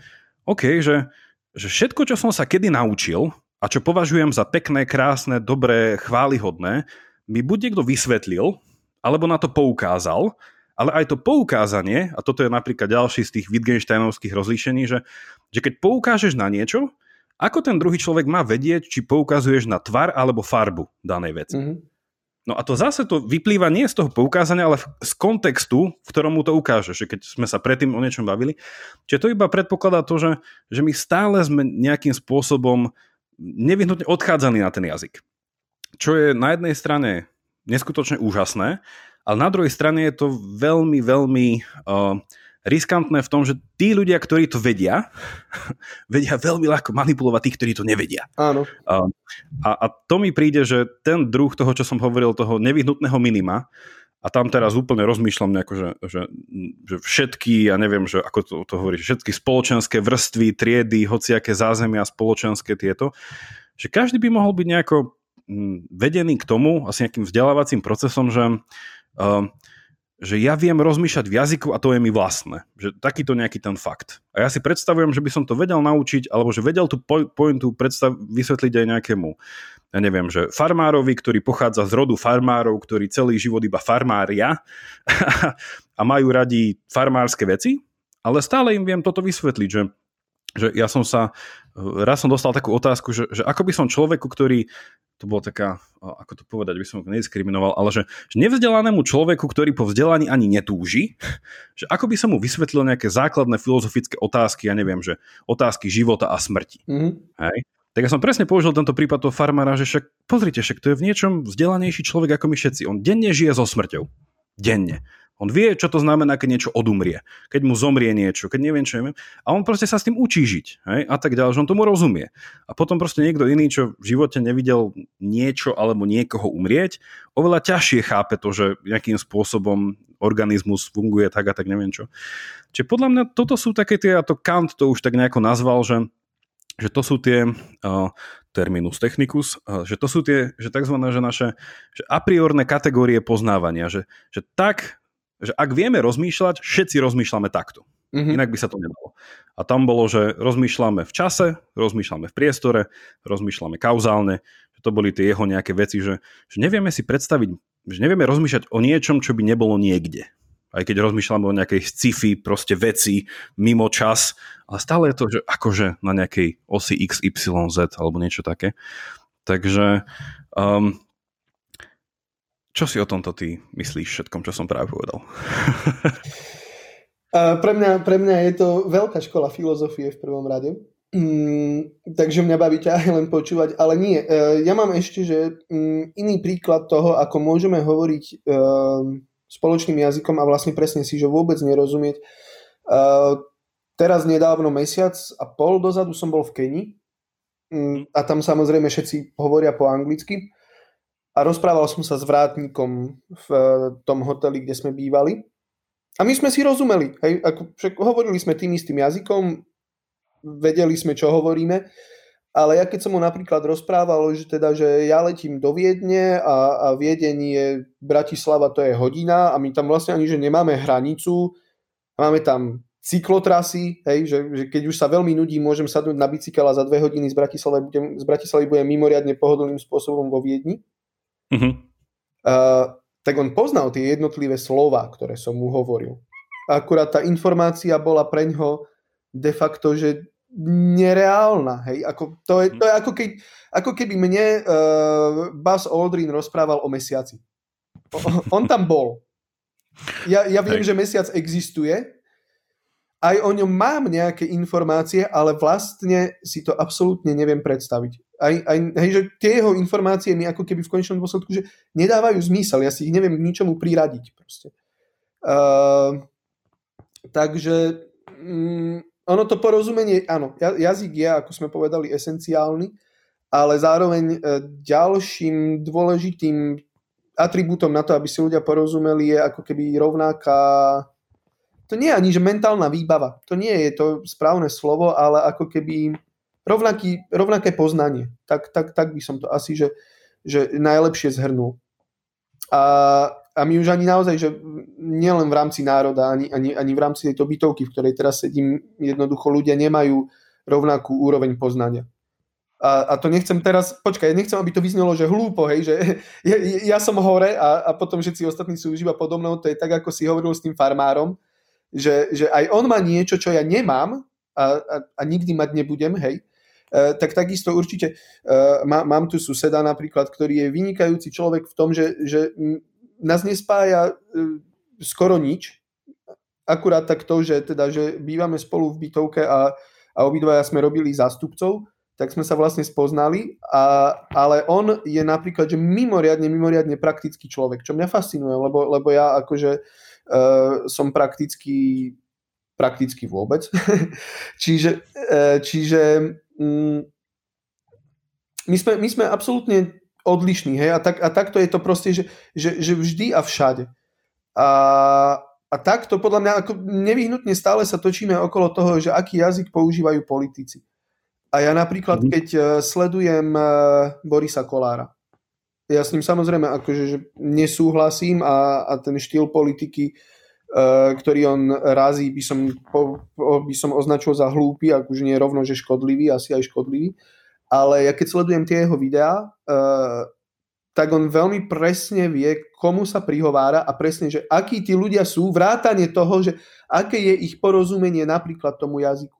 Speaker 1: OK, že, že všetko, čo som sa kedy naučil a čo považujem za pekné, krásne, dobré, chválihodné, mi buď niekto vysvetlil, alebo na to poukázal, ale aj to poukázanie, a toto je napríklad ďalší z tých Wittgensteinovských rozlíšení, že, že keď poukážeš na niečo, ako ten druhý človek má vedieť, či poukazuješ na tvar alebo farbu danej veci. Mm-hmm. No a to zase to vyplýva nie z toho poukázania, ale z kontextu, v ktorom mu to ukážeš, že keď sme sa predtým o niečom bavili. Čiže to iba predpokladá to, že, že my stále sme nejakým spôsobom nevyhnutne odchádzali na ten jazyk. Čo je na jednej strane neskutočne úžasné, ale na druhej strane je to veľmi, veľmi uh, riskantné v tom, že tí ľudia, ktorí to vedia, vedia veľmi ľahko manipulovať tých, ktorí to nevedia.
Speaker 2: Áno. Uh,
Speaker 1: a, a to mi príde, že ten druh toho, čo som hovoril, toho nevyhnutného minima, a tam teraz úplne rozmýšľam nejako, že, že, že všetky, ja neviem, že ako to, to hovorí, všetky spoločenské vrstvy, triedy, hociaké zázemia spoločenské tieto, že každý by mohol byť nejako vedený k tomu, asi nejakým vzdelávacím procesom, že Ehm, že ja viem rozmýšľať v jazyku a to je mi vlastné. Že takýto nejaký ten fakt. A ja si predstavujem, že by som to vedel naučiť, alebo že vedel tú pointu predstav- vysvetliť aj nejakému, ja neviem, že farmárovi, ktorý pochádza z rodu farmárov, ktorí celý život iba farmária a majú radi farmárske veci, ale stále im viem toto vysvetliť, že že ja som sa, raz som dostal takú otázku, že, že ako by som človeku, ktorý, to bolo taká, ako to povedať, by som ho nediskriminoval, ale že, že nevzdelanému človeku, ktorý po vzdelaní ani netúži, že ako by som mu vysvetlil nejaké základné filozofické otázky, ja neviem, že otázky života a smrti. Mm-hmm. Hej? Tak ja som presne použil tento prípad toho farmára, že však pozrite, však to je v niečom vzdelanejší človek ako my všetci. On denne žije so smrťou. Denne. On vie, čo to znamená, keď niečo odumrie, keď mu zomrie niečo, keď neviem čo neviem. A on proste sa s tým učí žiť. Hej? A tak ďalej, že on tomu rozumie. A potom proste niekto iný, čo v živote nevidel niečo alebo niekoho umrieť, oveľa ťažšie chápe to, že nejakým spôsobom organizmus funguje tak a tak neviem čo. Čiže podľa mňa toto sú také tie, a to Kant to už tak nejako nazval, že že to sú tie uh, terminus technicus, uh, že to sú tie, že tzv. že naše že a priorné kategórie poznávania, že, že tak že ak vieme rozmýšľať, všetci rozmýšľame takto. Mm-hmm. Inak by sa to nedalo. A tam bolo, že rozmýšľame v čase, rozmýšľame v priestore, rozmýšľame kauzálne, že to boli tie jeho nejaké veci, že, že nevieme si predstaviť, že nevieme rozmýšľať o niečom, čo by nebolo niekde. Aj keď rozmýšľame o nejakej sci-fi, proste veci mimo čas, ale stále je to, že akože na nejakej osi X, Y, Z alebo niečo také. Takže um, čo si o tomto ty myslíš všetkom, čo som práve povedal?
Speaker 2: Pre, mňa, pre mňa je to veľká škola filozofie v prvom rade. Mm, takže mňa baví ťa aj len počúvať, ale nie. E, ja mám ešte, že mm, iný príklad toho, ako môžeme hovoriť e, spoločným jazykom a vlastne presne si, že vôbec nerozumieť. E, teraz nedávno mesiac a pol dozadu som bol v Keni mm, a tam samozrejme všetci hovoria po anglicky a rozprával som sa s vrátnikom v eh, tom hoteli, kde sme bývali. A my sme si rozumeli. Hej, ako, hovorili sme tým istým jazykom, vedeli sme, čo hovoríme, ale ja keď som mu napríklad rozprával, že teda, že ja letím do Viedne a, a Viedeň je Bratislava, to je hodina a my tam vlastne ani, že nemáme hranicu, máme tam cyklotrasy, hej, že, že keď už sa veľmi nudí, môžem sadnúť na bicykel a za dve hodiny z Bratislavy budem, z Bratislavy budem mimoriadne pohodlným spôsobom vo Viedni. Uh-huh. Uh, tak on poznal tie jednotlivé slova, ktoré som mu hovoril. Akurát tá informácia bola pre ňo de facto, že nereálna. Hej? Ako, to, je, to je ako, keď, ako keby mne uh, Buzz Aldrin rozprával o mesiaci. O, on tam bol. Ja, ja viem, hej. že mesiac existuje, aj o ňom mám nejaké informácie, ale vlastne si to absolútne neviem predstaviť aj, aj hej, že tie jeho informácie mi ako keby v konečnom dôsledku, že nedávajú zmysel, ja si ich neviem k ničomu priradiť proste. Uh, takže um, ono to porozumenie, áno, jazyk je, ako sme povedali, esenciálny, ale zároveň uh, ďalším dôležitým atribútom na to, aby si ľudia porozumeli, je ako keby rovnaká to nie je ani že mentálna výbava, to nie je to správne slovo, ale ako keby rovnaký, rovnaké poznanie. Tak, tak, tak by som to asi, že, že najlepšie zhrnul. A, a my už ani naozaj, že nielen v rámci národa, ani, ani, ani v rámci tejto bytovky, v ktorej teraz sedím, jednoducho ľudia nemajú rovnakú úroveň poznania. A, a to nechcem teraz, počkaj, nechcem, aby to vyznelo, že hlúpo, hej, že ja, ja som hore a, a potom všetci ostatní sú už iba podo to je tak, ako si hovoril s tým farmárom, že, že aj on má niečo, čo ja nemám a, a, a nikdy mať nebudem, hej, Uh, tak takisto určite uh, má, mám tu suseda napríklad, ktorý je vynikajúci človek v tom, že, že nás nespája uh, skoro nič, akurát tak to, že, teda, že bývame spolu v bytovke a, a obidvaja sme robili zástupcov, tak sme sa vlastne spoznali, a, ale on je napríklad že mimoriadne, mimoriadne praktický človek, čo mňa fascinuje, lebo, lebo ja akože uh, som prakticky prakticky vôbec. čiže uh, čiže um, my, sme, my sme absolútne odlišní, hej, a, tak, a takto je to proste, že, že, že vždy a všade. A, a takto podľa mňa ako nevyhnutne stále sa točíme okolo toho, že aký jazyk používajú politici. A ja napríklad, mm. keď uh, sledujem uh, Borisa Kolára, ja s ním samozrejme akože že nesúhlasím a, a ten štýl politiky, uh, ktorý on razí, by som, po, by som označil za hlúpy, ak už nie rovno, že škodlivý, asi aj škodlivý. Ale ja keď sledujem tie jeho videá, uh, tak on veľmi presne vie, komu sa prihovára a presne, že akí tí ľudia sú, vrátanie toho, že aké je ich porozumenie napríklad tomu jazyku.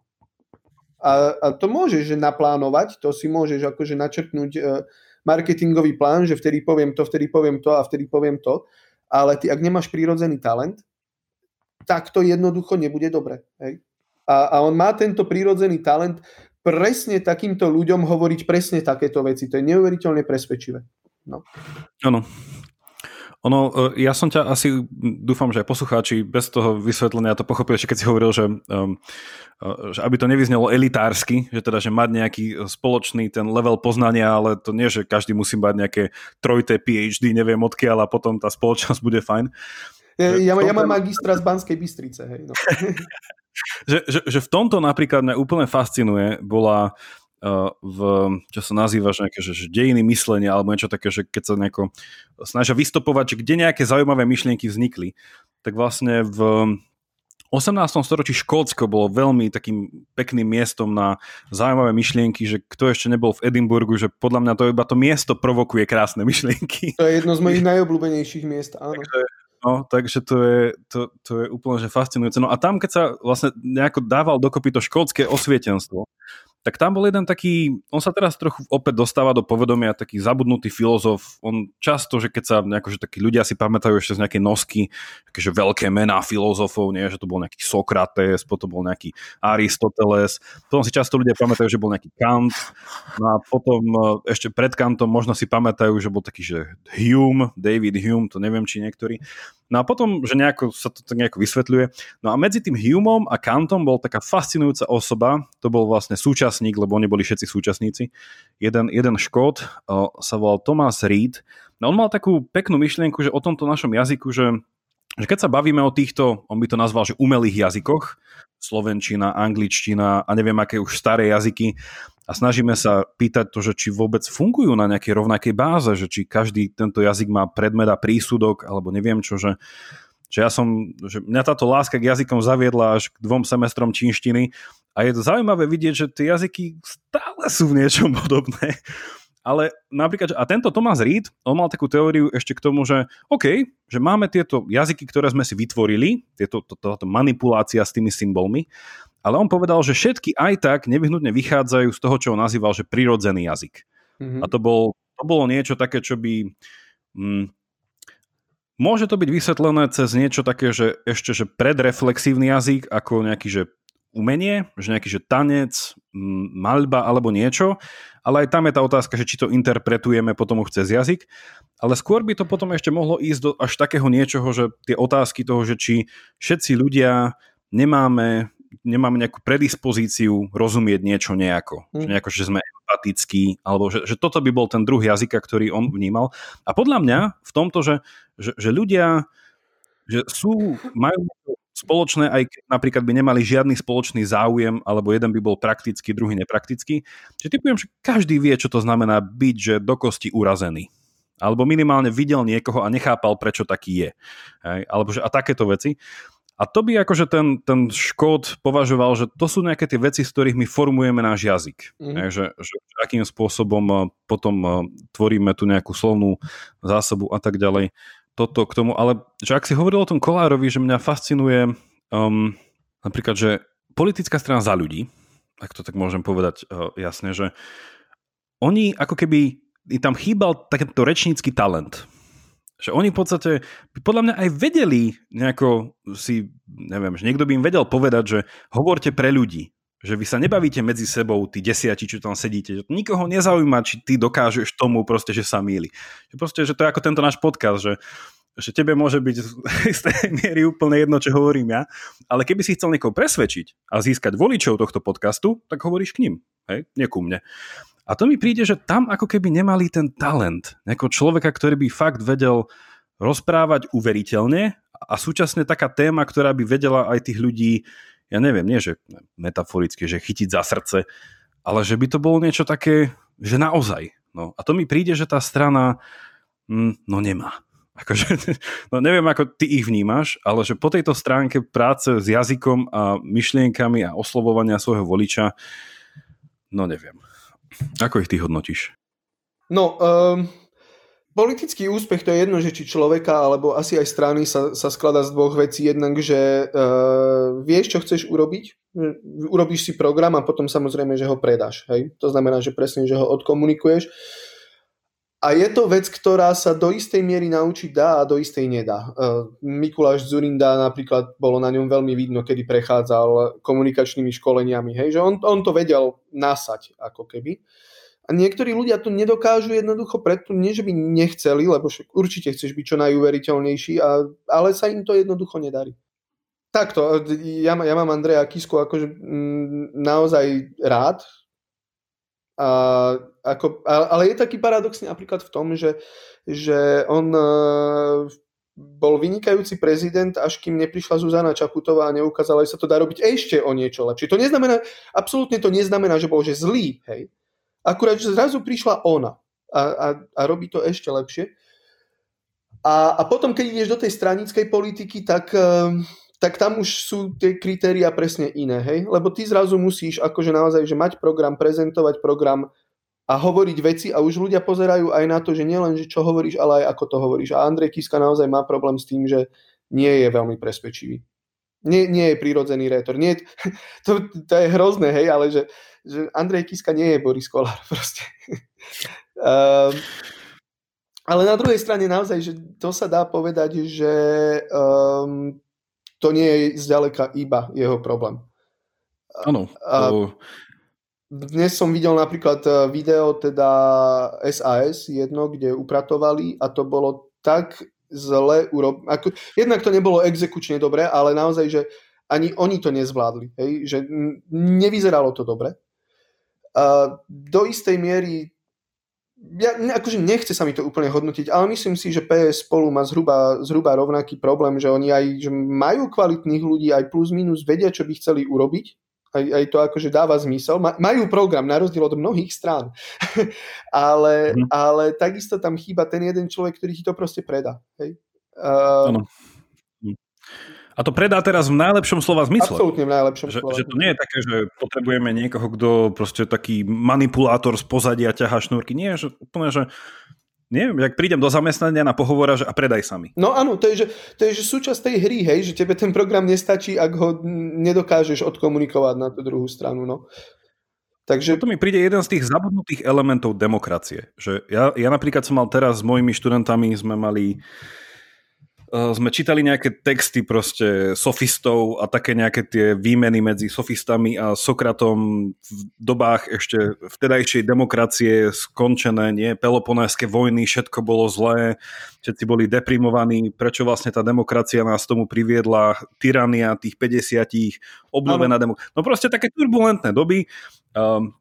Speaker 2: A, a to môžeš naplánovať, to si môžeš akože načrtnúť uh, marketingový plán, že vtedy poviem to, vtedy poviem to a vtedy poviem to, ale ty ak nemáš prírodzený talent, tak to jednoducho nebude dobre. Hej? A, a on má tento prírodzený talent presne takýmto ľuďom hovoriť presne takéto veci. To je neuveriteľne presvedčivé. No.
Speaker 1: Áno. Ono, e, ja som ťa asi, dúfam, že aj poslucháči bez toho vysvetlenia to pochopili, keď si hovoril, že, um, že aby to nevyznelo elitársky, že teda, že mať nejaký spoločný ten level poznania, ale to nie, že každý musí mať nejaké trojté PhD, neviem odkiaľ a potom tá spoločnosť bude fajn.
Speaker 2: Ja, ja, ja mám magistra z Banskej Bystrice, hej. No.
Speaker 1: že, že, že v tomto napríklad mňa úplne fascinuje, bola v, čo sa nazýva, že nejaké že, že dejiny myslenia alebo niečo také, že keď sa nejako snažia vystopovať, že kde nejaké zaujímavé myšlienky vznikli, tak vlastne v 18. storočí Škótsko bolo veľmi takým pekným miestom na zaujímavé myšlienky, že kto ešte nebol v Edinburgu, že podľa mňa to iba to miesto provokuje krásne myšlienky.
Speaker 2: To je jedno z mojich najobľúbenejších miest, áno.
Speaker 1: Takže, no, takže to je, to, to je úplne že fascinujúce. No a tam, keď sa vlastne nejako dával dokopy to škótske osvietenstvo, tak tam bol jeden taký, on sa teraz trochu opäť dostáva do povedomia, taký zabudnutý filozof, on často, že keď sa nejako, že takí ľudia si pamätajú ešte z nejakej nosky, že veľké mená filozofov, nie, že to bol nejaký Sokrates, potom bol nejaký Aristoteles, potom si často ľudia pamätajú, že bol nejaký Kant, no a potom e, ešte pred Kantom možno si pamätajú, že bol taký, že Hume, David Hume, to neviem, či niektorí. No a potom, že nejako sa to tak nejako vysvetľuje. No a medzi tým Humeom a Kantom bol taká fascinujúca osoba, to bol vlastne súčasník, lebo oni boli všetci súčasníci. Jeden, jeden škód sa volal Thomas Reed. No on mal takú peknú myšlienku, že o tomto našom jazyku, že, že keď sa bavíme o týchto, on by to nazval, že umelých jazykoch, slovenčina, angličtina a neviem aké už staré jazyky, a snažíme sa pýtať to, že či vôbec fungujú na nejakej rovnakej báze, že či každý tento jazyk má predmet a prísudok, alebo neviem čo, že, že ja som, že mňa táto láska k jazykom zaviedla až k dvom semestrom čínštiny a je to zaujímavé vidieť, že tie jazyky stále sú v niečom podobné. Ale napríklad, a tento Thomas Reed, on mal takú teóriu ešte k tomu, že OK, že máme tieto jazyky, ktoré sme si vytvorili, tieto, to, to, manipulácia s tými symbolmi, ale on povedal, že všetky aj tak nevyhnutne vychádzajú z toho, čo on nazýval, že prirodzený jazyk. Mm-hmm. A to, bol, to bolo niečo také, čo by... Mm, môže to byť vysvetlené cez niečo také, že ešte že predreflexívny jazyk, ako nejaký, že umenie, že nejaký, že tanec, mm, maľba alebo niečo, ale aj tam je tá otázka, že či to interpretujeme potom už cez jazyk, ale skôr by to potom ešte mohlo ísť do až takého niečoho, že tie otázky toho, že či všetci ľudia nemáme nemáme nejakú predispozíciu rozumieť niečo nejako. Mm. Že nejako, že sme empatickí, alebo že, že toto by bol ten druh jazyka, ktorý on vnímal. A podľa mňa v tomto, že, že, že ľudia že sú, majú spoločné, aj keď napríklad by nemali žiadny spoločný záujem, alebo jeden by bol praktický, druhý nepraktický. Že typujem, že každý vie, čo to znamená byť, že do kosti urazený alebo minimálne videl niekoho a nechápal, prečo taký je. Hej? Alebo že, a takéto veci. A to by akože ten, ten Škód považoval, že to sú nejaké tie veci, z ktorých my formujeme náš jazyk. Mm-hmm. Hej? Že, že akým spôsobom eh, potom eh, tvoríme tu nejakú slovnú zásobu a tak ďalej. Toto k tomu, ale že ak si hovoril o tom Kolárovi, že mňa fascinuje um, napríklad, že politická strana za ľudí, ak to tak môžem povedať uh, jasne, že oni ako keby tam chýbal takýto rečnícky talent. Že oni v podstate podľa mňa aj vedeli nejako si, neviem, že niekto by im vedel povedať, že hovorte pre ľudí, že vy sa nebavíte medzi sebou, tí desiati, čo tam sedíte. Že nikoho nezaujíma, či ty dokážeš tomu proste, že sa míli. Že proste, že to je ako tento náš podcast, že, že tebe môže byť z tej miery úplne jedno, čo hovorím ja, ale keby si chcel niekoho presvedčiť a získať voličov tohto podcastu, tak hovoríš k ním, hej, nie ku mne. A to mi príde, že tam ako keby nemali ten talent, ako človeka, ktorý by fakt vedel rozprávať uveriteľne a súčasne taká téma, ktorá by vedela aj tých ľudí, ja neviem, nie že metaforicky, že chytiť za srdce, ale že by to bolo niečo také, že naozaj. No. A to mi príde, že tá strana mm, no nemá. Akože, no neviem, ako ty ich vnímaš, ale že po tejto stránke práce s jazykom a myšlienkami a oslovovania svojho voliča, no neviem. Ako ich ty hodnotíš?
Speaker 2: No, um, politický úspech to je jedno, že či človeka, alebo asi aj strany sa, sa skladá z dvoch vecí. Jednak, že uh, vieš, čo chceš urobiť, urobíš si program a potom samozrejme, že ho predáš. Hej? To znamená, že presne, že ho odkomunikuješ. A je to vec, ktorá sa do istej miery naučiť dá a do istej nedá. Mikuláš Zurinda napríklad bolo na ňom veľmi vidno, kedy prechádzal komunikačnými školeniami. Hej? Že on, on to vedel nasať, ako keby. A niektorí ľudia to nedokážu jednoducho preto, nie že by nechceli, lebo určite chceš byť čo najúveriteľnejší, a, ale sa im to jednoducho nedarí. Takto, ja, ja mám Andreja Kisku akože m, naozaj rád, a, ako, ale je taký paradoxný napríklad v tom, že, že on e, bol vynikajúci prezident, až kým neprišla Zuzana Čaputová a neukázala, že sa to dá robiť ešte o niečo lepšie. To neznamená, absolútne to neznamená, že bol že zlý, hej. Akurát, že zrazu prišla ona a, a, a robí to ešte lepšie. A, a potom, keď ideš do tej stranickej politiky, tak uh, tak tam už sú tie kritéria presne iné, hej? Lebo ty zrazu musíš akože naozaj, že mať program, prezentovať program a hovoriť veci a už ľudia pozerajú aj na to, že nielen, že čo hovoríš, ale aj ako to hovoríš. A Andrej Kiska naozaj má problém s tým, že nie je veľmi presvedčivý. Nie, nie je prírodzený rétor. Nie, to, to je hrozné, hej, ale že, že Andrej Kiska nie je Boris Kolár proste. um, ale na druhej strane naozaj, že to sa dá povedať, že um, to nie je zďaleka iba jeho problém.
Speaker 1: Áno. To...
Speaker 2: Dnes som videl napríklad e, video teda SAS jedno, kde upratovali a to bolo tak zle urob... Ako, jednak to nebolo exekučne dobre, ale naozaj, že ani oni to nezvládli. Hej? Že nevyzeralo to dobre. A do istej miery ja, akože nechce sa mi to úplne hodnotiť, ale myslím si, že PS spolu má zhruba, zhruba rovnaký problém, že oni aj že majú kvalitných ľudí, aj plus minus vedia, čo by chceli urobiť, aj, aj to akože dáva zmysel. Majú program na rozdiel od mnohých strán, ale, mm. ale takisto tam chýba ten jeden človek, ktorý ti to proste predá. Hej? Uh,
Speaker 1: a to predá teraz v najlepšom slova zmysle.
Speaker 2: Absolútne v najlepšom
Speaker 1: že, slova. Že to nie je také, že potrebujeme niekoho, kto proste taký manipulátor z pozadia ťahá šnúrky. Nie, že úplne, že nie, jak prídem do zamestnania na pohovora, že a predaj sa mi.
Speaker 2: No áno, to je, že, to je že súčasť tej hry, hej, že tebe ten program nestačí, ak ho nedokážeš odkomunikovať na tú druhú stranu. No.
Speaker 1: Takže... To mi príde jeden z tých zabudnutých elementov demokracie. Že ja, ja napríklad som mal teraz s mojimi študentami, sme mali uh, sme čítali nejaké texty proste sofistov a také nejaké tie výmeny medzi sofistami a Sokratom v dobách ešte vtedajšej demokracie skončené, nie, peloponéske vojny, všetko bolo zlé, všetci boli deprimovaní, prečo vlastne tá demokracia nás tomu priviedla, tyrania tých 50 obnovená demokracia. No proste také turbulentné doby, um,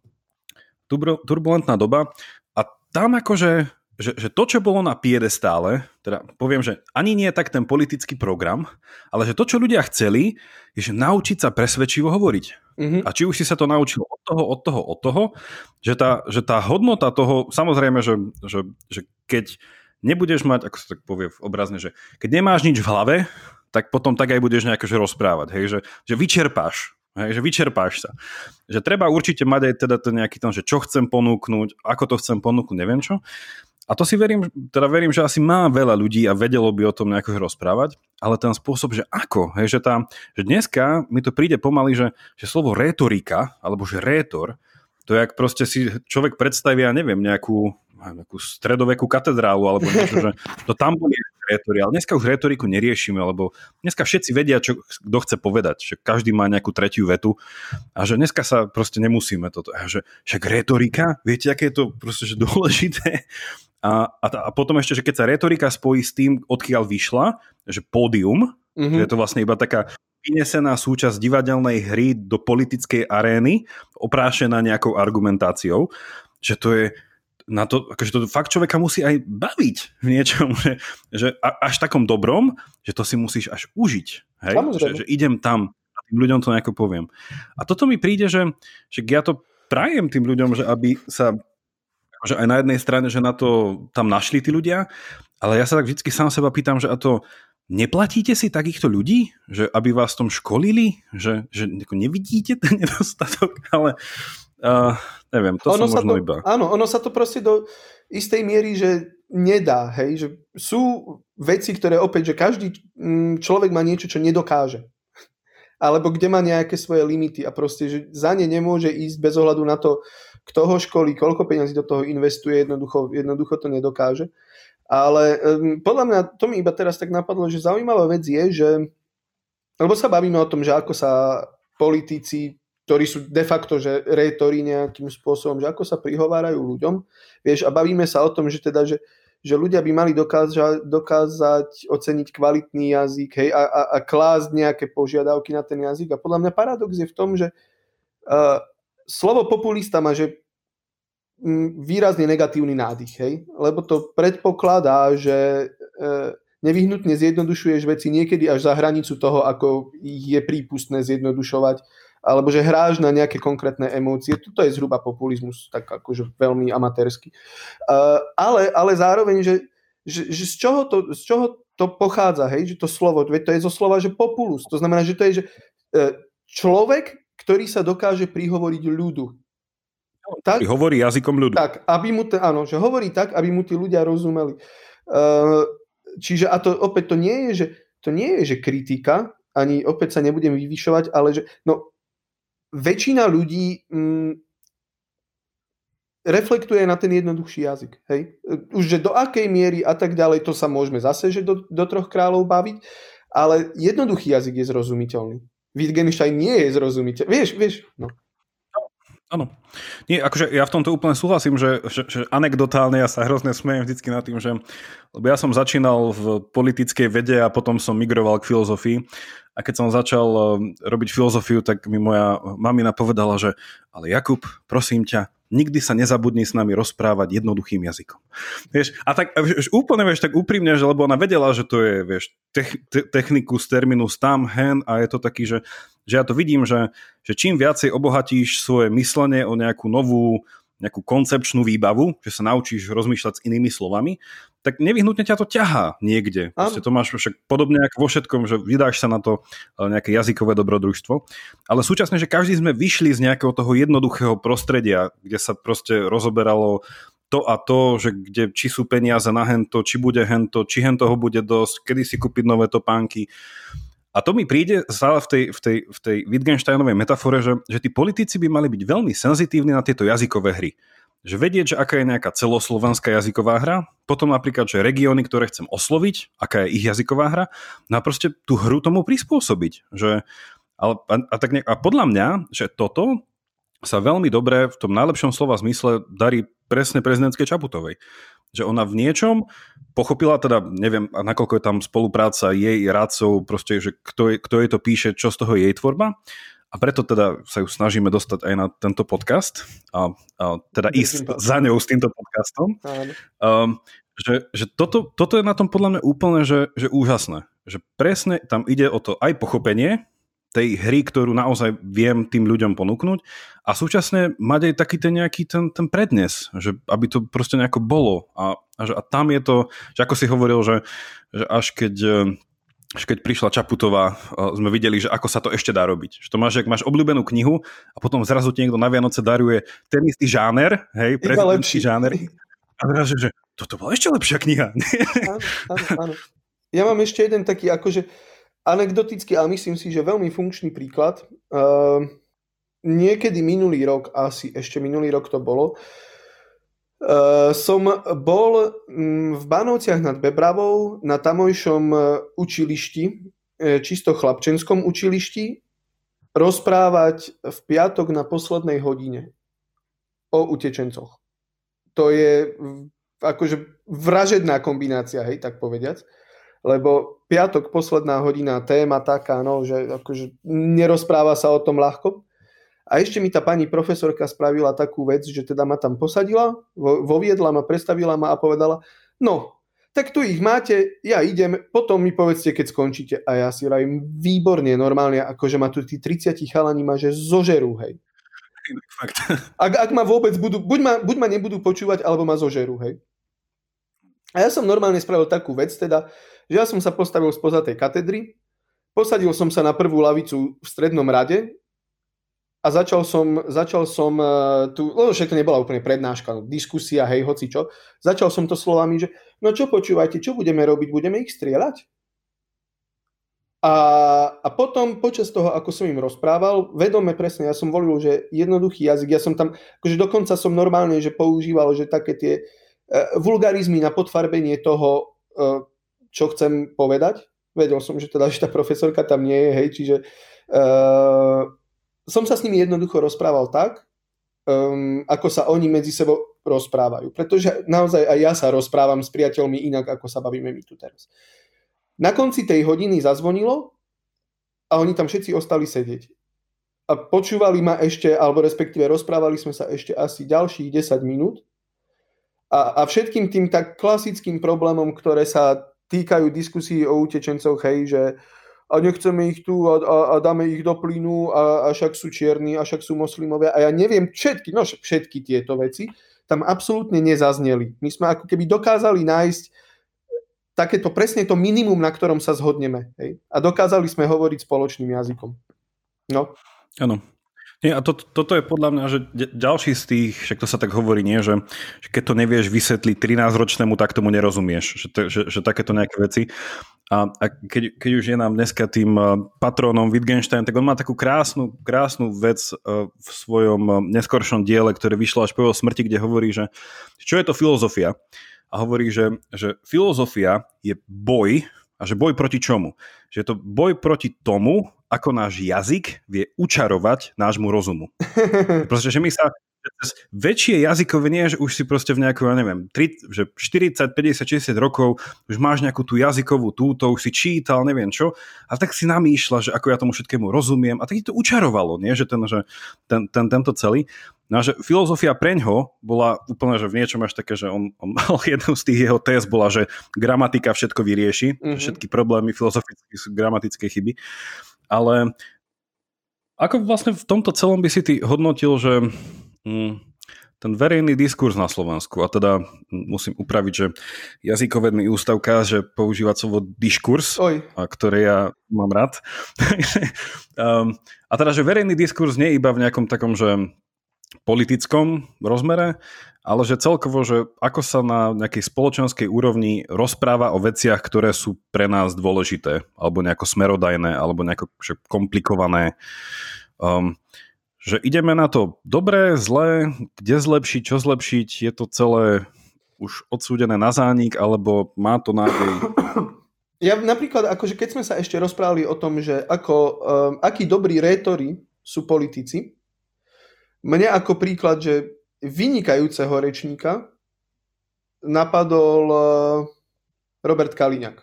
Speaker 1: turbulentná doba. A tam akože že, že to, čo bolo na piedestále, teda poviem, že ani nie tak ten politický program, ale že to, čo ľudia chceli, je, že naučiť sa presvedčivo hovoriť. Mm-hmm. A či už si sa to naučil od toho, od toho, od toho, že tá, že tá hodnota toho, samozrejme, že, že, že keď nebudeš mať, ako sa tak povie obrazne, že keď nemáš nič v hlave, tak potom tak aj budeš nejako rozprávať, hej, že, že vyčerpáš Hej, že vyčerpáš sa. Že treba určite mať aj teda ten nejaký tom, že čo chcem ponúknuť, ako to chcem ponúknuť, neviem čo. A to si verím, teda verím, že asi má veľa ľudí a vedelo by o tom nejako rozprávať, ale ten spôsob, že ako, hej, že, tá, že dneska mi to príde pomaly, že, že slovo rétorika, alebo že rétor, to je, ak proste si človek predstaví, ja neviem, nejakú, nejakú stredovekú katedrálu, alebo niečo, že to tam boli retori, ale dneska už retoriku neriešime, lebo dneska všetci vedia, čo kto chce povedať, že každý má nejakú tretiu vetu a že dneska sa proste nemusíme toto, a že však retorika, viete, aké je to proste že dôležité a, a, a potom ešte, že keď sa retorika spojí s tým, odkiaľ vyšla, že pódium, mm-hmm. že je to vlastne iba taká vynesená súčasť divadelnej hry do politickej arény, oprášená nejakou argumentáciou, že to je na to, akože to fakt človeka musí aj baviť v niečom, že, že až takom dobrom, že to si musíš až užiť. Hej? Že, že idem tam a tým ľuďom to nejako poviem. A toto mi príde, že, že ja to prajem tým ľuďom, že aby sa že aj na jednej strane, že na to tam našli tí ľudia, ale ja sa tak vždy sám seba pýtam, že a to neplatíte si takýchto ľudí, že aby vás tom školili, že, že nevidíte ten nedostatok, ale uh, neviem, to ono som možno
Speaker 2: to,
Speaker 1: iba.
Speaker 2: Áno, ono sa to proste do istej miery, že nedá, hej, že sú veci, ktoré opäť, že každý mm, človek má niečo, čo nedokáže. Alebo kde má nejaké svoje limity a proste, že za ne nemôže ísť bez ohľadu na to, kto ho školí, koľko peniazí do toho investuje, jednoducho, jednoducho to nedokáže. Ale um, podľa mňa, to mi iba teraz tak napadlo, že zaujímavá vec je, že lebo sa bavíme o tom, že ako sa politici, ktorí sú de facto že rétori nejakým spôsobom, že ako sa prihovárajú ľuďom, vieš, a bavíme sa o tom, že teda, že, že ľudia by mali dokázať, dokázať oceniť kvalitný jazyk hej, a, a, a klásť nejaké požiadavky na ten jazyk. A podľa mňa paradox je v tom, že uh, slovo populista má, že mm, výrazne negatívny nádych, hej? lebo to predpokladá, že e, nevyhnutne zjednodušuješ veci niekedy až za hranicu toho, ako je prípustné zjednodušovať, alebo že hráš na nejaké konkrétne emócie. Toto je zhruba populizmus, tak akože veľmi amatérsky. Uh, ale, ale zároveň, že, že, že z, čoho to, z čoho to pochádza, hej? že to slovo, to je zo slova, že populus. To znamená, že to je, že uh, človek, ktorý sa dokáže prihovoriť ľudu.
Speaker 1: Tak, hovorí jazykom ľudu.
Speaker 2: Tak, aby mu, t- áno, že hovorí tak, aby mu tí ľudia rozumeli. Uh, čiže, a to opäť to nie je, že, to nie je, že kritika, ani opäť sa nebudem vyvyšovať, ale že no, väčšina ľudí mm, reflektuje na ten jednoduchší jazyk. Hej? Už, že do akej miery a tak ďalej, to sa môžeme zase že do, do troch kráľov baviť, ale jednoduchý jazyk je zrozumiteľný. Wittgenstein nie je zrozumiteľ. Vieš, vieš, no.
Speaker 1: Áno. Nie, akože ja v tomto úplne súhlasím, že, že, že anekdotálne ja sa hrozne smejem vždycky nad tým, že lebo ja som začínal v politickej vede a potom som migroval k filozofii a keď som začal eh, robiť filozofiu, tak mi moja mamina povedala, že ale Jakub, prosím ťa, nikdy sa nezabudni s nami rozprávať jednoduchým jazykom. Vieš, a tak vieš, úplne vieš, tak úprimne, že lebo ona vedela, že to je vieš, tech, te, technikus, terminus tam, hen a je to taký, že, že ja to vidím, že, že čím viacej obohatíš svoje myslenie o nejakú novú nejakú koncepčnú výbavu, že sa naučíš rozmýšľať s inými slovami, tak nevyhnutne ťa to ťahá niekde. Proste to máš však podobne ako vo všetkom, že vydáš sa na to e, nejaké jazykové dobrodružstvo. Ale súčasne, že každý sme vyšli z nejakého toho jednoduchého prostredia, kde sa proste rozoberalo to a to, že kde, či sú peniaze na hento, či bude hento, či hento toho bude dosť, kedy si kúpiť nové topánky. A to mi príde stále v tej, v tej, v tej Wittgensteinovej metafore, že, že tí politici by mali byť veľmi senzitívni na tieto jazykové hry. Že vedieť, že aká je nejaká celoslovenská jazyková hra, potom napríklad, že regióny, ktoré chcem osloviť, aká je ich jazyková hra, no a proste tú hru tomu prispôsobiť. Že, ale, a, a, tak ne, a podľa mňa, že toto sa veľmi dobre v tom najlepšom slova zmysle darí presne prezidentskej Čaputovej. Že ona v niečom pochopila, teda neviem, nakoľko je tam spolupráca jej radcov, proste, že kto, je, kto jej to píše, čo z toho je jej tvorba, a preto teda sa ju snažíme dostať aj na tento podcast a, a teda ísť za ňou s týmto podcastom. Um, že, že toto, toto je na tom podľa mňa úplne že, že úžasné. Že presne tam ide o to aj pochopenie tej hry, ktorú naozaj viem tým ľuďom ponúknuť a súčasne mať aj taký ten nejaký ten, ten prednes, že aby to proste nejako bolo a, a, že, a tam je to, že ako si hovoril, že, že až keď že keď prišla Čaputová, sme videli, že ako sa to ešte dá robiť. Že to máš, ak máš obľúbenú knihu a potom zrazu ti niekto na Vianoce daruje ten istý žáner, hej, prezidentský žáner. A zrazu, že toto bola ešte lepšia kniha.
Speaker 2: Áno, áno, áno. Ja mám ešte jeden taký akože anekdotický, ale myslím si, že veľmi funkčný príklad. Uh, niekedy minulý rok, asi ešte minulý rok to bolo, Uh, som bol mm, v Bánovciach nad Bebravou na tamojšom e, učilišti, e, čisto chlapčenskom učilišti, rozprávať v piatok na poslednej hodine o utečencoch. To je akože vražedná kombinácia, hej, tak povediac. Lebo piatok, posledná hodina, téma taká, no, že akože nerozpráva sa o tom ľahko. A ešte mi tá pani profesorka spravila takú vec, že teda ma tam posadila, voviedla ma, predstavila ma a povedala, no, tak tu ich máte, ja idem, potom mi povedzte, keď skončíte. A ja si vravím, výborne, normálne, akože ma tu tí 30 chalani ma, že zožerú, hej. Fakt. Ak, ak ma vôbec budú, buď ma, buď ma nebudú počúvať, alebo ma zožerú, hej. A ja som normálne spravil takú vec, teda, že ja som sa postavil spoza tej katedry, posadil som sa na prvú lavicu v strednom rade a začal som, začal som uh, tu, lebo však to nebola úplne prednáška, diskusia, hej, hoci čo, začal som to slovami, že no čo počúvajte, čo budeme robiť, budeme ich strieľať? A, a potom počas toho, ako som im rozprával, vedome presne, ja som volil, že jednoduchý jazyk, ja som tam, akože dokonca som normálne, že používal, že také tie uh, vulgarizmy na podfarbenie toho, uh, čo chcem povedať. Vedel som, že teda, že tá profesorka tam nie je, hej, čiže uh, som sa s nimi jednoducho rozprával tak, um, ako sa oni medzi sebou rozprávajú. Pretože naozaj aj ja sa rozprávam s priateľmi inak, ako sa bavíme my tu teraz. Na konci tej hodiny zazvonilo a oni tam všetci ostali sedieť. A počúvali ma ešte, alebo respektíve rozprávali sme sa ešte asi ďalších 10 minút. A, a všetkým tým tak klasickým problémom, ktoré sa týkajú diskusí o utečencoch, hej, že uh, a nechceme ich tu a, a, a dáme ich do plynu a, a však sú čierni a však sú moslimovia a ja neviem všetky, no všetky tieto veci tam absolútne nezazneli. My sme ako keby dokázali nájsť takéto presne to minimum, na ktorom sa zhodneme. Hej? A dokázali sme hovoriť spoločným jazykom. No.
Speaker 1: Áno. Nie, a to, toto je podľa mňa, že ďalší z tých, však to sa tak hovorí, nie, že, že keď to nevieš vysvetliť 13-ročnému, tak tomu nerozumieš, že, to, že, že takéto nejaké veci. A, a keď, keď už je nám dneska tým uh, patrónom Wittgenstein, tak on má takú krásnu, krásnu vec uh, v svojom uh, neskoršom diele, ktoré vyšlo až po jeho smrti, kde hovorí, že čo je to filozofia? A hovorí, že, že filozofia je boj, a že boj proti čomu? Že je to boj proti tomu, ako náš jazyk vie učarovať nášmu rozumu. Proste, že my sa väčšie jazykové nie, že už si proste v nejakú, ja neviem, 3, že 40, 50, 60 rokov už máš nejakú tú jazykovú túto, už si čítal, neviem čo, a tak si namýšľa, že ako ja tomu všetkému rozumiem a tak to učarovalo, nie, že ten, že ten, ten, tento celý. No a že filozofia preňho bola úplne, že v niečom až také, že on, on mal jednu z tých jeho test bola, že gramatika všetko vyrieši, mm-hmm. všetky problémy filozofické sú gramatické chyby ale ako vlastne v tomto celom by si ty hodnotil, že ten verejný diskurs na Slovensku, a teda musím upraviť, že jazykovedný ústav káže používať slovo diskurs, Oj. A ktoré ja mám rád. um, a teda, že verejný diskurs nie je iba v nejakom takom, že politickom rozmere, ale že celkovo, že ako sa na nejakej spoločenskej úrovni rozpráva o veciach, ktoré sú pre nás dôležité, alebo nejako smerodajné, alebo nejako komplikované. Um, že ideme na to dobré, zlé, kde zlepšiť, čo zlepšiť, je to celé už odsúdené na zánik, alebo má to nádej?
Speaker 2: Ja napríklad, akože keď sme sa ešte rozprávali o tom, že ako, um, akí dobrí rétori sú politici, mne ako príklad, že vynikajúceho rečníka napadol uh, Robert Kaliňák.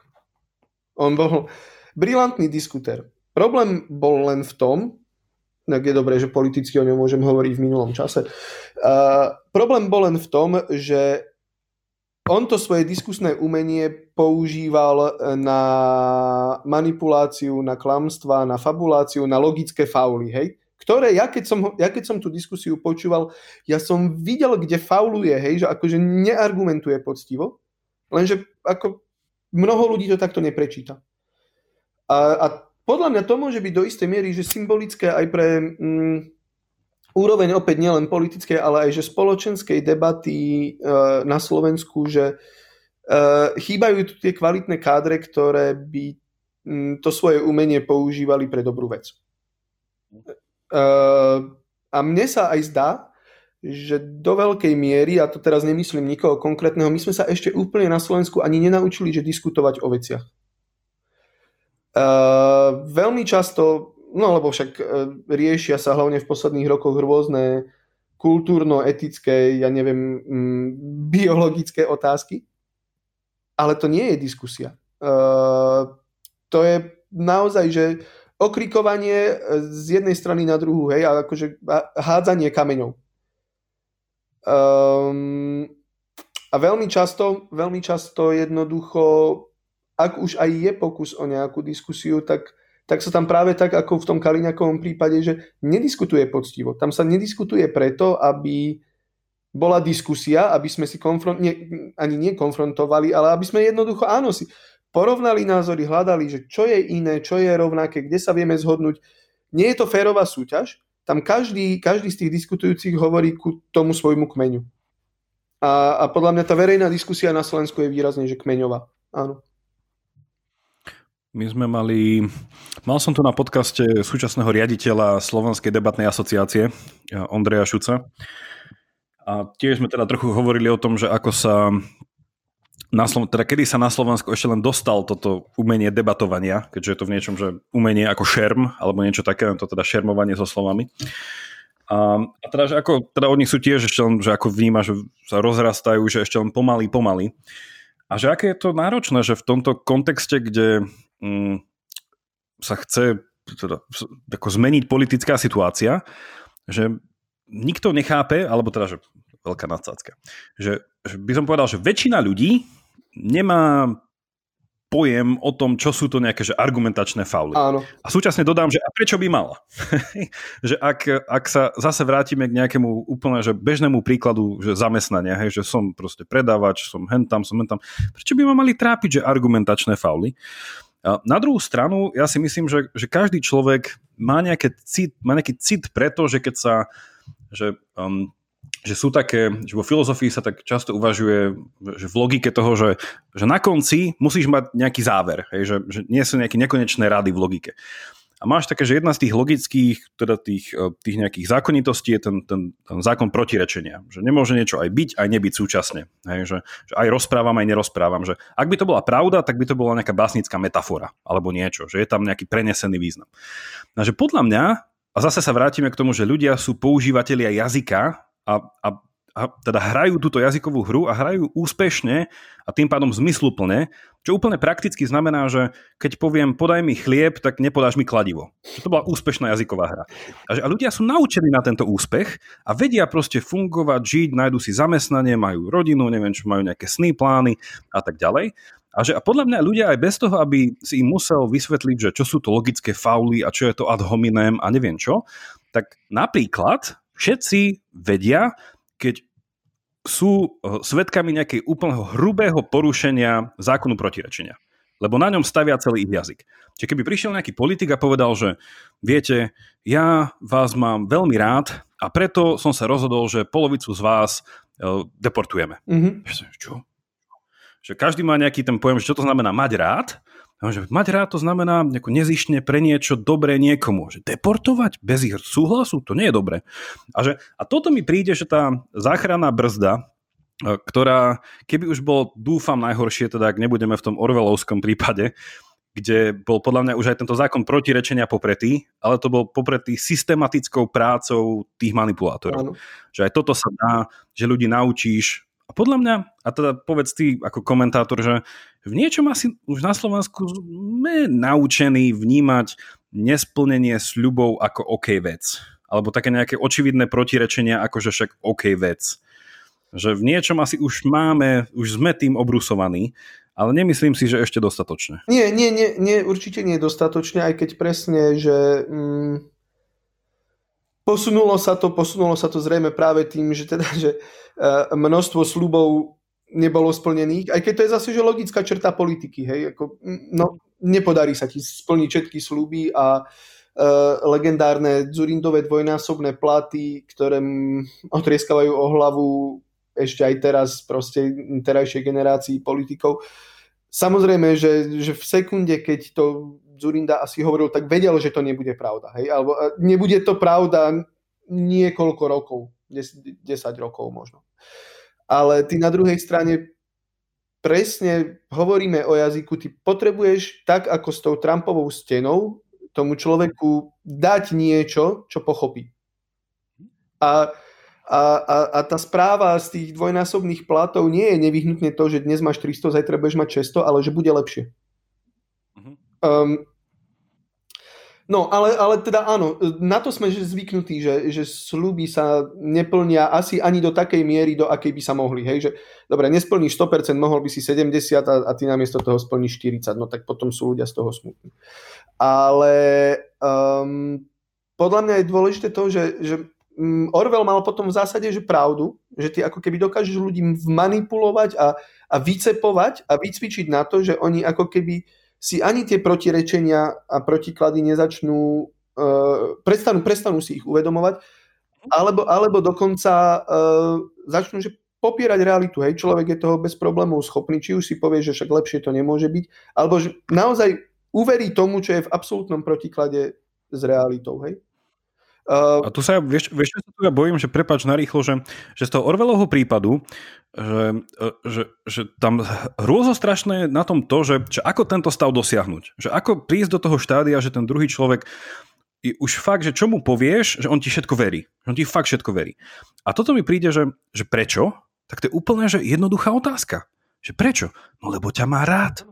Speaker 2: On bol brilantný diskutér. Problém bol len v tom, tak je dobré, že politicky o ňom môžem hovoriť v minulom čase. Uh, problém bol len v tom, že on to svoje diskusné umenie používal na manipuláciu, na klamstva, na fabuláciu, na logické fauly, hej? Ktoré, ja keď, som, ja keď som tú diskusiu počúval, ja som videl, kde fauluje, hej, že akože neargumentuje poctivo, lenže ako mnoho ľudí to takto neprečíta. A, a podľa mňa to môže byť do istej miery, že symbolické aj pre mm, úroveň opäť nielen politickej, ale aj že spoločenskej debaty e, na Slovensku, že e, chýbajú tu tie kvalitné kádre, ktoré by mm, to svoje umenie používali pre dobrú vec. E, a mne sa aj zdá, že do veľkej miery, a to teraz nemyslím nikoho konkrétneho, my sme sa ešte úplne na Slovensku ani nenaučili, že diskutovať o veciach. Uh, veľmi často, no lebo však uh, riešia sa hlavne v posledných rokoch rôzne kultúrno-etické, ja neviem, mm, biologické otázky, ale to nie je diskusia. Uh, to je naozaj, že okrikovanie z jednej strany na druhú, hej, a akože hádzanie kameňov. Um, a veľmi často, veľmi často jednoducho ak už aj je pokus o nejakú diskusiu, tak, tak sa tam práve tak, ako v tom Kaliňakovom prípade, že nediskutuje poctivo. Tam sa nediskutuje preto, aby bola diskusia, aby sme si konfront, nie, ani nekonfrontovali, ale aby sme jednoducho, áno, si porovnali názory, hľadali, že čo je iné, čo je rovnaké, kde sa vieme zhodnúť. Nie je to férová súťaž, tam každý, každý z tých diskutujúcich hovorí ku tomu svojmu kmeňu. A, a podľa mňa tá verejná diskusia na Slovensku je výrazne, že kmeňová. Áno.
Speaker 1: My sme mali, mal som tu na podcaste súčasného riaditeľa Slovenskej debatnej asociácie, Ondreja Šuca. A tiež sme teda trochu hovorili o tom, že ako sa na Slo- teda kedy sa na Slovensku ešte len dostal toto umenie debatovania, keďže je to v niečom, že umenie ako šerm, alebo niečo také, to teda šermovanie so slovami. A, a teda, že ako, teda oni sú tiež ešte len, že ako vníma, že sa rozrastajú, že ešte len pomaly, pomaly. A že aké je to náročné, že v tomto kontexte, kde mm, sa chce teda, ako zmeniť politická situácia, že nikto nechápe, alebo teda, že veľká nadsázka, že, že by som povedal, že väčšina ľudí nemá pojem o tom, čo sú to nejaké že argumentačné fauly.
Speaker 2: Áno.
Speaker 1: A súčasne dodám, že a prečo by mala? že ak, ak sa zase vrátime k nejakému úplne že bežnému príkladu že zamestnania, hej, že som proste predávač, som hentam, som hentam, prečo by ma mali trápiť, že argumentačné fauly? Na druhú stranu, ja si myslím, že, že každý človek má, nejaké cit, má nejaký cit preto, že keď sa, že, um, že sú také, že vo filozofii sa tak často uvažuje, že v logike toho, že, že na konci musíš mať nejaký záver, hej, že, že nie sú nejaké nekonečné rady v logike. A máš také, že jedna z tých logických, teda tých, e, tých nejakých zákonitostí je ten, ten, ten zákon protirečenia. Že nemôže niečo aj byť, aj nebyť súčasne. Hej, že, že aj rozprávam, aj nerozprávam. Že ak by to bola pravda, tak by to bola nejaká básnická metafora alebo niečo. Že je tam nejaký prenesený význam. A že podľa mňa, a zase sa vrátime k tomu, že ľudia sú používateľia jazyka a, a a teda hrajú túto jazykovú hru a hrajú úspešne a tým pádom zmysluplne, čo úplne prakticky znamená, že keď poviem podaj mi chlieb, tak nepodáš mi kladivo. Že to bola úspešná jazyková hra. A, že, a ľudia sú naučení na tento úspech a vedia proste fungovať, žiť, nájdu si zamestnanie, majú rodinu, neviem čo, majú nejaké sny, plány a tak ďalej. A, že, a podľa mňa ľudia aj bez toho, aby si im musel vysvetliť, že čo sú to logické fauly a čo je to ad hominem a neviem čo, tak napríklad všetci vedia, keď sú eh, svetkami nejakej úplného hrubého porušenia zákonu protirečenia. Lebo na ňom stavia celý ich jazyk. Čiže keby prišiel nejaký politik a povedal, že viete, ja vás mám veľmi rád a preto som sa rozhodol, že polovicu z vás eh, deportujeme. Mm-hmm. Čo? že každý má nejaký ten pojem, že čo to znamená mať rád. Že mať rád to znamená nezišne pre niečo dobré niekomu. Že deportovať bez ich súhlasu, to nie je dobré. A, že, a toto mi príde, že tá záchranná brzda, e, ktorá, keby už bol, dúfam najhoršie, teda ak nebudeme v tom Orvelovskom prípade, kde bol podľa mňa už aj tento zákon protirečenia popretý, ale to bol popretý systematickou prácou tých manipulátorov. Ano. Že aj toto sa dá, že ľudí naučíš. A podľa mňa, a teda povedz ty ako komentátor, že v niečom asi už na Slovensku sme naučení vnímať nesplnenie sľubov ako OK vec. Alebo také nejaké očividné protirečenia ako že však OK vec. Že v niečom asi už máme, už sme tým obrusovaní ale nemyslím si, že ešte dostatočne.
Speaker 2: Nie, nie, nie, nie určite nie dostatočne, aj keď presne, že mm, posunulo sa to, posunulo sa to zrejme práve tým, že teda, že uh, množstvo slubov nebolo splnených, aj keď to je zase že logická črta politiky, hej, ako, no, nepodarí sa ti splniť všetky sluby a uh, legendárne Zurindové dvojnásobné platy, ktoré otrieskavajú o hlavu ešte aj teraz proste terajšej generácii politikov. Samozrejme, že, že v sekunde, keď to Zurinda asi hovoril, tak vedel, že to nebude pravda. Hej? Alebo nebude to pravda niekoľko rokov, 10, 10 rokov možno. Ale ty na druhej strane presne hovoríme o jazyku, ty potrebuješ tak ako s tou Trumpovou stenou tomu človeku dať niečo, čo pochopí. A a, a, a tá správa z tých dvojnásobných platov nie je nevyhnutne to, že dnes máš 300, zajtra budeš mať 600, ale že bude lepšie. Uh-huh. Um, no, ale, ale teda áno, na to sme zvyknutí, že, že sluby sa neplnia asi ani do takej miery, do akej by sa mohli. Hej? Že, dobre, nesplníš 100%, mohol by si 70 a, a ty namiesto toho splníš 40, no tak potom sú ľudia z toho smutní. Ale um, podľa mňa je dôležité to, že, že Mm, Orwell mal potom v zásade že pravdu, že ty ako keby dokážeš ľudí manipulovať a, a vycepovať a vycvičiť na to, že oni ako keby si ani tie protirečenia a protiklady nezačnú, uh, prestanú, prestanú si ich uvedomovať, alebo, alebo dokonca uh, začnú, že popierať realitu. Hej, človek je toho bez problémov schopný, či už si povie, že však lepšie to nemôže byť, alebo že naozaj uverí tomu, čo je v absolútnom protiklade s realitou. Hej?
Speaker 1: Uh, a tu sa, vieš, vieš, čo sa tu ja bojím, že prepač narýchlo, že, že z toho Orvelovho prípadu, že, e, že, že tam hrôzo strašné na tom to, že, že ako tento stav dosiahnuť. Že ako prísť do toho štádia, že ten druhý človek už fakt, že čo mu povieš, že on ti všetko verí. Že on ti fakt všetko verí. A toto mi príde, že, že prečo? Tak to je úplne že jednoduchá otázka. Že prečo? No lebo ťa má rád.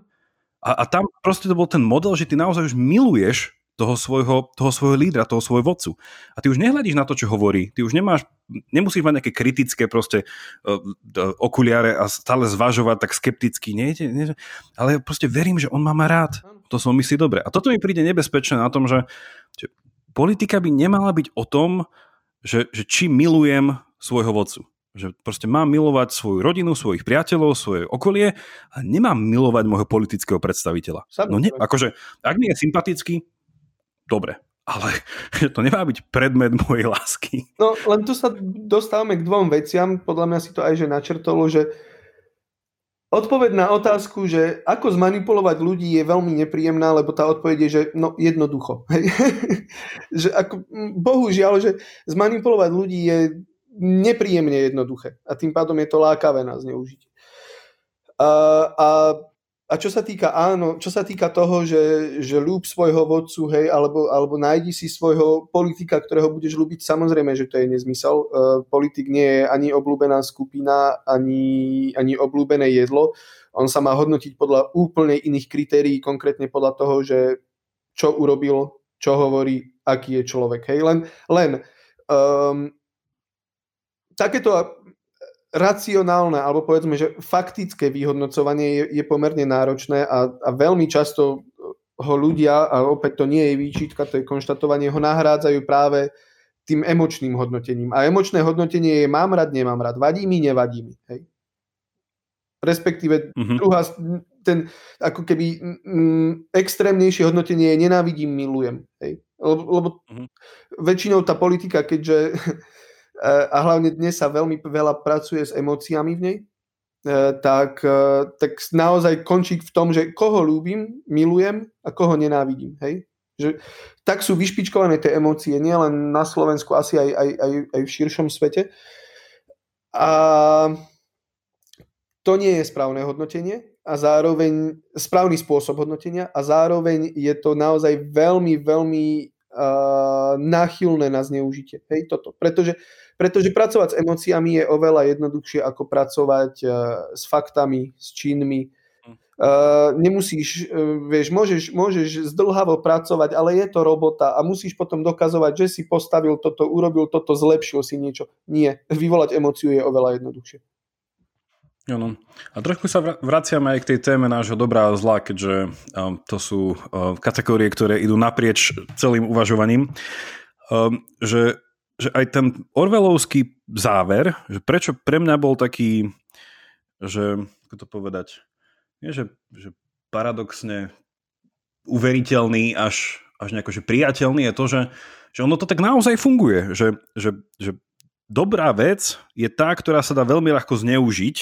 Speaker 1: A, a tam proste to bol ten model, že ty naozaj už miluješ toho svojho, toho svojho lídra, toho svojho vodcu. A ty už nehľadíš na to, čo hovorí. Ty už nemáš, nemusíš mať nejaké kritické proste uh, okuliare a stále zvažovať tak skepticky. Nie, nie, ale proste verím, že on má ma rád. To som myslí dobre. A toto mi príde nebezpečné na tom, že, že politika by nemala byť o tom, že, že či milujem svojho vodcu. Že proste mám milovať svoju rodinu, svojich priateľov, svoje okolie a nemám milovať môjho politického predstaviteľa. No ne, akože, ak mi je sympatický, dobre, ale to nemá byť predmet mojej lásky.
Speaker 2: No len tu sa dostávame k dvom veciam, podľa mňa si to aj že načrtolo, že odpoveď na otázku, že ako zmanipulovať ľudí je veľmi nepríjemná, lebo tá odpoveď je, že no jednoducho. že ako, bohužiaľ, že zmanipulovať ľudí je nepríjemne jednoduché a tým pádom je to lákavé na zneužitie. A, a a čo sa týka, áno, čo sa týka toho, že, že ľúb svojho vodcu, hej, alebo, alebo nájdi si svojho politika, ktorého budeš ľúbiť, samozrejme, že to je nezmysel. Uh, politik nie je ani obľúbená skupina, ani, ani obľúbené jedlo. On sa má hodnotiť podľa úplne iných kritérií, konkrétne podľa toho, že čo urobil, čo hovorí, aký je človek. Hej. Len, len um, takéto racionálne, alebo povedzme, že faktické vyhodnocovanie je, je pomerne náročné a, a veľmi často ho ľudia, a opäť to nie je výčitka, to je konštatovanie, ho nahrádzajú práve tým emočným hodnotením. A emočné hodnotenie je mám rád, nemám rád, vadí mi, nevadí mi. Hej. Respektíve mm-hmm. druhá, ten ako keby mm, extrémnejšie hodnotenie je nenávidím, milujem. Hej. Lebo, lebo mm-hmm. väčšinou tá politika, keďže a hlavne dnes sa veľmi veľa pracuje s emóciami v nej, tak, tak naozaj končí v tom, že koho ľúbim, milujem a koho nenávidím. Hej? Že, tak sú vyšpičkované tie emócie, nielen na Slovensku, asi aj, aj, aj, aj v širšom svete. A to nie je správne hodnotenie a zároveň správny spôsob hodnotenia a zároveň je to naozaj veľmi, veľmi uh, náchylné na zneužitie. Hej, toto. Pretože, pretože pracovať s emóciami je oveľa jednoduchšie ako pracovať uh, s faktami, s činmi. Uh, nemusíš, uh, vieš, môžeš, môžeš zdlhavo pracovať, ale je to robota a musíš potom dokazovať, že si postavil toto, urobil toto, zlepšil si niečo. Nie, vyvolať emóciu je oveľa jednoduchšie.
Speaker 1: Ano. A trošku sa vraciame aj k tej téme nášho dobrá a zla, keďže to sú kategórie, ktoré idú naprieč celým uvažovaním. Že, že aj ten Orvelovský záver, že prečo pre mňa bol taký, že, ako to povedať, nie, že, že paradoxne uveriteľný až, až nejako že priateľný je to, že, že ono to tak naozaj funguje, že, že, že dobrá vec je tá, ktorá sa dá veľmi ľahko zneužiť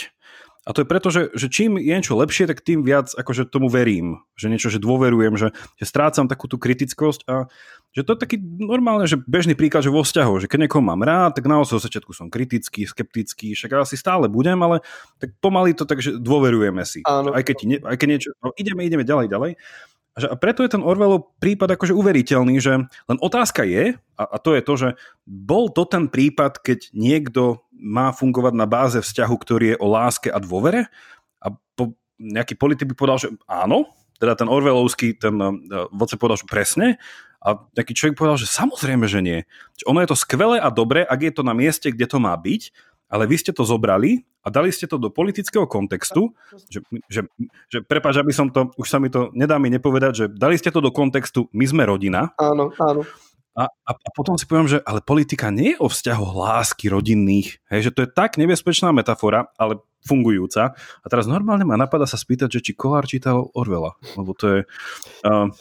Speaker 1: a to je preto, že, že čím je niečo lepšie, tak tým viac akože tomu verím. Že niečo, že dôverujem, že, že strácam takú tú kritickosť a že to je taký normálne, že bežný príklad, že vo vzťahu, že keď niekoho mám rád, tak naozaj od začiatku som kritický, skeptický, však asi stále budem, ale tak pomaly to tak, že dôverujeme si. Áno. Aj keď, ne, aj keď niečo, no, ideme, ideme ďalej, ďalej. A preto je ten Orwellov prípad akože uveriteľný, že len otázka je, a, a to je to, že bol to ten prípad, keď niekto má fungovať na báze vzťahu, ktorý je o láske a dôvere a po, nejaký politik by povedal, že áno, teda ten Orwellovský, ten uh, vodce povedal, že presne, a taký človek povedal, že samozrejme, že nie. Ono je to skvelé a dobré, ak je to na mieste, kde to má byť, ale vy ste to zobrali a dali ste to do politického kontextu, že, že, že prepáč, aby som to, už sa mi to nedá mi nepovedať, že dali ste to do kontextu, my sme rodina.
Speaker 2: Áno, áno.
Speaker 1: A, a, a potom si poviem, že ale politika nie je o vzťahoch lásky rodinných, hej, že to je tak nebezpečná metafora, ale fungujúca. A teraz normálne ma napadá sa spýtať, že či Kolár čítal Orvela, lebo to je... Uh...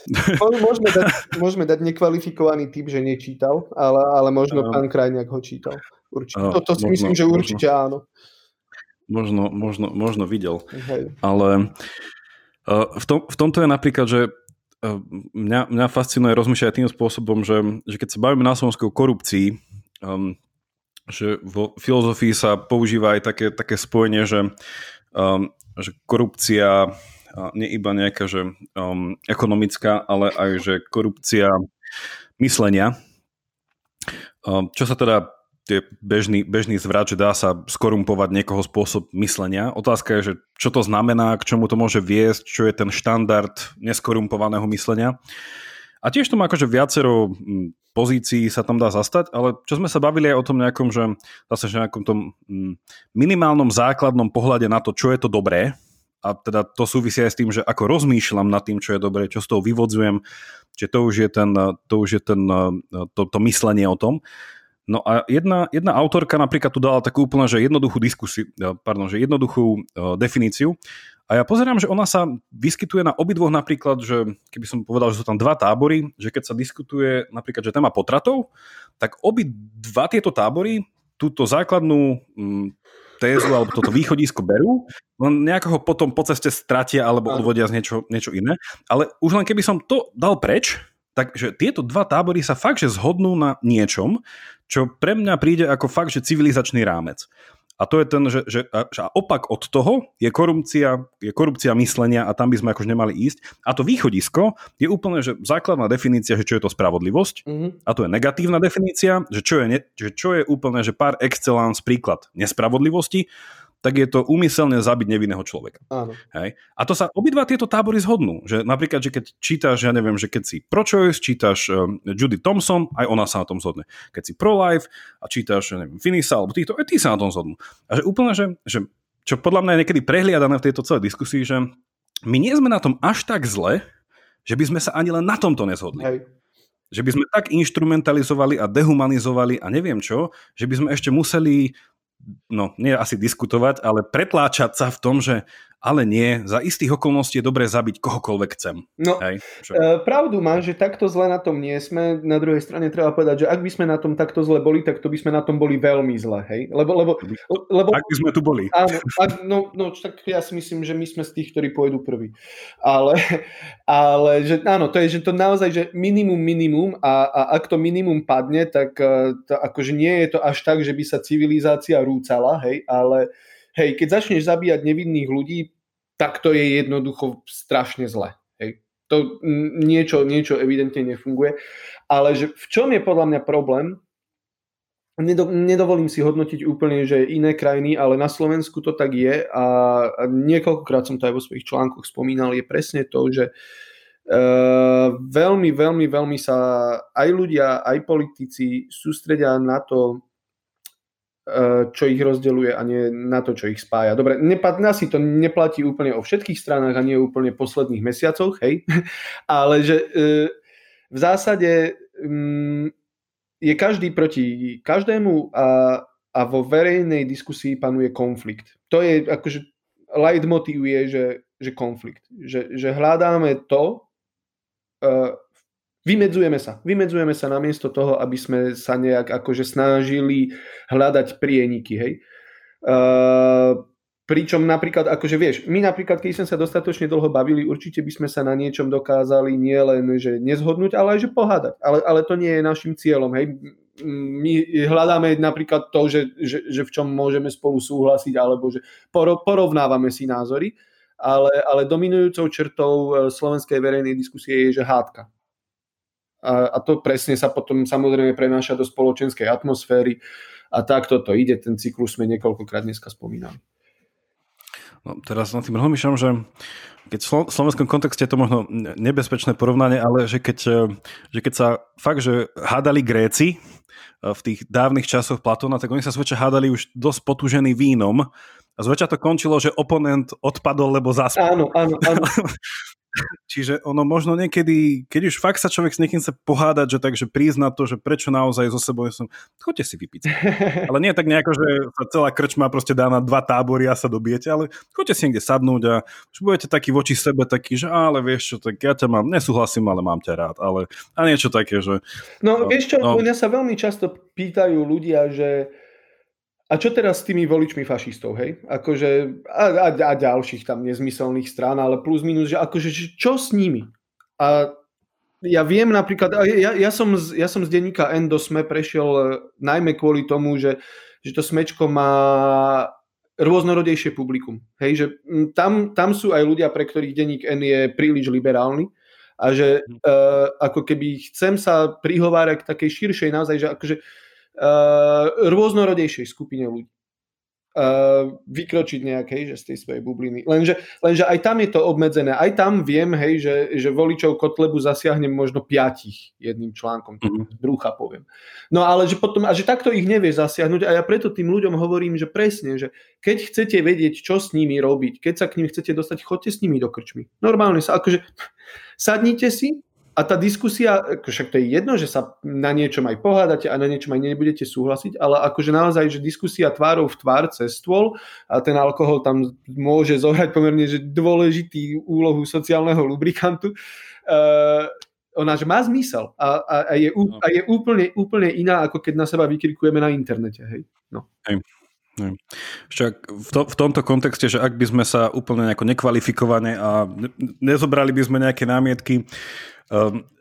Speaker 2: Môžeme, dať, môžeme dať nekvalifikovaný typ, že nečítal, ale, ale možno uh... pán Krajniak ho čítal. Určite. Uh, Toto si možno, myslím, že určite možno, áno.
Speaker 1: Možno, možno, možno videl. Hej. Ale uh, v, tom, v tomto je napríklad, že mňa, mňa fascinuje rozmýšľať tým spôsobom, že, že keď sa bavíme na Slovensku o korupcii, um, že vo filozofii sa používa aj také, také spojenie, že, um, že korupcia nie iba nejaká že, um, ekonomická, ale aj že korupcia myslenia. Um, čo sa teda je bežný, bežný zvrat, že dá sa skorumpovať niekoho spôsob myslenia. Otázka je, že čo to znamená, k čomu to môže viesť, čo je ten štandard neskorumpovaného myslenia. A tiež to má akože viacero pozícií sa tam dá zastať, ale čo sme sa bavili aj o tom nejakom, že zase že nejakom tom minimálnom základnom pohľade na to, čo je to dobré, a teda to súvisí aj s tým, že ako rozmýšľam nad tým, čo je dobré, čo z toho vyvodzujem, že to už je, ten, to, už je ten, to, to myslenie o tom. No a jedna, jedna autorka napríklad tu dala takú úplne, že jednoduchú diskusiu, pardon, že jednoduchú uh, definíciu. A ja pozerám, že ona sa vyskytuje na obidvoch napríklad, že keby som povedal, že sú tam dva tábory, že keď sa diskutuje napríklad, že téma potratov, tak obi dva tieto tábory túto základnú mm, tézu alebo toto východisko berú, len nejako ho potom po ceste stratia alebo odvodia z niečo, niečo iné. Ale už len keby som to dal preč, Takže tieto dva tábory sa fakt, že zhodnú na niečom, čo pre mňa príde ako fakt, že civilizačný rámec. A to je ten, že, že, že opak od toho je korupcia, je korupcia myslenia a tam by sme akož nemali ísť. A to východisko je úplne, že základná definícia, že čo je to spravodlivosť. Mm-hmm. A to je negatívna definícia, že čo je, ne, že čo je úplne, že pár excellence príklad nespravodlivosti tak je to úmyselne zabiť nevinného človeka.
Speaker 2: Áno.
Speaker 1: Hej? A to sa obidva tieto tábory zhodnú. Že napríklad, že keď čítaš, ja neviem, že keď si pro-choice, čítaš uh, Judy Thompson, aj ona sa na tom zhodne. Keď si pro-life a čítaš, ja neviem, Finisa alebo týchto, aj tí sa na tom zhodnú. A že úplne, že, že čo podľa mňa je niekedy prehliadané v tejto celej diskusii, že my nie sme na tom až tak zle, že by sme sa ani len na tomto nezhodli. Hej. Že by sme tak instrumentalizovali a dehumanizovali a neviem čo, že by sme ešte museli no nie asi diskutovať, ale pretláčať sa v tom, že ale nie, za istých okolností je dobré zabiť kohokoľvek chcem.
Speaker 2: No, Hej, čo? E, pravdu má, že takto zle na tom nie sme. Na druhej strane treba povedať, že ak by sme na tom takto zle boli, tak to by sme na tom boli veľmi zle. Hej? Lebo, lebo,
Speaker 1: lebo, ak by sme tu boli.
Speaker 2: Áno, ak, no, no, tak ja si myslím, že my sme z tých, ktorí pôjdu prví. Ale, ale že, áno, to je že to naozaj že minimum minimum a, a ak to minimum padne, tak e, to, akože nie je to až tak, že by sa civilizácia rúcala, hej, ale hej, keď začneš zabíjať nevinných ľudí, tak to je jednoducho strašne zle. Hej. To niečo, niečo evidentne nefunguje. Ale že v čom je podľa mňa problém, nedovolím si hodnotiť úplne, že iné krajiny, ale na Slovensku to tak je a niekoľkokrát som to aj vo svojich článkoch spomínal, je presne to, že uh, veľmi, veľmi, veľmi sa aj ľudia, aj politici sústredia na to, čo ich rozdeluje a nie na to, čo ich spája. Dobre, nepadná si to neplatí úplne o všetkých stranách a nie úplne posledných mesiacoch, hej, ale že eh, v zásade mm, je každý proti každému a, a vo verejnej diskusii panuje konflikt. To je akože leitmotiv je, že, že konflikt. Že, že hľadáme to, uh, Vymedzujeme sa. Vymedzujeme sa namiesto toho, aby sme sa nejak akože snažili hľadať prieniky, hej. Uh, pričom napríklad, akože vieš, my napríklad, keď sme sa dostatočne dlho bavili, určite by sme sa na niečom dokázali nielen, že nezhodnúť, ale aj, že pohádať. Ale, ale to nie je našim cieľom, hej. My hľadáme napríklad to, že, že, že v čom môžeme spolu súhlasiť, alebo že porovnávame si názory, ale, ale dominujúcou črtou e, slovenskej verejnej diskusie je, že hádka a, a to presne sa potom samozrejme prenáša do spoločenskej atmosféry a takto to ide, ten cyklus sme niekoľkokrát dneska spomínali.
Speaker 1: No, teraz na tým rozmýšľam, že keď v slovenskom kontexte je to možno nebezpečné porovnanie, ale že keď, e, že keď sa fakt, že hádali Gréci e, v tých dávnych časoch Platóna, tak oni sa zväčša hádali už dosť potúžený vínom a zväčša to končilo, že oponent odpadol, lebo zaspal.
Speaker 2: Áno, áno, áno.
Speaker 1: Čiže ono možno niekedy, keď už fakt sa človek s niekým chce pohádať, že takže prizna to, že prečo naozaj so sebou som, choďte si vypiť. Ale nie tak nejako, že sa celá krčma proste dá na dva tábory a sa dobijete, ale choďte si niekde sadnúť a už budete taký voči sebe taký, že ale vieš čo, tak ja ťa mám, nesúhlasím, ale mám ťa rád. Ale, a niečo také, že...
Speaker 2: No, no vieš čo, no. mňa sa veľmi často pýtajú ľudia, že a čo teraz s tými voličmi fašistov, hej? Akože, a, a, a ďalších tam nezmyselných strán, ale plus minus, že akože, čo s nimi? A ja viem napríklad, ja, ja, som, z, ja som z denníka N do SME prešiel e, najmä kvôli tomu, že, že to smečko má rôznorodejšie publikum. Hej, že tam, tam sú aj ľudia, pre ktorých denník N je príliš liberálny a že uh, ako keby chcem sa prihovárať k takej širšej naozaj, že akože uh, rôznorodejšej skupine ľudí. Uh, vykročiť nejakej, že z tej svojej bubliny. Lenže, lenže aj tam je to obmedzené. Aj tam viem, hej, že, že voličov Kotlebu zasiahnem možno piatich jedným článkom, mm-hmm. brucha poviem. No ale že potom, a že takto ich nevie zasiahnuť a ja preto tým ľuďom hovorím, že presne, že keď chcete vedieť, čo s nimi robiť, keď sa k ním chcete dostať, chodte s nimi do krčmy. Normálne sa, akože sadnite si, a tá diskusia, však to je jedno, že sa na niečom aj pohádate a na niečom aj nebudete súhlasiť, ale akože naozaj, že diskusia tvárov v tvár cez stôl a ten alkohol tam môže zohrať pomerne že dôležitý úlohu sociálneho lubrikantu, uh, ona že má zmysel a, a, a, je, a je úplne, úplne iná, ako keď na seba vykrikujeme na internete. Hej? No.
Speaker 1: Hej. Však v, to, v tomto kontexte, že ak by sme sa úplne nejako nekvalifikovane a nezobrali by sme nejaké námietky,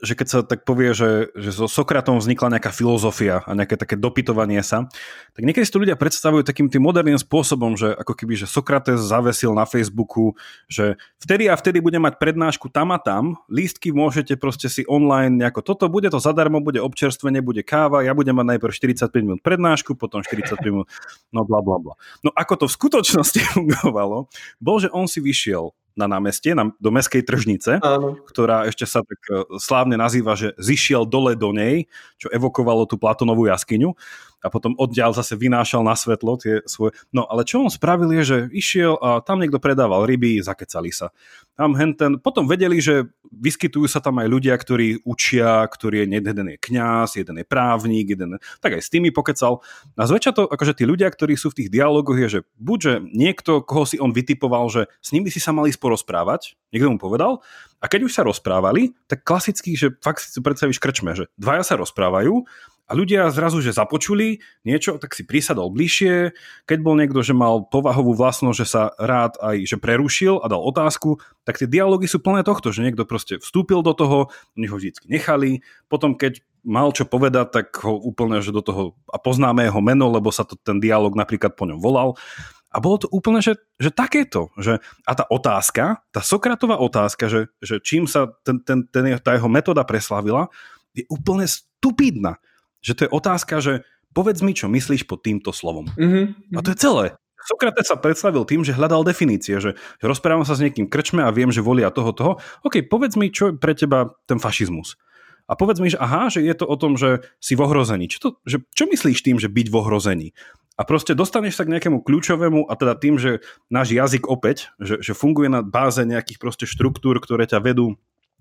Speaker 1: že keď sa tak povie, že, že so Sokratom vznikla nejaká filozofia a nejaké také dopytovanie sa, tak niekedy si to ľudia predstavujú takým tým moderným spôsobom, že ako keby, že Sokrates zavesil na Facebooku, že vtedy a vtedy bude mať prednášku tam a tam, lístky môžete proste si online nejako toto, bude to zadarmo, bude občerstvenie, bude káva, ja budem mať najprv 45 minút prednášku, potom 45 minút, no bla bla bla. No ako to v skutočnosti fungovalo, bol, že on si vyšiel na námestie, na, do meskej tržnice, Áno. ktorá ešte sa tak e, slávne nazýva, že zišiel dole do nej, čo evokovalo tú Platonovú jaskyňu. A potom oddiaľ zase vynášal na svetlo tie svoje... No ale čo on spravil je, že išiel a tam niekto predával ryby, zakecali sa. Tam henten, potom vedeli, že vyskytujú sa tam aj ľudia, ktorí učia, ktorý je jeden je kňaz, jeden je právnik, jeden tak aj s tými pokecal. A zväčša to, akože tí ľudia, ktorí sú v tých dialogoch, je, že buď, niekto, koho si on vytipoval, že s nimi si sa mali sporozprávať, niekto mu povedal, a keď už sa rozprávali, tak klasicky, že fakt si predstavíš krčme, že dvaja sa rozprávajú a ľudia zrazu, že započuli niečo, tak si prísadol bližšie. Keď bol niekto, že mal povahovú vlastnosť, že sa rád aj že prerušil a dal otázku, tak tie dialógy sú plné tohto, že niekto proste vstúpil do toho, oni ho vždy nechali, potom keď mal čo povedať, tak ho úplne, že do toho, a poznáme jeho meno, lebo sa to, ten dialog napríklad po ňom volal. A bolo to úplne, že, že takéto. Že, a tá otázka, tá Sokratová otázka, že, že čím sa ten, ten, ten, tá jeho metóda preslavila, je úplne stupidná že to je otázka, že povedz mi, čo myslíš pod týmto slovom. Mm-hmm. A to je celé. Sokrates sa predstavil tým, že hľadal definície, že, že rozprávam sa s niekým krčme a viem, že volia toho, toho. OK, povedz mi, čo je pre teba ten fašizmus. A povedz mi, že aha, že je to o tom, že si v ohrození. Čo, to, že, čo myslíš tým, že byť v ohrození? A proste dostaneš sa k nejakému kľúčovému, a teda tým, že náš jazyk opäť, že, že funguje na báze nejakých proste štruktúr, ktoré ťa vedú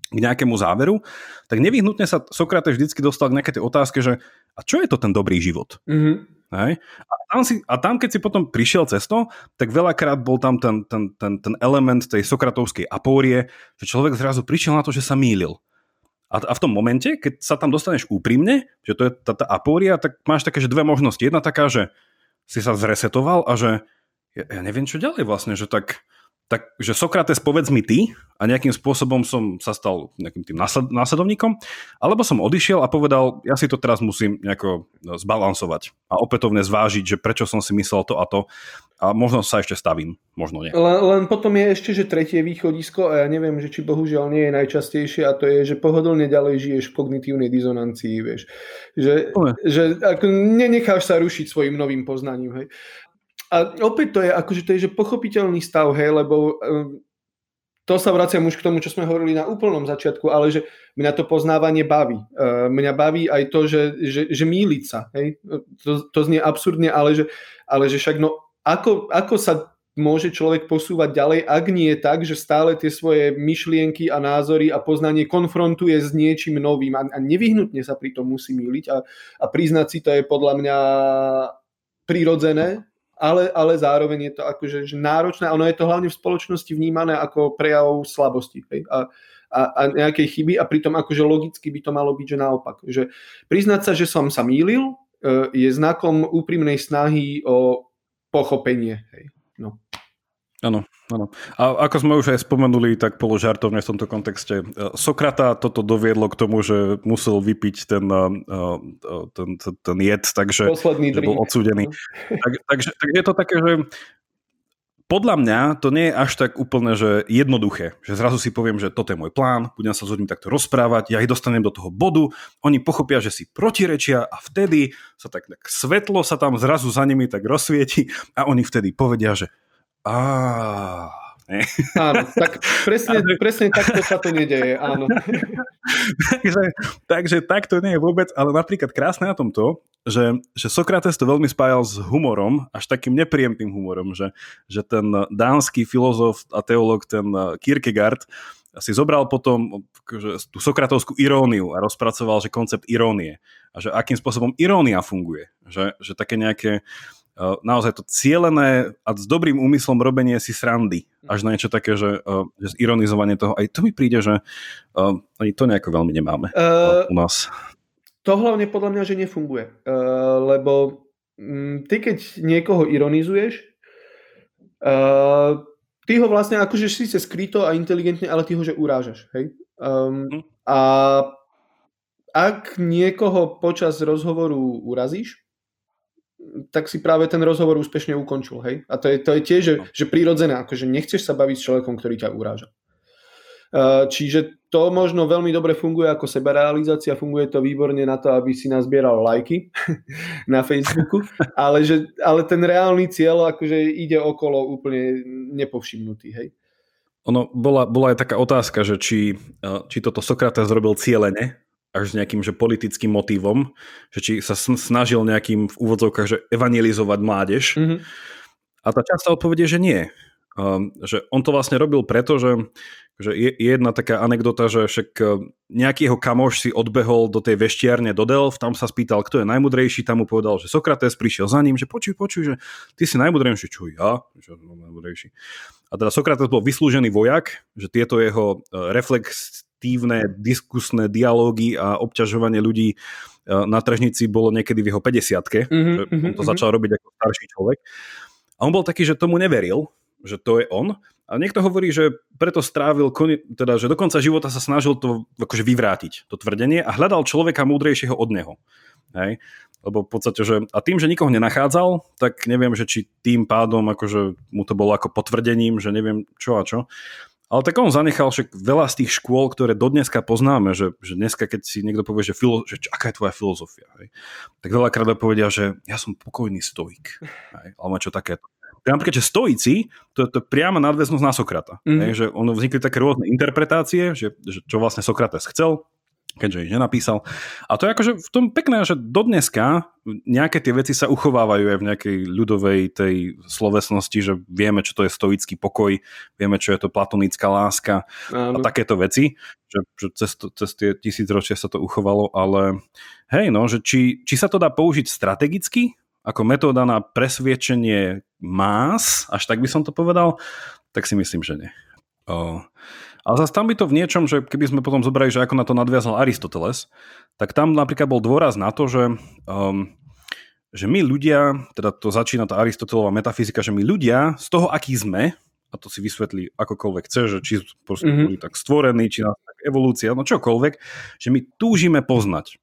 Speaker 1: k nejakému záveru, tak nevyhnutne sa Sokrates vždycky dostal k nejakej tej otázke, že a čo je to ten dobrý život? Mm-hmm. Hej? A, tam si, a tam, keď si potom prišiel cesto, tak veľakrát bol tam ten, ten, ten, ten element tej sokratovskej apórie, že človek zrazu prišiel na to, že sa mýlil. A, a v tom momente, keď sa tam dostaneš úprimne, že to je tá, tá apória, tak máš také, že dve možnosti. Jedna taká, že si sa zresetoval a že ja, ja neviem, čo ďalej vlastne, že tak Takže Sokrates, povedz mi ty, a nejakým spôsobom som sa stal nejakým tým následovníkom, alebo som odišiel a povedal, ja si to teraz musím nejako no, zbalansovať a opätovne zvážiť, že prečo som si myslel to a to a možno sa ešte stavím, možno nie.
Speaker 2: Len, len potom je ešte, že tretie východisko a ja neviem, že či bohužiaľ nie je najčastejšie a to je, že pohodlne ďalej žiješ v kognitívnej dizonancii, vieš. Že, že ako nenecháš sa rušiť svojim novým poznaním, hej. A opäť to je akože to je že pochopiteľný stav, hej, lebo um, to sa vraciam už k tomu, čo sme hovorili na úplnom začiatku, ale že mňa to poznávanie baví. Uh, mňa baví aj to, že, že, že míliť sa. Hej? To, to znie absurdne, ale že, ale že však no, ako, ako sa môže človek posúvať ďalej, ak nie je tak, že stále tie svoje myšlienky a názory a poznanie konfrontuje s niečím novým a, a nevyhnutne sa pri tom musí míliť a, a priznať si to je podľa mňa prirodzené, ale, ale zároveň je to akože že náročné. Ono je to hlavne v spoločnosti vnímané ako prejav slabosti hej? A, a, a nejakej chyby a pritom akože logicky by to malo byť, že naopak. Že priznať sa, že som sa mýlil, e, je znakom úprimnej snahy o pochopenie. No.
Speaker 1: Áno, áno. A ako sme už aj spomenuli, tak položartovne v tomto kontexte, e, Sokrata toto doviedlo k tomu, že musel vypiť ten, e, e, ten, ten, ten jed, takže že bol odsúdený. Tak, takže tak je to také, že podľa mňa to nie je až tak úplne že jednoduché, že zrazu si poviem, že toto je môj plán, budem sa s ľuďmi takto rozprávať, ja ich dostanem do toho bodu, oni pochopia, že si protirečia a vtedy sa tak, tak svetlo sa tam zrazu za nimi tak rozsvieti a oni vtedy povedia, že Á,
Speaker 2: Áno, tak presne, presne takto sa to nedeje, áno.
Speaker 1: takže, takže takto nie je vôbec, ale napríklad krásne na tomto, že, že Sokrates to veľmi spájal s humorom, až takým nepríjemným humorom, že, že ten dánsky filozof a teológ, ten Kierkegaard, si zobral potom že, tú sokratovskú iróniu a rozpracoval, že koncept irónie a že akým spôsobom irónia funguje. Že, že také nejaké uh, naozaj to cielené a s dobrým úmyslom robenie si srandy. Až na niečo také, že, že ironizovanie toho. Aj to mi príde, že ani to nejako veľmi nemáme uh, u nás.
Speaker 2: To hlavne podľa mňa, že nefunguje. Uh, lebo um, ty keď niekoho ironizuješ, uh, ty ho vlastne akože síce skryto a inteligentne, ale ty ho že urážaš. Hej? Um, hm. A ak niekoho počas rozhovoru urazíš, tak si práve ten rozhovor úspešne ukončil. Hej? A to je, to je tiež, že, no. že prirodzené, akože nechceš sa baviť s človekom, ktorý ťa uráža. Čiže to možno veľmi dobre funguje ako sebarealizácia, funguje to výborne na to, aby si nazbieral lajky na Facebooku, ale, že, ale ten reálny cieľ akože ide okolo úplne nepovšimnutý. Hej?
Speaker 1: Ono, bola, bola aj taká otázka, že či, či toto Sokrates zrobil cieľene, až s nejakým že politickým motívom, že či sa snažil nejakým v úvodzovkách že evangelizovať mládež. Mm-hmm. A tá častá odpovedie, že nie. Um, že on to vlastne robil preto, že, že je, je jedna taká anekdota, že však e, nejaký jeho kamoš si odbehol do tej veštiarne do Delf, tam sa spýtal, kto je najmudrejší, tam mu povedal, že Sokrates prišiel za ním, že počuj, počuj, že ty si najmudrejší, čo ja? Že najmudrejší. A teda Sokrates bol vyslúžený vojak, že tieto jeho e, reflexívne, diskusné dialógy a obťažovanie ľudí e, na tržnici bolo niekedy v jeho 50 mm-hmm, že on to mm-hmm. začal robiť ako starší človek. A on bol taký, že tomu neveril, že to je on. A niekto hovorí, že preto strávil, teda, že do konca života sa snažil to akože vyvrátiť, to tvrdenie a hľadal človeka múdrejšieho od neho. Hej? Lebo v podstate, že a tým, že nikoho nenachádzal, tak neviem, že či tým pádom akože mu to bolo ako potvrdením, že neviem čo a čo. Ale tak on zanechal však veľa z tých škôl, ktoré dodneska poznáme, že, že dneska, keď si niekto povie, že, filo, že čo, aká je tvoja filozofia, hej, tak veľakrát povedia, že ja som pokojný stoik, hej, alebo čo takéto napríklad, že stoici, to, to je priama nadväznosť na Sokrata. Mm. Hej, že ono vznikli také rôzne interpretácie, že, že čo vlastne Sokrates chcel, keďže ich nenapísal. A to je akože v tom pekné, že dodneska nejaké tie veci sa uchovávajú aj v nejakej ľudovej tej slovesnosti, že vieme, čo to je stoický pokoj, vieme, čo je to platonická láska Áno. a takéto veci, že, že cez, to, cez tie tisícročia sa to uchovalo, ale hej, no, že či, či sa to dá použiť strategicky, ako metóda na presviečenie más, až tak by som to povedal, tak si myslím, že nie. O, ale zase tam by to v niečom, že keby sme potom zobrali, že ako na to nadviazal Aristoteles, tak tam napríklad bol dôraz na to, že, um, že my ľudia, teda to začína tá Aristotelová metafyzika, že my ľudia z toho, aký sme, a to si vysvetlí akokoľvek chce, že či proste mm-hmm. boli tak stvorení, či nás tak evolúcia, no čokoľvek, že my túžime poznať.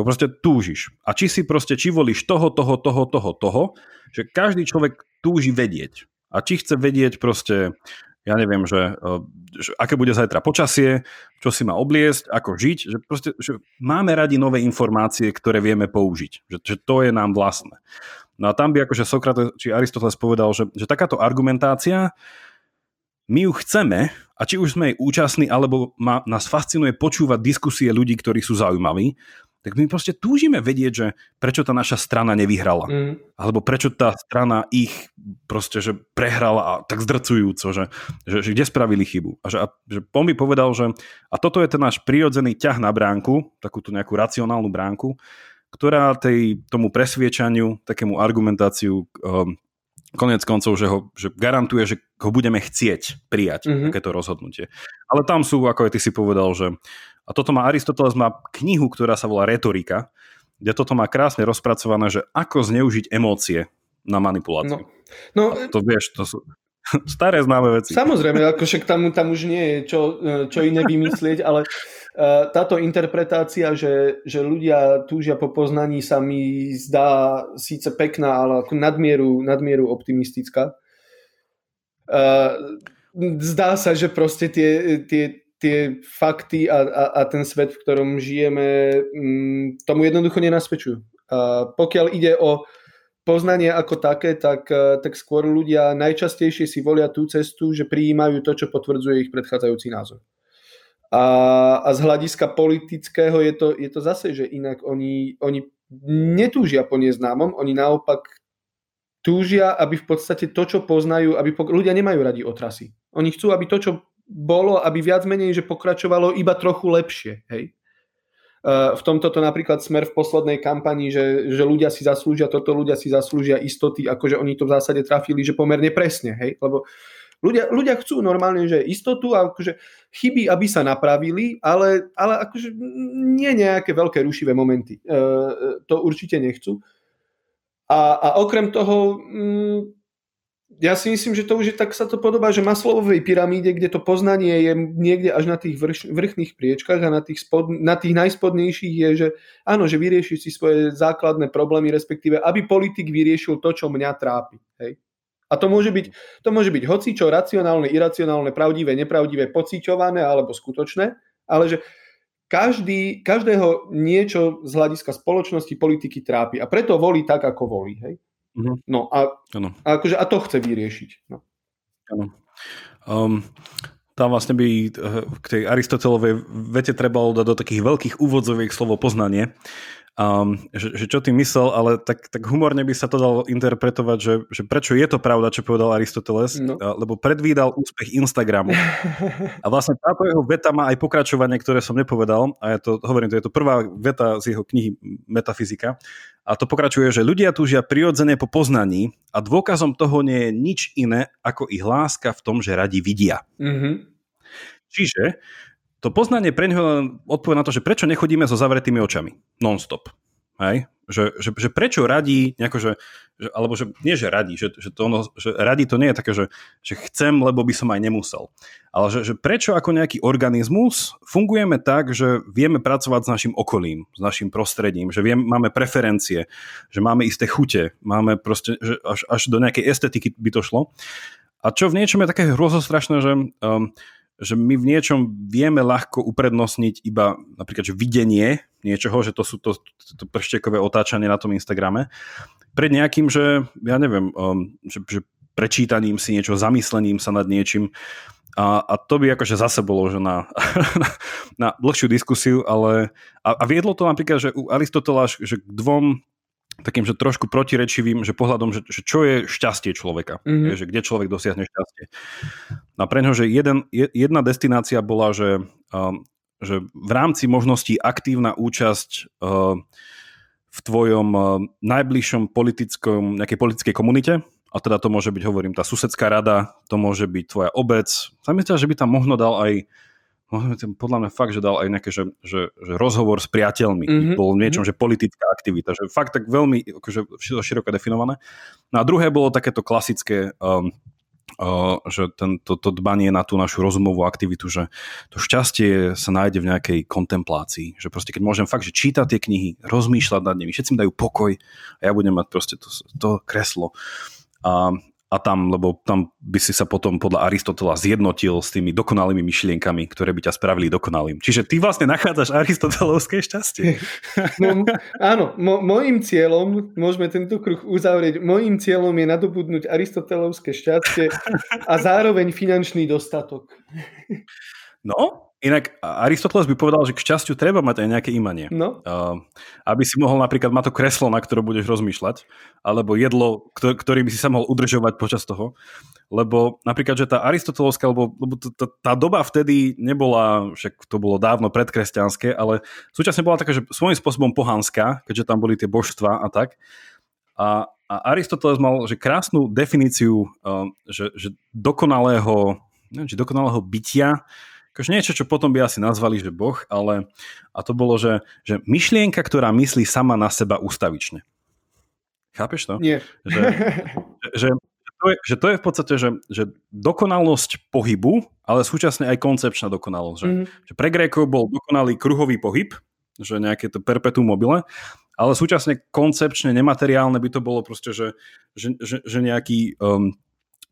Speaker 1: To proste túžiš. A či si proste, či volíš toho, toho, toho, toho, toho, že každý človek túži vedieť. A či chce vedieť proste, ja neviem, že, eh, že aké bude zajtra počasie, čo si má obliesť, ako žiť, že proste že máme radi nové informácie, ktoré vieme použiť. Že, že to je nám vlastné. No a tam by akože Sokrates či Aristoteles povedal, že, že takáto argumentácia, my ju chceme, a či už sme jej účastní, alebo ma, nás fascinuje počúvať diskusie ľudí, ktorí sú zaujímaví, tak my proste túžime vedieť, že prečo tá naša strana nevyhrala. Mm. Alebo prečo tá strana ich proste, že prehrala a tak zdrcujúco, že, že, že kde spravili chybu. A že, a, že on by povedal, že a toto je ten náš prirodzený ťah na bránku, takúto nejakú racionálnu bránku, ktorá tej, tomu presviečaniu, takému argumentáciu um, konec koncov, že, ho, že garantuje, že ho budeme chcieť prijať, mm-hmm. takéto rozhodnutie. Ale tam sú, ako aj ty si povedal, že a toto má Aristoteles má knihu, ktorá sa volá Retorika, kde toto má krásne rozpracované, že ako zneužiť emócie na manipuláciu. No, no, to vieš, to sú staré známe veci.
Speaker 2: Samozrejme, ako však tam, tam už nie je čo, čo iné vymyslieť, ale uh, táto interpretácia, že, že ľudia túžia po poznaní sa mi zdá síce pekná, ale ako nadmieru, nadmieru optimistická. Uh, zdá sa, že proste tie, tie, tie fakty a, a, a ten svet, v ktorom žijeme, mm, tomu jednoducho nenasvedčujú. Pokiaľ ide o poznanie ako také, tak, e, tak skôr ľudia najčastejšie si volia tú cestu, že prijímajú to, čo potvrdzuje ich predchádzajúci názor. A, a z hľadiska politického je to, je to zase, že inak oni, oni netúžia po neznámom, oni naopak túžia, aby v podstate to, čo poznajú, aby po, ľudia nemajú radi otrasy. Oni chcú, aby to, čo bolo, aby viac menej, že pokračovalo iba trochu lepšie. Hej? v tomto to napríklad smer v poslednej kampani, že, že ľudia si zaslúžia toto, ľudia si zaslúžia istoty, akože oni to v zásade trafili, že pomerne presne, hej, lebo ľudia, ľudia chcú normálne, že istotu a akože chyby, aby sa napravili, ale, ale akože nie nejaké veľké rušivé momenty. E, to určite nechcú. A, a okrem toho, mm, ja si myslím, že to už je tak sa to podobá, že Maslovovej pyramíde, kde to poznanie je niekde až na tých vrš, vrchných priečkách a na tých, spod, na tých najspodnejších je, že áno, že vyriešiš si svoje základné problémy, respektíve aby politik vyriešil to, čo mňa trápi. Hej? A to môže byť, to môže byť hocičo racionálne, iracionálne, pravdivé, nepravdivé, pociťované alebo skutočné, ale že každý, každého niečo z hľadiska spoločnosti, politiky trápi a preto volí tak, ako volí. Hej? Mm-hmm. No a, a, akože, a to chce vyriešiť. No.
Speaker 1: Um, tam vlastne by eh, k tej Aristotelovej vete trebalo dať do takých veľkých úvodzoviek slovo poznanie um, že, že čo ty myslel, ale tak, tak humorne by sa to dalo interpretovať, že, že prečo je to pravda, čo povedal Aristoteles, no. lebo predvídal úspech Instagramu. A vlastne táto jeho veta má aj pokračovanie, ktoré som nepovedal, a ja to hovorím, to je to prvá veta z jeho knihy Metafyzika, a to pokračuje, že ľudia túžia prirodzene po poznaní a dôkazom toho nie je nič iné, ako ich láska v tom, že radi vidia. Mm-hmm. Čiže to poznanie pre neho odpovie na to, že prečo nechodíme so zavretými očami non-stop. Hej? Že, že, že prečo radí, nejako, že, že, alebo že nie, že radí, že, že, to ono, že radí to nie je také, že, že chcem, lebo by som aj nemusel. Ale že, že prečo ako nejaký organizmus fungujeme tak, že vieme pracovať s našim okolím, s našim prostredím, že vieme, máme preferencie, že máme isté chute, máme proste, že až, až do nejakej estetiky by to šlo. A čo v niečom je také hrozostrašné, že um, že my v niečom vieme ľahko uprednostniť iba napríklad že videnie niečoho, že to sú to, to, to prštekové otáčanie na tom Instagrame, pred nejakým, že ja neviem, um, že, že prečítaním si niečo, zamyslením sa nad niečím. A, a to by akože zase bolo že na, na, na dlhšiu diskusiu, ale a, a viedlo to napríklad, že u Aristotela že k dvom takým, že trošku protirečivým, že pohľadom, že, že čo je šťastie človeka, mm-hmm. že kde človek dosiahne šťastie. A pre ňo, že jeden, jedna destinácia bola, že, um, že v rámci možností aktívna účasť uh, v tvojom uh, najbližšom politickom, nejakej politickej komunite, a teda to môže byť, hovorím, tá susedská rada, to môže byť tvoja obec. Zamyslia, že by tam možno dal aj podľa mňa fakt, že dal aj nejaké, že, že, že rozhovor s priateľmi, mm-hmm. bol niečom, mm-hmm. že politická aktivita, že fakt tak veľmi akože, široko definované. No a druhé bolo takéto klasické, um, uh, že ten, to, to dbanie na tú našu rozumovú aktivitu, že to šťastie sa nájde v nejakej kontemplácii, že proste keď môžem fakt, že čítať tie knihy, rozmýšľať nad nimi, všetci mi dajú pokoj a ja budem mať proste to, to kreslo. A, a tam, lebo tam by si sa potom podľa Aristotela zjednotil s tými dokonalými myšlienkami, ktoré by ťa spravili dokonalým. Čiže ty vlastne nachádzaš aristotelovské šťastie.
Speaker 2: No, áno, mo- môjim cieľom, môžeme tento kruh uzavrieť, môjim cieľom je nadobudnúť aristotelovské šťastie a zároveň finančný dostatok.
Speaker 1: No, Inak Aristoteles by povedal, že k šťastiu treba mať aj nejaké imanie. No. Uh, aby si mohol napríklad mať to kreslo, na ktorom budeš rozmýšľať, alebo jedlo, ktorý by si sa mohol udržovať počas toho. Lebo napríklad, že tá aristotelovská, lebo, lebo tá, tá doba vtedy nebola, však to bolo dávno predkresťanské, ale súčasne bola taká, že svojím spôsobom pohanská, keďže tam boli tie božstva a tak. A, a Aristoteles mal že krásnu definíciu že, že dokonalého, neviem, či dokonalého bytia, akože niečo, čo potom by asi nazvali, že Boh, ale a to bolo, že, že myšlienka, ktorá myslí sama na seba ústavične. Chápeš to?
Speaker 2: Nie.
Speaker 1: Že, že, že, to, je, že to je v podstate, že, že dokonalosť pohybu, ale súčasne aj koncepčná dokonalosť. Že, mm-hmm. že pre Grékov bol dokonalý kruhový pohyb, že nejaké to perpetuum mobile, ale súčasne koncepčne nemateriálne by to bolo proste, že, že, že, že nejaký um,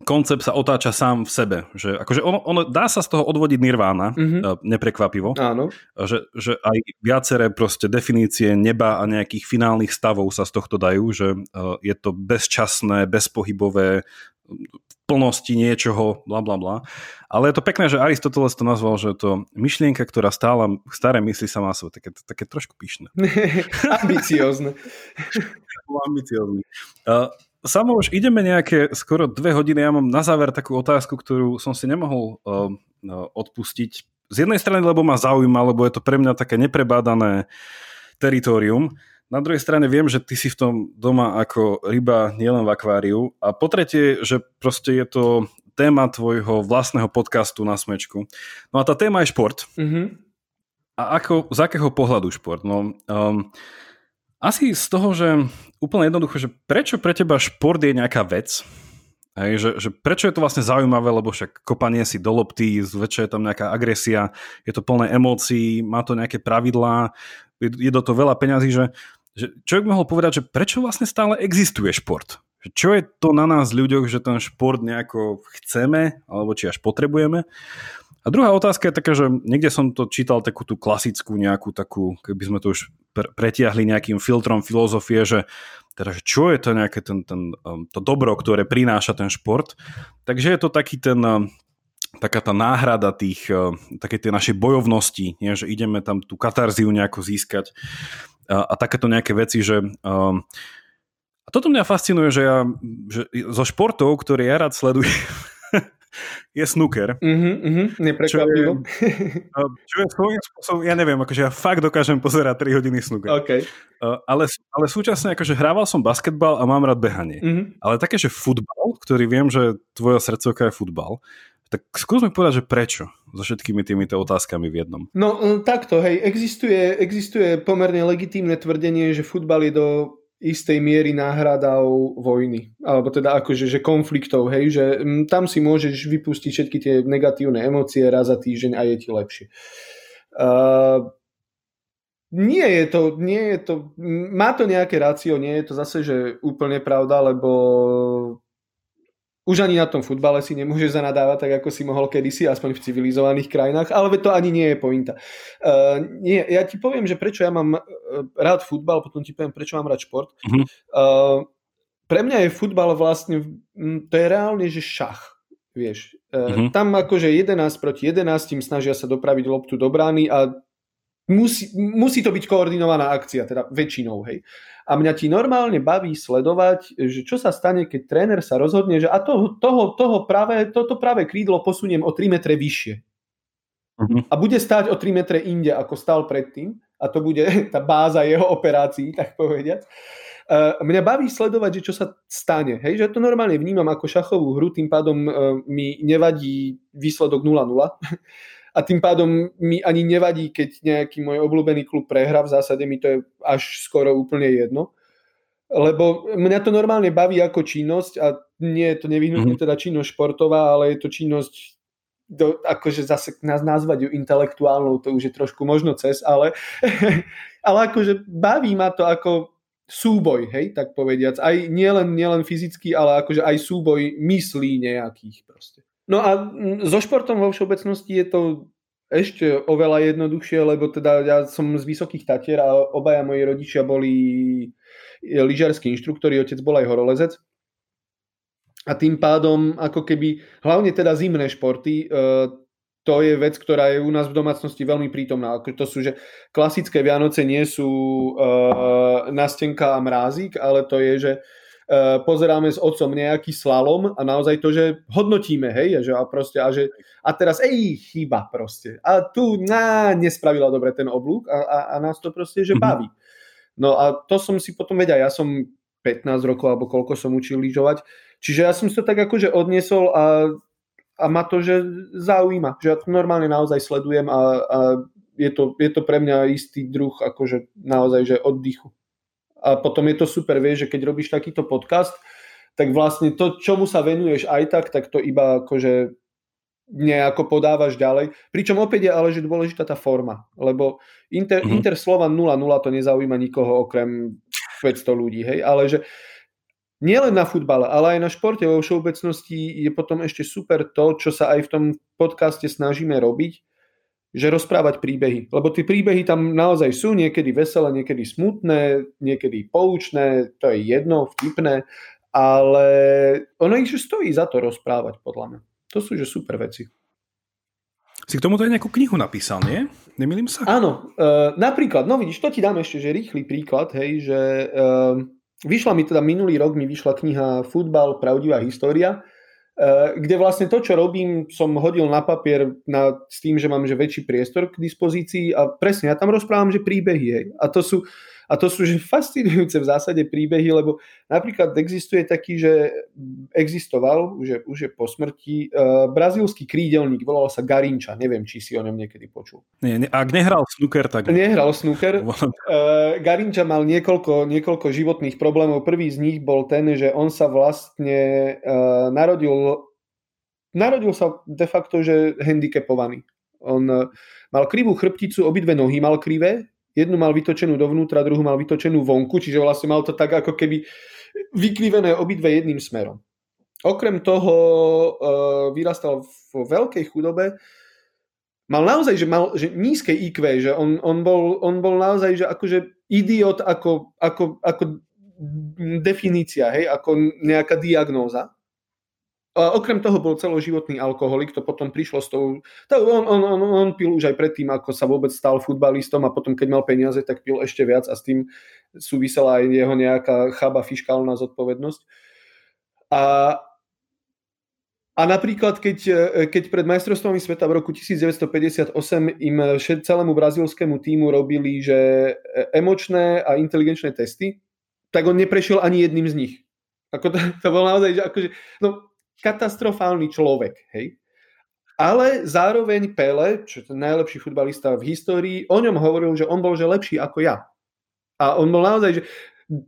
Speaker 1: koncept sa otáča sám v sebe. Že, akože ono, ono, dá sa z toho odvodiť nirvána, mm-hmm. neprekvapivo.
Speaker 2: Áno.
Speaker 1: Že, že aj viaceré proste definície neba a nejakých finálnych stavov sa z tohto dajú, že je to bezčasné, bezpohybové, v plnosti niečoho, bla bla bla. Ale je to pekné, že Aristoteles to nazval, že to myšlienka, ktorá stála, staré mysli sa má svoje, také, také trošku pyšné.
Speaker 2: Ambiciózne.
Speaker 1: Ambiciózny. Uh, Samo už ideme nejaké skoro dve hodiny. Ja mám na záver takú otázku, ktorú som si nemohol uh, odpustiť. Z jednej strany, lebo ma zaujíma, lebo je to pre mňa také neprebádané teritorium. Na druhej strane viem, že ty si v tom doma ako ryba nielen v akváriu. A po tretie, že proste je to téma tvojho vlastného podcastu na smečku. No a tá téma je šport. Mm-hmm. A ako, z akého pohľadu šport? No, um, asi z toho, že úplne jednoducho, že prečo pre teba šport je nejaká vec, Hej, že, že prečo je to vlastne zaujímavé, lebo však kopanie si do lopty, zväčša je tam nejaká agresia, je to plné emócií, má to nejaké pravidlá, je, je do toho veľa peňazí, že, že človek mohol povedať, že prečo vlastne stále existuje šport? Čo je to na nás ľuďoch, že ten šport nejako chceme, alebo či až potrebujeme? A druhá otázka je taká, že niekde som to čítal takú tú klasickú nejakú takú, keby sme to už pretiahli nejakým filtrom filozofie, že teda, že čo je to nejaké ten, ten, um, to dobro, ktoré prináša ten šport. Takže je to taký ten, um, taká tá náhrada tých, uh, také tie našej bojovnosti, nie? že ideme tam tú katarziu nejako získať a, a takéto nejaké veci, že uh, a toto mňa fascinuje, že ja že zo športov, ktoré ja rád sledujem, je snooker.
Speaker 2: Uh-huh, neprekvapivo.
Speaker 1: Čo je, čo je svojím spôsobom, ja neviem, akože ja fakt dokážem pozerať 3 hodiny snooker.
Speaker 2: Okay.
Speaker 1: Ale, ale súčasne akože hrával som basketbal a mám rád behanie. Uh-huh. Ale také, že futbal, ktorý viem, že tvoja srdcovka je futbal, tak skús mi povedať, že prečo so všetkými týmito otázkami v jednom.
Speaker 2: No takto, hej, existuje, existuje pomerne legitímne tvrdenie, že futbal je do istej miery náhradou vojny, alebo teda akože že konfliktov, hej, že m, tam si môžeš vypustiť všetky tie negatívne emócie raz za týždeň a je ti lepšie. Uh, nie je to, nie je to, má to nejaké rácio, nie je to zase, že úplne pravda, lebo už ani na tom futbale si nemôže zanadávať, tak ako si mohol kedysi, aspoň v civilizovaných krajinách, ale to ani nie je pointa. Uh, nie, ja ti poviem, že prečo ja mám uh, rád futbal, potom ti poviem, prečo mám rád šport. Uh, pre mňa je futbal vlastne, to je reálne, že šach. Vieš, uh-huh. tam akože 11 proti 11 snažia sa dopraviť loptu do brány a musí, musí to byť koordinovaná akcia, teda väčšinou, hej a mňa ti normálne baví sledovať, že čo sa stane, keď tréner sa rozhodne, že a toho, toho, toho práve, toto práve krídlo posuniem o 3 metre vyššie. Uh-huh. A bude stáť o 3 metre inde, ako stal predtým. A to bude tá báza jeho operácií, tak povediať. Uh, mňa baví sledovať, že čo sa stane. Hej, že to normálne vnímam ako šachovú hru, tým pádom uh, mi nevadí výsledok 0-0 a tým pádom mi ani nevadí, keď nejaký môj obľúbený klub prehra, v zásade mi to je až skoro úplne jedno. Lebo mňa to normálne baví ako činnosť a nie je to nevyhnutne mhm. teda činnosť športová, ale je to činnosť do, akože zase nás nazvať ju intelektuálnou, to už je trošku možno cez, ale, ale akože baví ma to ako súboj, hej, tak povediac. Aj nielen, nielen fyzický, ale akože aj súboj myslí nejakých proste. No a so športom vo všeobecnosti je to ešte oveľa jednoduchšie, lebo teda ja som z Vysokých Tatier a obaja moji rodičia boli lyžiarskí inštruktori, otec bol aj horolezec. A tým pádom, ako keby, hlavne teda zimné športy, e, to je vec, ktorá je u nás v domácnosti veľmi prítomná. To sú, že klasické Vianoce nie sú uh, nastenka a mrázik, ale to je, že pozeráme s otcom nejaký slalom a naozaj to, že hodnotíme, hej, a že a proste, a, že, a teraz, ej, chyba proste. A tu, na, nespravila dobre ten oblúk a, a, a nás to proste, že mhm. baví. No a to som si potom vedel, ja som 15 rokov alebo koľko som učil lyžovať, čiže ja som si to tak akože odniesol a, a ma to, že zaujíma, že ja to normálne naozaj sledujem a, a je, to, je to pre mňa istý druh akože naozaj, že oddychu a potom je to super, vieš, že keď robíš takýto podcast, tak vlastne to, čomu sa venuješ aj tak, tak to iba akože nejako podávaš ďalej. Pričom opäť je ale že dôležitá tá forma, lebo Inter, mm-hmm. Inter Slovan 0-0 to nezaujíma nikoho okrem 500 ľudí, hej, ale že nielen na futbale, ale aj na športe vo všeobecnosti je potom ešte super to, čo sa aj v tom podcaste snažíme robiť, že rozprávať príbehy. Lebo tie príbehy tam naozaj sú niekedy veselé, niekedy smutné, niekedy poučné, to je jedno, vtipné, ale ono ich že stojí za to rozprávať, podľa mňa. To sú že super veci.
Speaker 1: Si k tomuto aj nejakú knihu napísal, nie? Nemýlim sa?
Speaker 2: Áno, uh, napríklad, no vidíš, to ti dám ešte, že rýchly príklad, hej, že uh, vyšla mi teda minulý rok, mi vyšla kniha Futbal, pravdivá história, kde vlastne to, čo robím, som hodil na papier na, s tým, že mám že väčší priestor k dispozícii a presne, ja tam rozprávam, že príbehy, hej. A to sú, a to sú že fascinujúce v zásade príbehy, lebo napríklad existuje taký, že existoval, už je, už je po smrti, uh, brazílsky krídelník, volal sa Garinča, neviem, či si o ňom niekedy počul.
Speaker 1: Nie, ne, ak nehral snooker, tak...
Speaker 2: Nehral snooker. uh, Garinča mal niekoľko, niekoľko životných problémov. Prvý z nich bol ten, že on sa vlastne uh, narodil narodil sa de facto, že handicapovaný. On mal krivú chrbticu, obidve nohy mal krivé, jednu mal vytočenú dovnútra, druhú mal vytočenú vonku, čiže vlastne mal to tak ako keby vykrivené obidve jedným smerom. Okrem toho e, vyrastal vo veľkej chudobe, mal naozaj, že mal že nízke IQ, že on, on, bol, on bol naozaj, že akože idiot ako, ako, ako definícia, hej, ako nejaká diagnóza. A okrem toho bol celoživotný alkoholik, to potom prišlo s tou... To on, on, on, on pil už aj predtým, ako sa vôbec stal futbalistom a potom, keď mal peniaze, tak pil ešte viac a s tým súvisela aj jeho nejaká chaba fiskálna zodpovednosť. A, a napríklad, keď, keď pred majstrovstvami sveta v roku 1958 im celému brazilskému týmu robili, že emočné a inteligenčné testy, tak on neprešiel ani jedným z nich. Ako to, to bol naozaj, že akože, no, katastrofálny človek, hej. Ale zároveň Pele, čo je ten najlepší futbalista v histórii, o ňom hovoril, že on bol že lepší ako ja. A on bol naozaj, že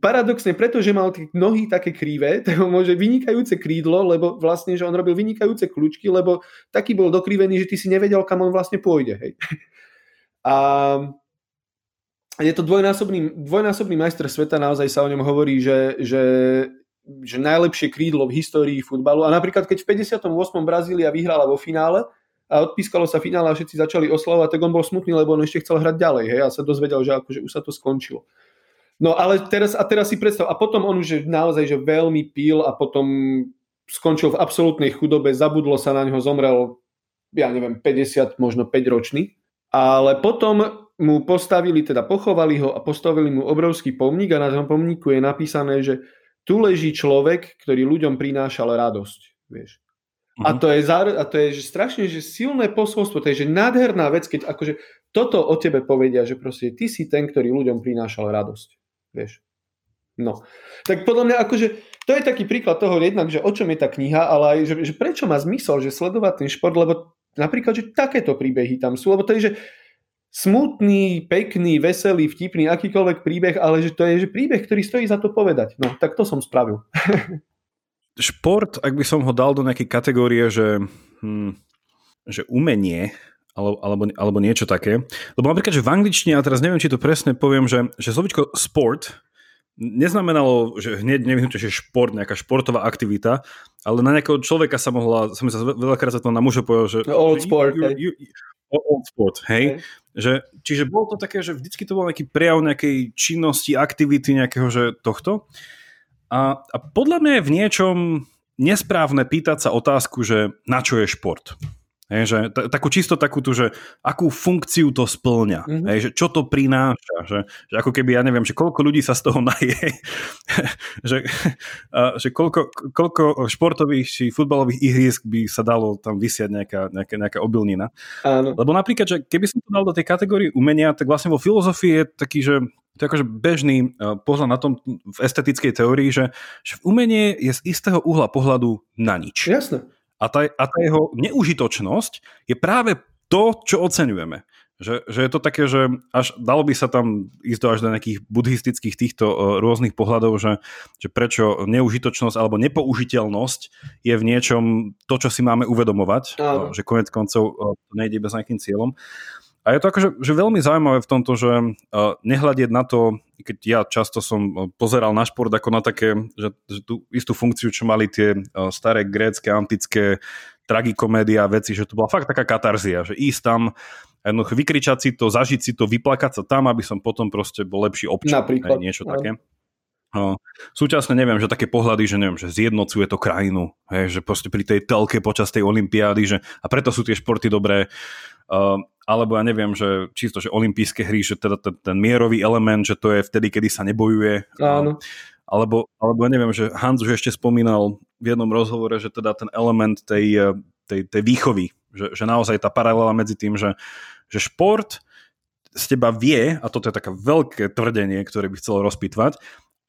Speaker 2: paradoxne, pretože mal tie nohy také krivé, tak môže vynikajúce krídlo, lebo vlastne, že on robil vynikajúce kľúčky, lebo taký bol dokrivený, že ty si nevedel, kam on vlastne pôjde. Hej. A je to dvojnásobný, dvojnásobný majster sveta, naozaj sa o ňom hovorí, že, že že najlepšie krídlo v histórii futbalu. A napríklad, keď v 58. Brazília vyhrala vo finále a odpískalo sa finále a všetci začali oslavovať, tak on bol smutný, lebo on ešte chcel hrať ďalej. Hej, a sa dozvedel, že akože už sa to skončilo. No ale teraz, a teraz si predstav, a potom on už naozaj že veľmi pil a potom skončil v absolútnej chudobe, zabudlo sa na ňo, zomrel, ja neviem, 50, možno 5 ročný. Ale potom mu postavili, teda pochovali ho a postavili mu obrovský pomník a na tom pomníku je napísané, že tu leží človek, ktorý ľuďom prinášal radosť. Vieš. Uh-huh. A mhm. to je, a to je že strašne že silné posolstvo, to je že nádherná vec, keď akože toto o tebe povedia, že proste ty si ten, ktorý ľuďom prinášal radosť. Vieš. No. Tak podľa mňa akože to je taký príklad toho jednak, že o čom je tá kniha, ale aj, že, že prečo má zmysel, že sledovať ten šport, lebo napríklad, že takéto príbehy tam sú, lebo to je, že smutný, pekný, veselý, vtipný, akýkoľvek príbeh, ale že to je že príbeh, ktorý stojí za to povedať. No, tak to som spravil.
Speaker 1: Šport, ak by som ho dal do nejakej kategórie, že, hm, že umenie, alebo, alebo, alebo niečo také. Lebo napríklad, že v angličtine, a teraz neviem, či to presne poviem, že, že slovičko sport neznamenalo, že hneď nevyhnutie, že šport, nejaká športová aktivita, ale na nejakého človeka sa mohla, sa mi sa veľakrát sa to na muža povedal, že...
Speaker 2: Old sport. You, you, you,
Speaker 1: old sport, hej? Okay. Že, čiže bolo to také, že vždycky to bol nejaký prejav nejakej činnosti, aktivity nejakého, že tohto. A, a podľa mňa je v niečom nesprávne pýtať sa otázku, že na čo je šport. Hej, že t- takú čisto takú tu, že akú funkciu to splňa, mm-hmm. hej, že čo to prináša, že, že ako keby, ja neviem, že koľko ľudí sa z toho naje, že, a, že koľko, koľko športových či futbalových ihrisk by sa dalo tam vysiať nejaká, nejaká, nejaká obilnina.
Speaker 2: Áno.
Speaker 1: Lebo napríklad, že keby som to dal do tej kategórie umenia, tak vlastne vo filozofii je taký, že to je akože bežný pohľad na tom v estetickej teórii, že, že umenie je z istého uhla pohľadu na nič.
Speaker 2: Jasné.
Speaker 1: A tá, a tá jeho neužitočnosť je práve to, čo oceňujeme. Že, že je to také, že až dalo by sa tam ísť do až do nejakých buddhistických týchto uh, rôznych pohľadov, že, že prečo neužitočnosť alebo nepoužiteľnosť je v niečom to, čo si máme uvedomovať, uh, že konec koncov uh, nejde bez nejakým cieľom. A je to akože že veľmi zaujímavé v tomto, že uh, nehľadieť na to, keď ja často som uh, pozeral na šport ako na také, že, že tú istú funkciu, čo mali tie uh, staré grécké, antické tragikomédia veci, že to bola fakt taká katarzia, že ísť tam, jednoducho vykričať si to, zažiť si to, vyplakať sa tam, aby som potom proste bol lepší občan.
Speaker 2: Napríklad.
Speaker 1: Hej, niečo no. také. No, súčasne neviem, že také pohľady, že neviem, že zjednocuje to krajinu, hej, že proste pri tej telke počas tej olympiády, že a preto sú tie športy dobré. Uh, alebo ja neviem, že čisto, že olympijské hry, že teda ten, ten mierový element, že to je vtedy, kedy sa nebojuje.
Speaker 2: Áno.
Speaker 1: Alebo, alebo ja neviem, že Hans už ešte spomínal v jednom rozhovore, že teda ten element tej, eh, tej, tej výchovy, že, že naozaj tá paralela medzi tým, že, že šport z teba vie, a toto je také veľké tvrdenie, ktoré by chcel rozpýtvať,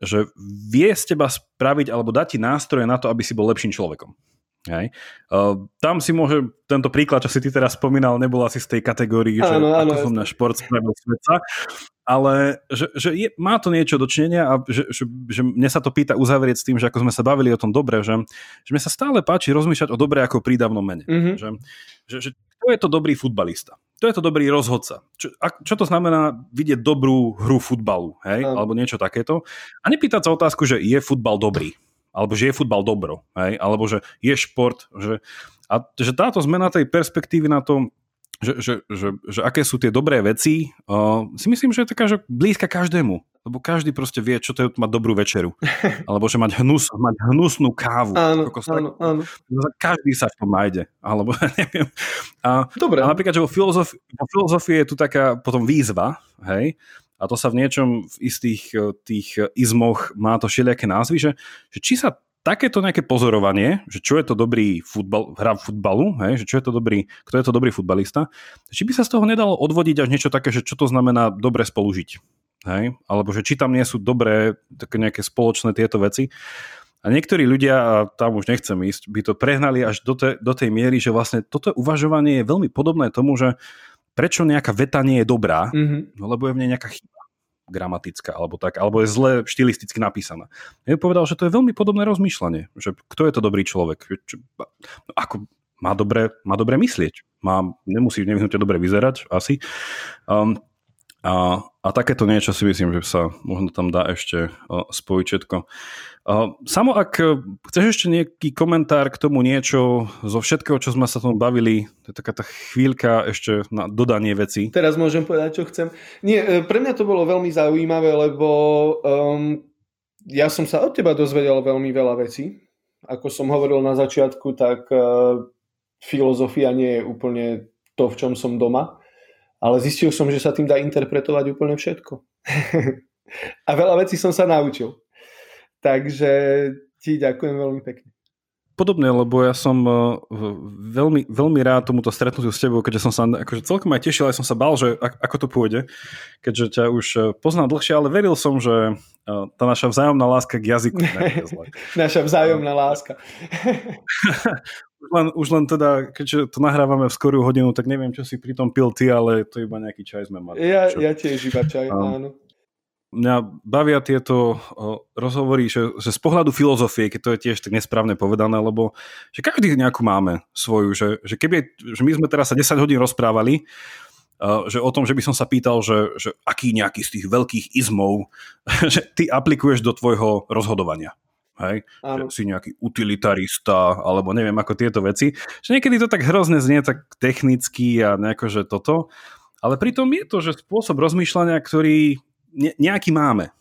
Speaker 1: že vie z teba spraviť alebo dať ti nástroje na to, aby si bol lepším človekom. Hej. Uh, tam si môže, tento príklad, čo si ty teraz spomínal, nebol asi z tej kategórii, že áno, áno, ako som na šport spravil sveta, ale že, že je, má to niečo dočinenia a že, že, že mne sa to pýta uzavrieť s tým, že ako sme sa bavili o tom dobre, že, že mne sa stále páči rozmýšľať o dobre ako prídavnom mene. Mm-hmm. Že, že, že to je to dobrý futbalista? To je to dobrý rozhodca. Čo, a, čo to znamená vidieť dobrú hru futbalu, hej? alebo niečo takéto? A nepýtať sa otázku, že je futbal dobrý alebo že je futbal dobro, hej? alebo že je šport. Že, a že táto zmena tej perspektívy na to, že, že, že, že aké sú tie dobré veci, uh, si myslím, že je taká, že blízka každému. lebo každý proste vie, čo to je mať dobrú večeru. Alebo že mať, hnus, mať hnusnú kávu.
Speaker 2: Áno, áno, áno.
Speaker 1: Každý sa v tom nájde. Alebo neviem. A,
Speaker 2: Dobre.
Speaker 1: a napríklad, že vo filozofii, vo filozofii je tu taká potom výzva, hej, a to sa v niečom v istých eh, tých izmoch má to všelijaké názvy, že, že či sa takéto nejaké pozorovanie, že čo je to dobrý futbal, hra futbalu, hej, že čo je to dobrý, kto je to dobrý futbalista, či by sa z toho nedalo odvodiť až niečo také, že čo to znamená dobre spolužiť. Hej? Alebo že či tam nie sú dobré také nejaké spoločné tieto veci. A niektorí ľudia, a tam už nechcem ísť, by to prehnali až do, te, do tej miery, že vlastne toto uvažovanie je veľmi podobné tomu, že prečo nejaká veta nie je dobrá, mm-hmm. no lebo je v nej nejaká chyba gramatická alebo tak, alebo je zle štilisticky napísaná. Ja povedal, že to je veľmi podobné rozmýšľanie, že kto je to dobrý človek, čo, no ako má dobre, má dobre myslieť, má, nemusí nevyhnutne dobre vyzerať, asi. Um, a, a takéto niečo si myslím, že sa možno tam dá ešte spojiť všetko. Samo ak chceš ešte nejaký komentár k tomu niečo zo všetkého, čo sme sa tomu bavili, to je taká tá chvíľka ešte na dodanie veci.
Speaker 2: Teraz môžem povedať, čo chcem. Nie, e, pre mňa to bolo veľmi zaujímavé, lebo um, ja som sa od teba dozvedel veľmi veľa vecí. Ako som hovoril na začiatku, tak uh, filozofia nie je úplne to, v čom som doma ale zistil som, že sa tým dá interpretovať úplne všetko. a veľa vecí som sa naučil. Takže ti ďakujem veľmi pekne.
Speaker 1: Podobne, lebo ja som e, veľmi, veľmi rád tomuto stretnutiu s tebou, keďže som sa akože celkom aj tešil, aj som sa bál, že ako to pôjde, keďže ťa už e, poznám dlhšie, ale veril som, že e, tá naša vzájomná láska k jazyku
Speaker 2: naša vzájomná láska.
Speaker 1: už, len, už len teda, keďže to nahrávame v skorú hodinu, tak neviem, čo si pri tom pil ty, ale to iba nejaký čaj sme mali.
Speaker 2: Ja, ja tiež iba čaj, um, áno.
Speaker 1: Mňa bavia tieto o, rozhovory, že, že z pohľadu filozofie, keď to je tiež tak nesprávne povedané, lebo že každý nejakú máme svoju, že, že keby, že my sme teraz sa 10 hodín rozprávali, uh, že o tom, že by som sa pýtal, že, že aký nejaký z tých veľkých izmov, že ty aplikuješ do tvojho rozhodovania hej, že si nejaký utilitarista, alebo neviem ako tieto veci, že niekedy to tak hrozne znie tak technicky a nejako, že toto, ale pritom je to, že spôsob rozmýšľania, ktorý ne, nejaký máme.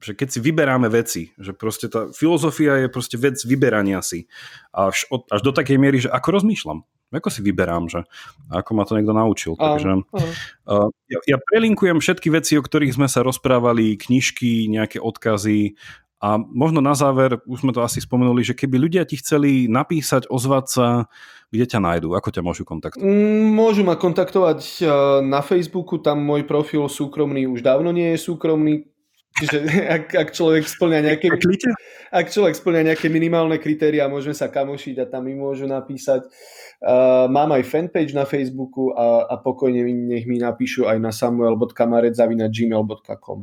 Speaker 1: Že keď si vyberáme veci, že proste tá filozofia je proste vec vyberania si. Až, od, až do takej miery, že ako rozmýšľam. Ako si vyberám, že ako ma to niekto naučil. Takže uh, ja, ja prelinkujem všetky veci, o ktorých sme sa rozprávali, knižky, nejaké odkazy, a možno na záver, už sme to asi spomenuli, že keby ľudia ti chceli napísať, ozvať sa, kde ťa nájdú? Ako ťa môžu kontaktovať?
Speaker 2: Mm, môžu ma kontaktovať e, na Facebooku, tam môj profil súkromný už dávno nie je súkromný, Čiže ak, ak človek splňa nejaké, ak človek splňa nejaké minimálne kritéria, môžeme sa kamošiť a tam mi môžu napísať. Uh, mám aj fanpage na Facebooku a, a pokojne nech mi napíšu aj na samuel.kamarec.gmail.com.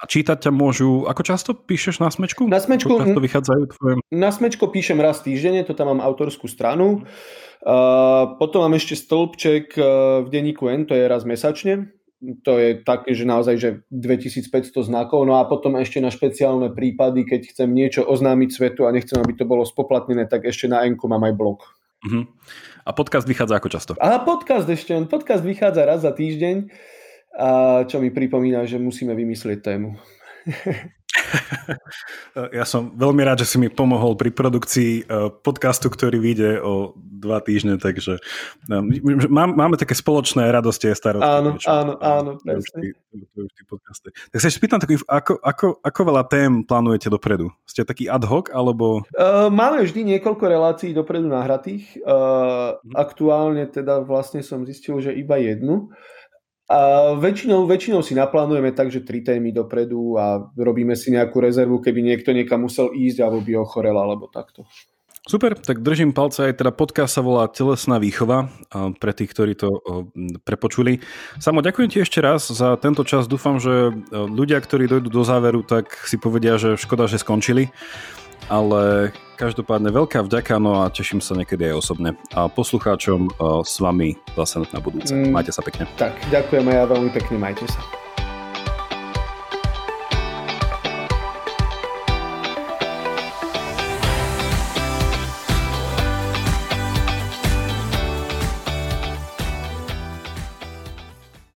Speaker 1: A čítať ťa môžu, ako často píšeš na smečku?
Speaker 2: Na smečku,
Speaker 1: často vychádzajú tvoje...
Speaker 2: Na smečko píšem raz týždenne, to tam mám autorskú stranu. Uh, potom mám ešte stĺpček uh, v denníku N, to je raz mesačne. To je také, že naozaj že 2500 znakov. No a potom ešte na špeciálne prípady, keď chcem niečo oznámiť svetu a nechcem, aby to bolo spoplatnené, tak ešte na N mám aj blog.
Speaker 1: Uh-huh. A podcast vychádza ako často?
Speaker 2: A podcast ešte, podcast vychádza raz za týždeň a čo mi pripomína, že musíme vymyslieť tému.
Speaker 1: Ja som veľmi rád, že si mi pomohol pri produkcii e, podcastu, ktorý vyjde o dva týždne, takže e, máme také spoločné radosti a starosti.
Speaker 2: Áno, niečo. áno, áno.
Speaker 1: Tak sa spýtam, ako, ako, ako veľa tém plánujete dopredu? Ste taký ad hoc, alebo...
Speaker 2: Uh, máme vždy niekoľko relácií dopredu nahratých. Uh, hm. Aktuálne teda vlastne som zistil, že iba jednu. A väčšinou, väčšinou si naplánujeme tak, že tri témy dopredu a robíme si nejakú rezervu, keby niekto niekam musel ísť alebo by ochorel alebo takto.
Speaker 1: Super, tak držím palce aj teda podcast sa volá Telesná výchova pre tých, ktorí to prepočuli. Samo ďakujem ti ešte raz za tento čas. Dúfam, že ľudia, ktorí dojdú do záveru, tak si povedia, že škoda, že skončili ale každopádne veľká vďaka, no a teším sa niekedy aj osobne. A poslucháčom s vami zase na budúce. Mm. Majte sa pekne.
Speaker 2: Tak, ďakujem aj ja veľmi pekne, majte sa.